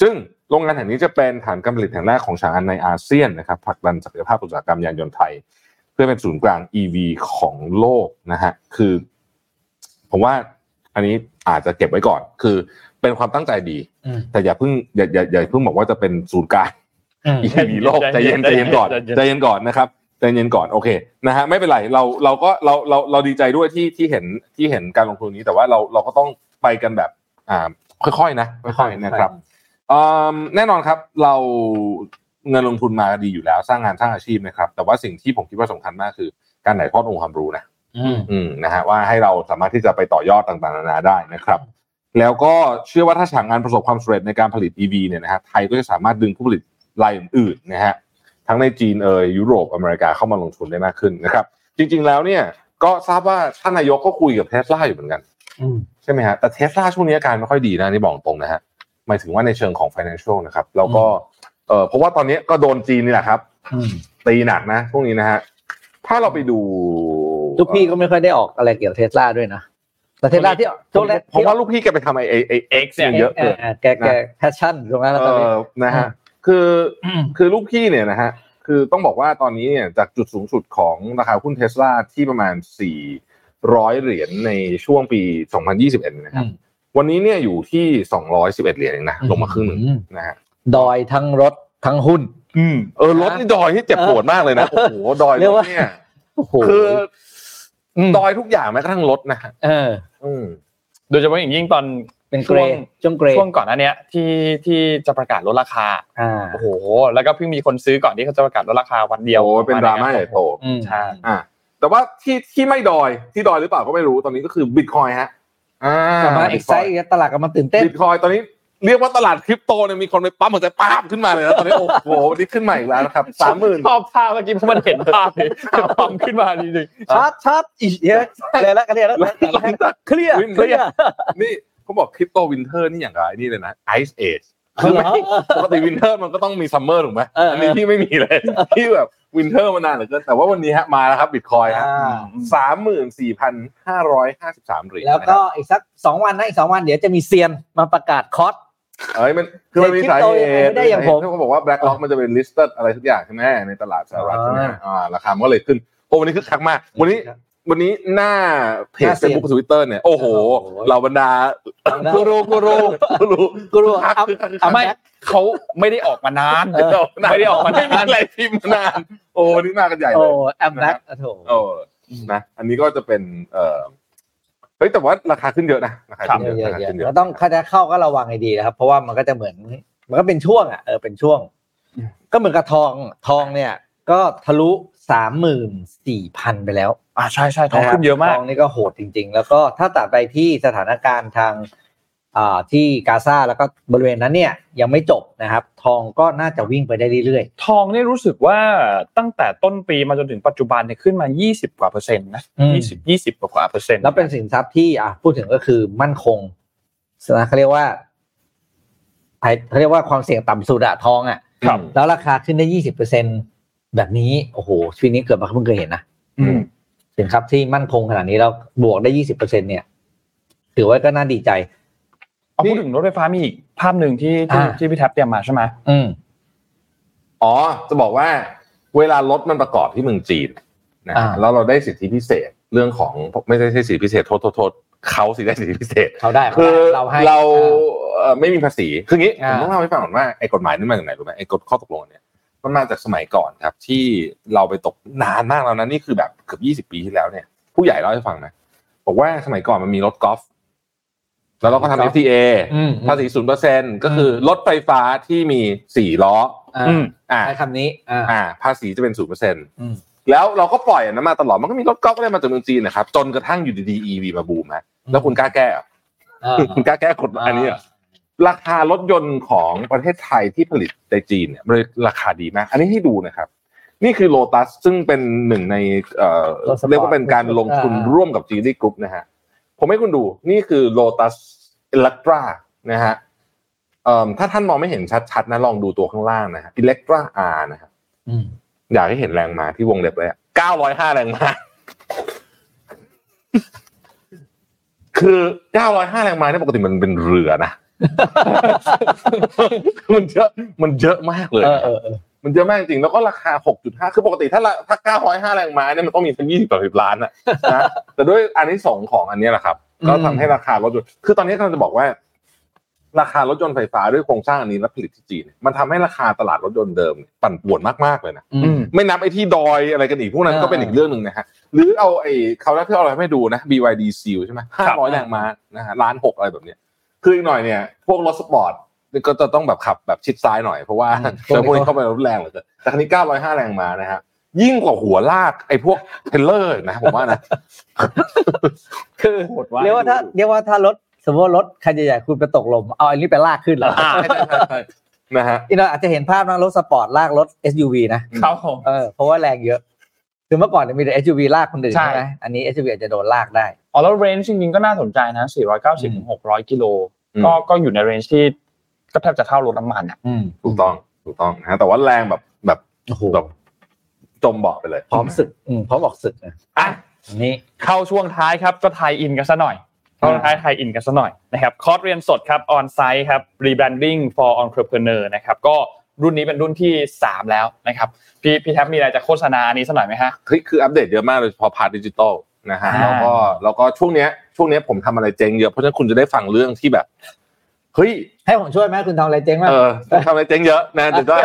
ซึ่งโรงงานแห่งนี้จะเป็นฐานการผลิตแห่งแรกของชางอันในอาเซียนนะครับผลักดันศักยภาพอุตสาหกรรมยานยนต์ไทย เพื่อเป็นศูนย์กลาง EV ของโลกนะฮะคือ ผมว่าอันนี้อาจจะเก็บไว้ก่อน คือเป็นความตั้งใจดีอืมแต่อย่าเพิ่งอย่าอย่าอย่าเพิ่งบอกว่าจะเป็นศูนย์กลางอืมอีวีโลกใจเย็นใจเย็นก่อนใจเย็นใจเย็นก่อนนะครับใจเย็นก่อนโอเคนะฮะไม่เป็นไรเราเราก็เราเราเราดีใจด้วยที่ที่เห็นที่เห็นการลงทุนนี้แต่ว่าเราเราก็ต้องไปกันแบบอ่าค่อยๆนะค่อยๆนะครับอืม แน่นอนครับเราเงินลงทุนมาดีอยู่แล้ว สร้างงานสร้างอาชีพนะครับ แต่ว่าสิ่งที่ผมคิดว่าสำคัญมากคือ การถ่ายทอดองค์ความรู้นะอืมอืมนะฮะว่าให้เราสามารถที่จะไปต่อยอดต่างๆนานาได้นะครับ แล้วก็เชื่อว่าถ้าฉางงานประสบความสำเร็จในการผลิต EV เนี่ยนะฮะไทยก็จะสามารถดึงผู้ผลิตรายอื่นๆนะฮะทั้งในจีนเอยยุโรปอเมริกาเข้ามาลงทุนได้มากขึ้นนะครับ จริง ๆแล้วเนี่ย ก็ทราบว่าท่านนายกก็คุยกับเทสลาอยู่เหมือนกันอืมใช่ไหมฮะแต่เทสลาช่วงนี้อาการไม่ค่อยดีนะนี่บอกตรงนะฮะ หมายถึงว่าในเชิงของ financial นะครับแล้วก็เออเพราะว่าตอนนี้ก็โดนจีนนี่แหละครับอืมตีหนักนะช่วงนี้นะฮะถ้าเราไปดูลูกพี่ก็ไม่ค่อยได้ออกอะไรเกี่ยวกับเทสลาด้วยนะแต่เทสลาที่ช่วงแรกผมว่าลูกพี่แกไปทำไอไอไอ X เนี่ยเยอะเกินแกแก passion ตรงนั้นแล้วเอตอนนี้อนะฮะคืออมคือลูกพี่เนี่ยนะฮะคือต้องบอกว่าตอนนี้เนี่ยจากจุดสูงสุดของราคาหุ้นเทสลาที่ประมาณ 400 เหรียญในช่วงปี 2021 นะครับ วันนี้เนี่ยอยู่ที่211เหรียญเองนะลงมาครึ่งหนึ่งอืมนะฮะดอยทั้งรถทั้งหุ้น อืมเออรถนี่ดอยที่เจ็บปวดมากเลยนะโอ้โหดอยเรียกรว่าถเนี่ยโอ้โหคืออมดอยทุกอย่างแม้กระทั่งรถนะฮะเออ อืมโดยเฉพาะอย่างยิ่งตอนเป็นเกรดช่วงเกรดช่วงก่อนหน้าเนี้ยที่ที่จะประกาศลดราคาอ่าโอ้โห แล้วก็เพิ่งมีคนซื้อก่อนที่เขาจะประกาศลดราคาวันเดียวโอ้ยเป็นดราม่าใหญ่โตอืมใช่อ่าแต่ว่าที่ที่ไม่ดอยที่ดอยหรือเปล่าก็ไม่รู้ตอนนี้ก็คือบิตคอยน์ฮะอ่า กลับมา exciteตลาดกลับมาตื่นเต้นบิตคอยตอนนี้เรียกว่าตลาดคริปโตเนี่ยมีคนไปปั๊มหัวใจป้าบขึ้นมาเลยนะตอนนี้โอ้โหวันนี้ขึ้นมาอีกแล้วนะครับสามหมื่นชอบภาพเมื่อกี้เพราะมันเห็นภาพเลยปั๊มขึ้นมาจริงชาร์จชาร์จอีกเยอะเลยแล้วกันเนี่ยแล้วเคลียร์เคลียร์นี่เขาบอก crypto winter นี่อย่างไรนี่เลยนะไอซ์เอจคือไม่ ปกติ winter มันก็ต้องมี summer ถูกไหมเอออัอันนี้ที่ไม่มีเลยที่แบบ winter มานานเหลือเกินแต่ว่าวันนี้ฮะมาแล้วครับบิตคอยน์ฮะอ่าสามหมื่นสี่พันห้าร้อยห้าสิบสามเหรียญแล้วก็อีกสักสองวันนะอีกสองวันเดี๋ยวจะมีเซียนมาประกาศคอร์สเอ้ยมันคือมันมีสาเหตุไม่ได้อย่างผมเขาบอกว่า BlackRock มันจะเป็น listed อะไรทุกอย่างใช่ไหมในตลาดสหรัฐใช่ไหมอ่าอ่าราคามันก็เลยขึ้นโอ้วันนี้คึกคักมาก วันนี้ วันนี้หน้าเพจหน้าเสี่ยง Facebook ทวิตเตอร์เนี่ยโอ้โหโอ้โหเหล่าบรรดาๆกูรูกูรูกูรู้กูรู้คึกคักอัพคึกคักคึกอะคักไม่เขาไม่ได้ออกมานานเออไม่ได้ออกมานานไม่มีอะไรพิมพ์มานาน โอ้วันนี้มากันใหญ่เลโอ้ย I'm back โถโอ้นะอันนี้ก็จะเป็นเอ่อเฮ้ยแต่ว่าราคาขึ้นเยอะนะราคาขึ้นเยเยอะอะเยอะราคาขึ้นเยแล้อะวต้องถ้าจะเข้าก็ระวังให้ดีนะครับ เพราะว่ามันก็จะเหมือนมันก็เป็นช่วงอะเออเป็นช่วง ก็เหมือนกับทองทองเนี่ย ก็ทะลุ สามหมื่นสี่พันไปแล้ว อ่าใช่ใช่ทองขึ้นเยอะมากทองนี่ก็โหดจริง ๆ แล้วก็ถ้าตัดไปที่สถานการณ์ทางอ่าที่กาซาแล้วก็บริเวณนั้นเนี่ยยังไม่จบนะครับ ทองก็น่าจะวิ่งไปได้เรื่อยทองเนี่ยรู้สึกว่าตั้งแต่ต้นปีมาจนถึงปัจจุบันเนี่ยขึ้นมา 20 กว่าเปอร์เซ็นต์นะอืม20 20กว่าเปอร์เซ็นต์ๆแล้วเป็นสินทรัพย์ที่อะพูดถึงก็คือมั่นคงนะเขาเรียกว่าไอ้เขาเรียกว่าความเสี่ยงต่ำสุดอะทองอะครับแล้วราคาขึ้นได้ยี่สิบเปอร์เซ็น แบบนี้โอ้โหชีวิตนี้เกิดมาเพิ่งเคยเห็นนะอืมสินทรัพย์ที่มั่นคงขนาดนี้แล้วบวกได้ยี่สิบเปอร์เซ็นเนี่ย ถือว่าก็น่าดีใจ เอาพูดถึงรถไฟฟ้ามีอีกภาพหนึ่งที่ที่อ่าที่พี่แท็บเตรียมมาใช่ไหมอืมอ๋อ จะบอกว่า เวลารถมันประกอบที่เมืองจีนนะอ่าแล้วเราได้สิทธิพิเศษเรื่องของไม่ใช่สิทธิพิเศษโทษโทษโทษเขาสิได้สิทธิพิเศษเขาได้คือเราให้เราเอ่อไม่มีภาษีคืองี้ผอ่ามต้องเล่าให้ฟังก่อนว่าไอ้กฎหมายนี่มาจากไหนรู้ไหมไอ้กฎข้อตกลงอันเนี่ย มันมาจากสมัยก่อนครับ ที่เราไปตกนานมากแล้วนะนี่คือแบบเกือบยี่สิบปีที่แล้วเนี่ย ผู้ใหญ่เล่าให้ฟังนะบอกว่าสมัยก่อนมันมีรถกอล์ฟแล้วเราก็ทำ FTA อืมภาษีศูนย์เปอร์เซ็นก็คือรถไฟฟ้าที่มีสี่ล้ออ่าอืมอ่าใช้คำนี้อ่าอ่า ภาษีจะเป็นศูนย์เปอร์เซ็นอืมแล้วเราก็ปล่อยอันนั้นมาตลอดมันก็มีรถกอล์ฟอะไรมาจากเมืองจีนนะครับ จนกระทั่งอยู่ดีๆ EV มาบูมฮะแล้วคุณกล้าแก้เหรออ่าคุณกล้าแก้กฎอันนี้เห รอราคารถยนต์ของประเทศไทยที่ผลิตในจีนเนี่ยมันราคาดีมาก อันนี้ให้ดูนะครับ นี่คือโ o ตัสซึ่งเป็นหนึ่งในเอ่อรถสปอร์ตเรียกว่าเป็นการลงทุนอ่าร่วมกับ g ีดีกรุ๊ปนะฮะผมให้คุณดูนี่คือโ o ตัสอิเล็กตรานะฮะเอ่อถ้าท่านมองไม่เห็นชัดๆนะลองดูตัวข้างล่างนะฮะ Eletre R นะครับอืมอยากให้เห็นแรงมาที่วงเล็บเลยเก้าร้อยห้าแรงมาคือเก้าร้อยห้าแรงม้าเนี่ยปกติมันเป็นเรือนะ มันเยอะมันเยอะมากเลยเออเออเออมันเยอะมากจริงแล้วก็ราคาหกจุดห้าคือปกติถ้าละถ้าเก้าร้อยห้าแรงม้าเนี่ยมันต้องมีสักยี่สิบต่อสิบล้านนะนะแต่ด้วยอันนี้สองส์ของอันเนี้ยแหละครับ ก็ทำให้ราคารถยนต์คือตอนนี้กำลังจะบอกว่า ราคารถยนต์ไฟฟ้าด้วยโครงสร้างอันนี้และผลิตที่จีนเนี่ยมันทำให้ราคาตลาดรถยนต์เดิมเนี่ยปั่นป่วนมากๆเลยนะอืมไม่นับไอ้ที่ดอยอะไรกันอีกพวกนั้นอ่าก็เป็นอีกเรื่องหนึ่งนะฮะหรือเอาไอ้เขาแล้วที่เอาอะไรให้ดูนะ BYD Seal ใช่ไหมห้าร้อยแรงม้านะฮะล้านหกอะไรแบบเนี้ย คืออีกหน่อยเนี่ยพวกรถสปอร์ตก็จะต้องแบบขับแบบชิดซ้ายหน่อยเพราะว่าอืมเจอพวกนี้เข้าไปรถแรงเหลือเกินแต่คันนี้เก้าร้อยห้าแรงม้านะฮะยิ่งกว่าหัวลากไอ้พวก trailer นะผมว่านะ คือโหดว่ะเรียกว่าถ้าเรียกว่าถ้ารถสมมติว่ารถคันใหญ่ๆคุณไปตกหล่มเอาอันนี้ไปลากขึ้นเหรออ่าใช่ใช่ใช่นะฮะอีกหน่อยอาจจะเห็นภาพนะรถสปอร์ตลากรถ SUV นะครับผมเออเพราะว่าแรงเยอะคือเมื่อก่อนเนี่ยมีแต่ SUV ลากคนอื่นใช่ใช่ไหมอันนี้ SUV อาจจะโดนลากได้ อ๋อแล้ว range จริงๆก็น่าสนใจนะ490ถึง600กิโลอืมก็ก็อยู่ใน range ที่ก็แทบจะเท่ารถน้ำมันอะอืมถูกต้องถูกต้องนะฮะแต่ว่าแรงแบบแบบโอ้โหแบบจมเบาะไปเลย พร้อมศึกอืมพร้อมออกศึกนะอะอันนี้เข้าช่วงท้ายครับก็ tie-in กันซะหน่อยเข้าช่วงท้าย tie-in กันซะหน่อยนะครับคอร์สเรียนสดครับ onsite ครับ rebranding for entrepreneur นะครับก็รุ่นนี้เป็นรุ่นที่ 3 แล้วนะครับ พี่พี่แท็บมีอะไรจะโฆษณาอันนี้สักหน่อยไหมฮะเฮ้ยคืออัปเดตเยอะมากเลยเฉพาะ part ดิจิตอล นะฮะอ่าแล้วก็แล้วก็ช่วงเนี้ยช่วงเนี้ยผมทำอะไรเจ๊งเยอะเพราะฉะนั้นคุณจะได้ฟังเรื่องที่แบบเฮ้ยให้ผมช่วยไหมคุณทำอะไรเจ๊งมากเออผมทำอะไรเจ๊งเยอะนะเดี๋ยวได้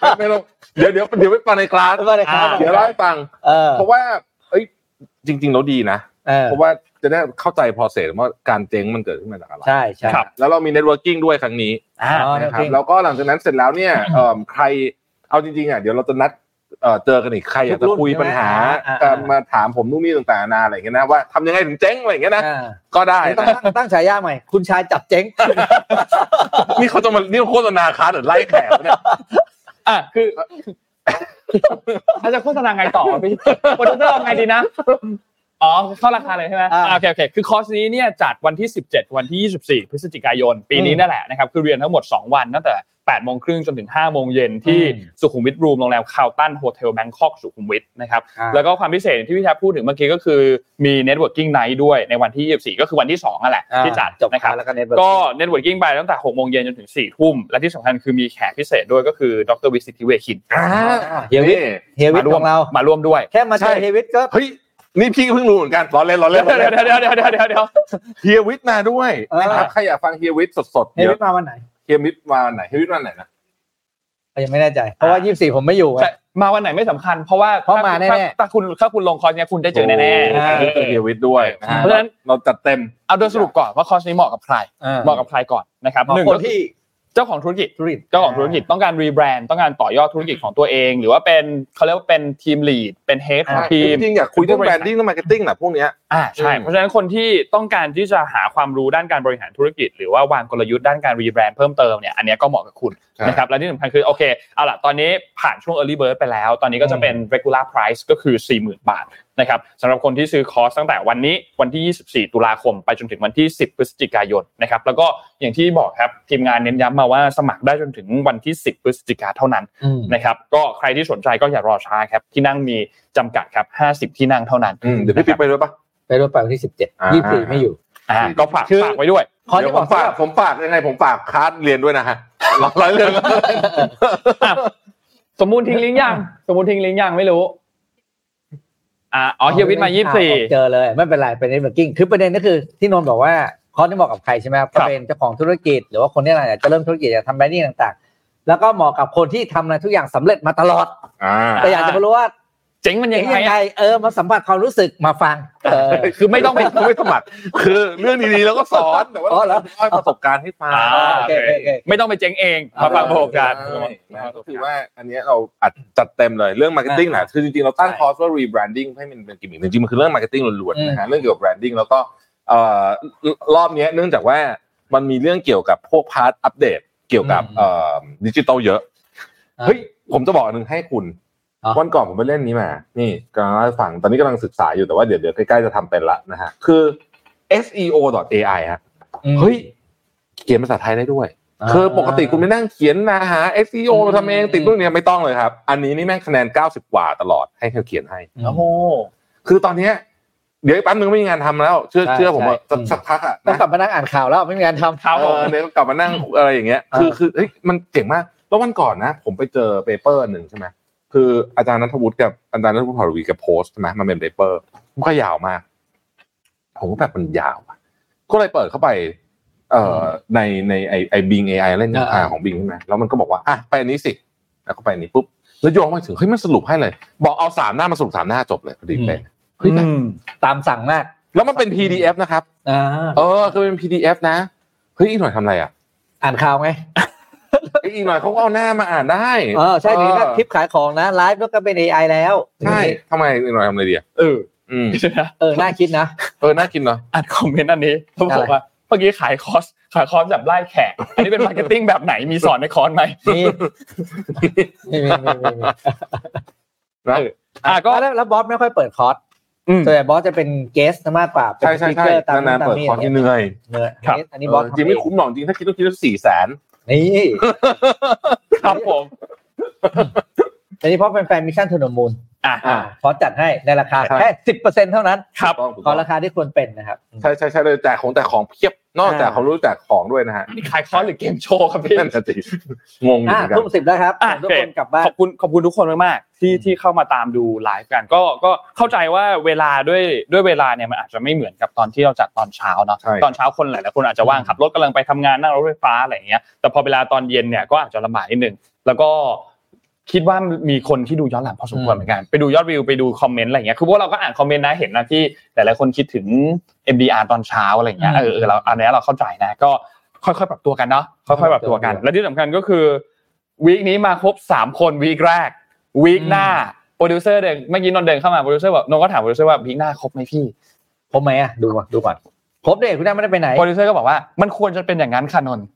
ไม่ไม่ต้องเดี๋ยวเดี๋ยวเดี๋ยวไปฟังในคลาสไม่เป็นไรครับเดี๋ยวเล่าให้ฟังเออเพราะว่าเอ้ยจริงๆแล้วดีนะเออเพราะว่าจะได้เข้าใจ process ว่าการเจ๊งมันเกิดขึ้นมาจากอะไรใช่ใช่ครับแล้วเรามี networking ด้วยครั้งนี้อ่าอ๋อนะครับ networking แล้วก็หลังจากนั้นเสร็จแล้วเนี่ยเอิ่มใครเอาจริงๆอะเดี๋ยวเราจะนัด เอ่อเจอกันอีกใครอยากจะคุยปัญหาอ่าเอ่อมาถามผมนู่นนี่ต่างๆนานาอะไรอย่างเงี้ยนะว่าทำยังไงถึงเจ๊งอะไรอย่างเงี้ยนะอ่าก็ได้เดี๋ยวต้องนะตั้งตั้งฉายาใหม่ คุณชายจับเจ๊งนี่เขาจะมานี่โฆษณาค้าหรือไล่แขกวะเนี่ยอะคือถ้าจะโฆษณาไงต่อพี่โปรดิวเซอร์เอาไงดีนะอ๋อเข้าราคาเลยใช่ไหมอ่าอ่าโอเคโอเคคือคอร์สนี้เนี่ยจัดวันที่ 17 วันที่ 24 พฤศจิกายน ปีนี้อืมนั่นแหละนะครับคือเรียนทั้งหมด 2 วันตั้งแต่ 8โมงครึ่งจนถึง5โมงเย็นที่อืมสุขุมวิทรูมโรงแรม Carlton Hotel Bangkok Sukhumvit นะครับอ่าแล้วก็ความพิเศษที่พี่แท็บพูดถึงเมื่อกี้ก็คือมี networking night ด้วยในวันที่ 24 ก็คือวันที่2นั่นแหละที่จัดจบนะครับแล้วก็เน็ตก็ networking ไปตั้งแต่6โมงเย็นจนถึง4ทุ่มและที่สำคัญคือมีแขกพิเศษด้วยก็คือดรวิสิทธิเวคินเฮียวิทย์เฮียวิทย์มาร่ขวมองเรามาร่วมด้วยแค่มาเจใช่อเฮียวิทย์ก็เฮ้ยนี่พี่ก็เพิ่งรู้เหมือนกันล้อเล่นล้อเล่นล้อเดี๋เล่ยวนเดี๋ยวเดี๋ยวเดี๋ยวเดี๋ยวเดี๋ยวเฮียวิทย์มาด้วยเออนะครับใครอยากฟังเฮียวิทย์สดๆเฮียเดี๋ยววิทย์มาวันไหน เฮียวิทย์มาไหนเฮียวิทย์มาไหนนะยังไม่แน่ใจ เพราะว่ายี่สิบสี่ผมไม่อยู่ไงแต่มาวันไหนไม่สำคัญ เพราะว่าเพราะมาแน่ๆถ้ถ้าคุณถ้าคุณลงคอร์สเนี้ยคุณได้เจอแน่อ่าเจอเฮียวิทย์ด้วยนะฮะเพราะฉะนั้นเราจัดเต็มๆเอาโดยสรุปก่อนว่าคอร์สนี้เหมาะกับใครอ่าเหมาะกับใครก่อนนะครับเหมาะหนึ่งคนก็คือที่ เจ้าของธุรกิจธุรกิจเจ้าของธุรกิจต้องการ rebrand ต้องการต่อยอดธุรกิจของตัวเอง หรือว่าเป็นเขาเรียกว่าเป็น team lead เป็น head ของทีมจริงๆอยากคุยเรื่อง brandingและ marketing แหละพวกเนี้ยอ่าใช่อืมเพราะฉะนั้นคนที่ต้องการที่จะหาความรู้ด้านการบริหารธุรกิจ หรือว่าวางกลยุทธ์ด้านการ rebrand เพิ่มเติมเนี่ยอันเนี้ยก็เหมาะกับคุณ นะครับและที่สำคัญคือโอเคเอาล่ะตอนนี้ผ่านช่วง early bird ไปแล้ว ตอนนี้ก็จะเป็น regular price ก็คือ 40,000 บาทนะครับสำหรับคนที่ซื้อคอร์สตั้งแต่วันนี้วันที่ 24 ตุลาคม ไปจนถึงวันที่ 10 พฤศจิกายนนะครับแล้วก็อย่างที่บอกครับทีมงานเน้นย้ำมาว่าสมัครได้จนถึงวันที่ 10 พฤศจิกาเท่านั้นอืมนะครับก็ใครที่สนใจก็อย่ารอช้าครับที่นั่งมีจำกัดครับ 50 ที่นั่งเท่านั้นอืมเดี๋ยวพี่ปิ๊กไปด้วยปะไปรถไปวันที่สิบเจ็ดอ่ายี่สิบสี่ไม่อยู่อ่าก็ฝากคือฝากไว้ด้วยคอร์สเดี๋ยที่วบผอกมฝากผมฝากยังไงผมฝากคลาสเรียนด้วยนะฮะ ร้อยเรื่องอะสมมูลทิ้งลิงก์ยังสมมูลทิ้งลิงก์ยังไม่รู้อ่าอ๋อเฮียวิทย์มาเจอเลยไม่เป็นไรเป็น networking คือประเด็นก็คือที่นนท์บอกว่าคอร์สนี่เหมาะกับใครใช่ไหมครับครัก็เป็นเจ้าของธุรกิจ หรือว่าคนที่อะไรอยากจะเริ่มธุรกิจอยากทำ branding ต่าง ๆ แล้วก็เหมาะกับคนที่ทำอะไรทุกอย่างสำเร็จมาตลอดอ่าแต่อยากจะมารู้ว่า เจ๊งมันเอ๊ะไงยังไงอะเออมาสัมผัสความรู้สึกมาฟังเออคือไม่ต้องไปไม่สมัคร คือเรื่องดีๆแล้วก็สอนแต่ว่าอ๋อเหรอเล่าประสบการณ์ให้ฟังอ่าโอเคโอเคไม่ต้องไปเจ๊งเองมาฟังประสบการณ์ใช่นะก็คือว่าอันเนี้ยเราอัดจัดเต็มเลยเรื่อง marketing แหละคือจริงๆเราตั้งคอร์สว่า rebranding ให้มันเป็นกิมมิคจริงๆมันคือเรื่อง marketing ล้วนๆนะฮะเรื่องเกี่ยวกับ branding แล้วก็เอ่อรอบเนี้ยเนื่องจากว่ามันมีเรื่องเกี่ยวกับพวก part อัปเดตเกี่ยวกับเอ่อดิจิตอลเยอะเฮ้ยผมจะบอกอันหนึ่งให้คุณอ๋อ วันก่อนผมไปเล่นนี้มา นี่กำลังเล่าให้ฟัง ตอนนี้กำลังศึกษาอยู่แต่ว่าเดี๋ยวเดี๋ยวใกล้ๆจะทำเป็นละนะฮะ คือ SEO.ai ฮะ เฮ้ย เขียนภาษาไทยได้ด้วย คือปกติคุณไปนั่งเขียนมาหา SEO อืมทำเองติดพวกเนี้ยไม่ต้องเลยครับ อันนี้นี่แม่งคะแนน 90 กว่าตลอดให้เขาเขียนให้โอ้โหคือตอนเนี้ยเดี๋ยวอีกแป๊บนึงไม่มีงานทำแล้ว เชื่อใช่เชื่อผมว่าใช่สักสักพักอะต้องนะกลับมานั่งอ่านข่าวแล้วไม่มีงานทำครับเออเนี่ยกลับมานั่งอะไรอย่างเงี้ย คือเออคือเฮ้ยมันเจ๋งมาก แล้ววันก่อนนะ ผมไปเจอ paper หนึ่งใช่ไหม คืออาจารย์นัทวุฒิกับอาจารย์นัทวุฒิพรวีกับโพสต์ใช่ไหมมันเป็น paper มันก็ยาวมากผมก็แบบมันยาวอะก็เลยเปิดเข้าไป เอ่อในในไอไอบิงเอไอเล่นอ่าอ่าของบิงใช่ไหมแล้วมันก็บอกว่าอะไปอันนี้สิ แล้วก็ไปอันนี้ปุ๊บแล้วโยงมาถึงเฮ้ยมันสรุปให้เลย บอกเอาสามหน้ามาสรุปสามหน้าจบเลยพอดีเลยเฮ้ยแบบตามสั่งมาก แล้วมันเป็น PDF นะครับอ่าเออคือเป็น PDF นะเฮ้ยอีกหน่อยทำอะไรอะ อ่านข่าวไงเอ้ยอีกหน่อยเขาก็เอาหน้ามาอ่านได้เออใช่ดีเอนะอคลิปขายของนะไลฟ์แล้วก็เป็น AI แล้วใช่ทำไมอีกหน่อยทำอะไรดีอะเอออืมเออน่าคิดนะเออน่ากินเนาะอ่านคอมเมนต์อันนี้เขาบอกอะไรว่าเมื่อกี้ขายคอร์สขายคอร์สแบบไล่แขกอันนี้เป็น marketing แบบไหนมีสอนในคอร์สไหมมีมีมีมีมีมีนะอะก็แล้วแล้วบอสไม่ค่อยเปิดคอร์สอืมส่วนใหญ่บอสจะเป็น guest มากกว่าเป็นใช่ใช่ speaker ใช่ตามนานๆตามเปิดนี่คอร์สที่เหนื่อยเหนื่อยครับอันนี้อันนี้บอสเจริงไม่คุ้มหรอกจริงถ้าคิดต้องคิดว่าสี่แสน นี่ ครับผม อันนี้เพราะเป็นแฟน Mission To The Moon อะอ่าขอจัดให้ในราคาใช่แค่สิบเปอร์เซ็นเท่านั้นครับถูกต้องถูกขอต้องราคาที่ควรเป็นนะครับใช่ใช่ใช่เลยแจกของแถมของเพียบนอกจากอ่าของรู้แจกของด้วยนะฮะนี่ขายคอร์สหรือเกมโชว์ครับพี่นั่นสิงงอยู่อะเหมือนกันทุ่มสิบแล้วครับอะทุกโอเคคนกลับบ้านขอบคุณขอบคุณทุกคนมากๆที่ที่เข้ามาตามดูไลฟ์กันก็ก็เข้าใจว่าเวลาด้วยด้วยเวลาเนี่ยมันอาจจะไม่เหมือนกับตอนที่เราจัดตอนเช้าเนาะใช่ตอนเช้าคนหลายๆคนอาจจะว่างขับรถกำลังไปทำงานนั่งรถไฟฟ้าอะไรอย่างเงี้ยแต่พอเวลาตอนเย็นเนี่ยก็อาจจะลำบากนิดนึงแล้วก็ คิดว่ามีคนที่ดูย้อนหลังพอสมควรเหมือนกันไปดูยอดวิวไปดูคอมเมนต์อะไรอย่างเงี้ยคือพวกเราก็อ่านคอมเมนต์นะเห็นนะที่หลายๆคนคิดถึง MDR ตอนเช้าอะไรอย่างเงี้ยเออเออเราอันเนี้ยเราเข้าใจนะ ก็ค่อยๆปรับตัวกันเนาะค่อยๆปรับตัวกัน และที่สำคัญก็คือ week นี้มาครบสามคน week แรก week หน้าโปรดิวเซอร์เดินเมื่อกี้นนท์เดินเข้ามาโปรดิวเซอร์บอกนนท์ก็ถามโปรดิวเซอร์ว่า week หน้าครบไหมพี่ครบไหมอะดูก่อนดูก่อนครบเด็กคุณได้ไม่ได้ไปไหนโปรดิวเซอร์ก็บอกว่ามันควรจะเป็นอย่างนั้นค่ะนนท์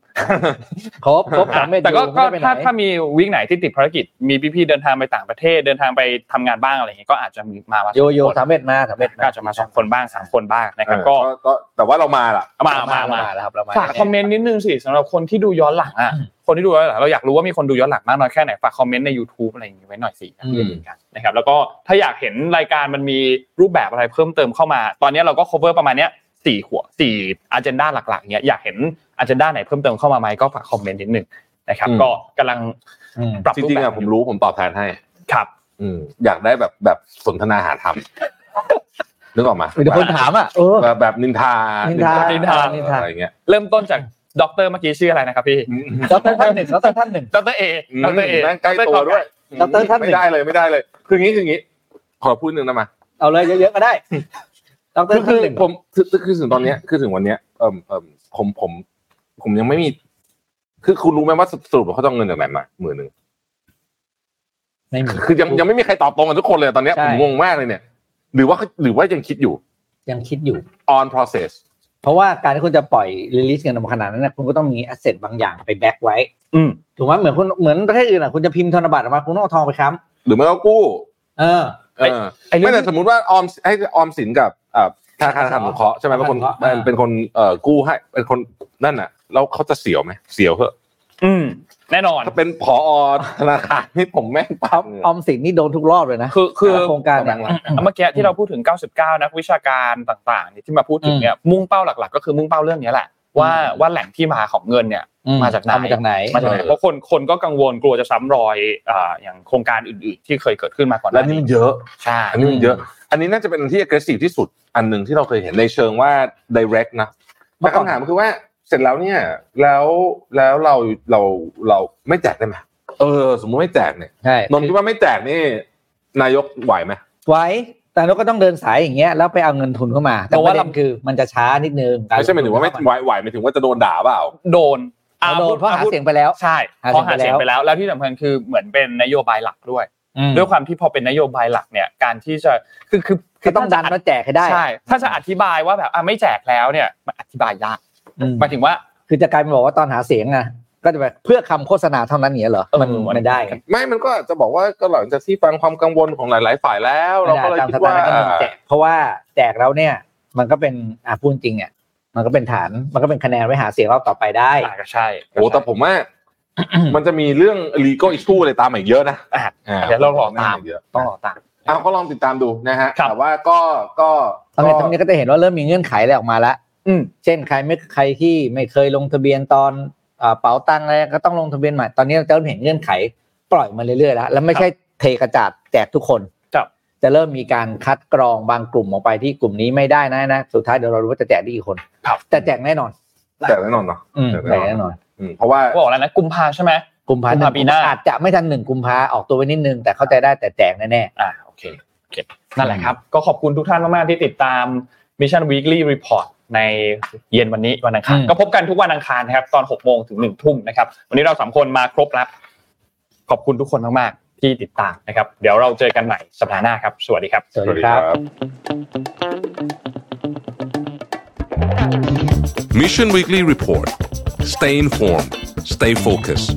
ครบครบสามเม็ดแต่ก็อยู่ก็ไม่ได้ไปไหนถ้าถ้ามีวีคไหนที่ติดภารกิจมีพี่ๆเดินทางไปต่างประเทศเดินทางไปทำงานบ้างอะไรอย่างเงี้ยก็อาจจะมีมามาโยโย่สองคนสามเม็ดมาสามเม็ดก็อาจจะมาสองคนบ้างสามคนบ้างนะครับเออก็ก็แต่ว่าเรามาล่ะมามามาแล้วครับเรามาฝากคอมเมนต์นิดนึงสิสำหรับคนที่ดูย้อนหลังอะคนที่ดูย้อนหลังเราอยากรู้ว่ามีคนดูย้อนหลังมากน้อยแค่ไหนฝากคอมเมนต์ใน YouTube อะไรอย่างงี้ไว้หน่อยสิอยากรู้เหมือนกันนะครับแล้วก็ถ้าอยากเห็นรายการมันมีรูปแบบอะไรเพิ่มเติมเข้ามา ตอนนี้เราก็ cover ประมาณเนี้ยสี่หัวสี่อ g e n d a หลักๆเนี้ยอยากเห็น อ g e n d a ไหนเพิ่มเติมเข้ามาไหมก็ฝากคอมเมนต์นิดนึงนะครับอืมก็กำลังอืมปรับจรูปริงแบๆบอะผมรู้ผมตอบแทนให้ครับ อืมอยากได้แบบแบบสนทนาหาธรรมนึกออกมามีแต่คนถามอะเออแบบแบบนินทานินทานินินทานินทาอะไรเงี้ยเริ่มต้นจากด็อกเตอร์เมื่อกี้ชื่ออะไรนะครับพี่ดรท่านหนึ่งดรท่านหนึ่งดรเอดรเอแม่งใกล้ตัวด้วยดรท่านหนึ่งไม่ได้เลยไม่ได้เลย คืองี้คืองี้ ขอพูดหนึ่งนะมา เอาเลยเยอะๆก็ได้ดรคือท่าคืนอหนึ่งผมคือคือคือถึงตอนเนี้ยคือถึงวันเนี้ยเอ่มเอ่มผมผม ผมยังไม่มี คือคุณรู้ไหมว่าสรุปเขาเอาเงินจากไหนมาหมื่นหนึ่งไม่มีคือยังยังไม่มีใครตอบตรงกันทุกคนเลยตอนเนี้ยใช่ผมงงมากเลยเนี่ย หรือว่าหรือว่ายังคิดอยู่ ยังคิดอยู่ on process เพราะว่าการที่คุณจะปล่อย release เงินออกมาขนาดนั้นนะคุณก็ต้องมี asset บางอย่างไป back ไว้ อืมถูกไหมเหมือนคุณเหมือนประเทศอื่นอะคุณจะพิมพ์ธนบัตรออกมาคุณต้องเอาทองไปค้หรือไม่ก็กู้ำเออเออไอ้เรื่ไม่องแต่สมมุติว่าออมให้ออมสินกับอ่า ธนาคารทำสงเคราะห์ใช่ไหมเป็นคนธนาคารสงเคราะห์เป็นคนเอ่อกู้ให้ เป็นคนนั่นน่ะ แล้วเขาจะเสียวไหมเสียวเหอะอืมแน่นอนถ้าเป็นผอธนาคารนี่ผมแม่งอปั๊อบมออมสินนี่โดนทุกรอบเลยนะ คือคือโครงการเนี่ยเมื่อกี้ที่เราพูดถึง 99 นักวิชาการต่างๆเนี่ยที่มาพูดถึงเนี่ยมุ่งเป้าหลัก ๆ ก็คือมุ่งเป้าเรื่องนี้แหละ ว่าว่าแหล่งที่มาของเงินเนี่ยอืมาจากไหนเอมาจากไหนมาจากไหนเพราะคนคนก็กังวลกลัวจะซ้ำรอยอ่าอย่างโครงการอื่นๆ ที่เคยเกิดขึ้นมาก่อนหและน้านี่นี้มันเยอะใช่อันนี้มันเยอะ อันนี้น่าจะเป็นที่ aggressive ที่สุดอันหนึ่งที่เราเคยเห็นในเชิงว่า direct นะเมื่แต่อก่อนคำถามคือว่าเสร็จแล้วเนี่ยแล้วแล้วเราเราเราไม่แจกได้ไหมเออ สมมุติไม่แจกเนี่ยใช่นนท์คิดว่าไม่แจกนี่ นายกไหวไหมไว้ แต่เราก็ต้องเดินสายอย่างเงี้ยแล้วไปเอาเงินทุนเข้ามา แต่เพราะว่าว่าลำคือมันจะช้านิดนึงกรไม่ใช่หมายถึงว่าไม่ลทุนไหวไหวหมายถึงว่าจะโดนด่าเปล่าโดนเข้ามาเอาโดนเพราะหาพูดเสียงไปแล้วใช่หาเพราะหาเสีเสียยงงไปไปแล้แล้ววแล้วที่สำคัญคือเหมือนเป็นนโยบายหลักด้วยอืมด้วยความที่พอเป็นนโยบายหลักเนี่ยการที่จะคือคือคือต้องดันแล้วแจกให้ได้ใช่ถ้าจะอธิบายว่าแบบอะไม่แจกแล้วเนี่ยมันอธิบายยากอืมหมายถึงว่าคือจะกลายเป็นบอกว่าตอนหาเสียงอะ ก็จะแบบเพื่อคำโฆษณาเท่านั้นเนี้ยเหรอเออมันมันไม่ได้ ไม่มันก็อาจจะบอกว่าก็หลังจากที่ฟังความกังวลของหลาย ๆ ฝ่ายแล้ว เราไม่ก็ได้เลยตามคิสดไตว่าล์ก็ต้องแจกเพราะว่าแจกแล้วเนี่ย มันก็เป็นอะพูดจริงอะมันก็เป็นฐานมันก็เป็นคะแนนไว้หาเสียงรอบต่อไปได้อะก็ใช่โอ้แต่ผมว่ามันจะมีเรื่อง legal issue อะไรตามมาอีกเยอะนะอะอ่าเดี๋ยวเรารอตามเยอะต้องรอตามเอาก็ลองติดตามดูนะฮะครับแต่ว่าก็ก็ตอนนี้ตรงนี้ก็จะเห็นว่าเริ่มมีเงื่อนไขอะไรออกมาแล้วอืมเช่นใครไม่ใครที่ไม่เคยลงทะเบียนตอน เอ่อเป๋าตังค์อะไรก็ต้องลงทะเบียนใหม่ตอนนี้เราจะเริ่มเห็นเงื่อนไขปล่อยมาเรื่อยๆแล้วแล้วไม่ใช่เทกระจาดแจกทุกคนครับจะเริ่มมีการคัดกรองบางกลุ่มออกไปที่กลุ่มนี้ไม่ได้นะนะสุดท้ายเดี๋ยวเรารู้ว่าจะแจกได้กี่คนครับแต่แจกแน่นอนแต่แน่นอนเนาะอืมแจแจกกแน่แน่นนออนนอืมเพราะว่าบอกแล้วนะกุมภาใช่ไหมกุมภากุมภาปีหน้าอาจจะไม่ทันหนึ่งกุมภาออกตัวไว้นิดนึง แต่เข้าใจได้แต่แจกแน่อ่าโอเคโอเคนั่นแหละครับ ก็ขอบคุณทุกท่านมากๆที่ติดตาม Mission Weekly Report ในเย็นวันนี้วันอังคารก็พบกันทุกวันอังคารนะครับ ตอน6โมงถึง1ทุ่มนะครับ วันนี้เราสามคนมาครบแล้วขอบคุณทุกคนมากๆที่ติดตามนะครับ เดี๋ยวเราเจอกันใหม่สัปดาห์หน้าครับ สวัสดีครับๆสวัสดีครับ Mission Weekly Report. Stay informed. Stay focused.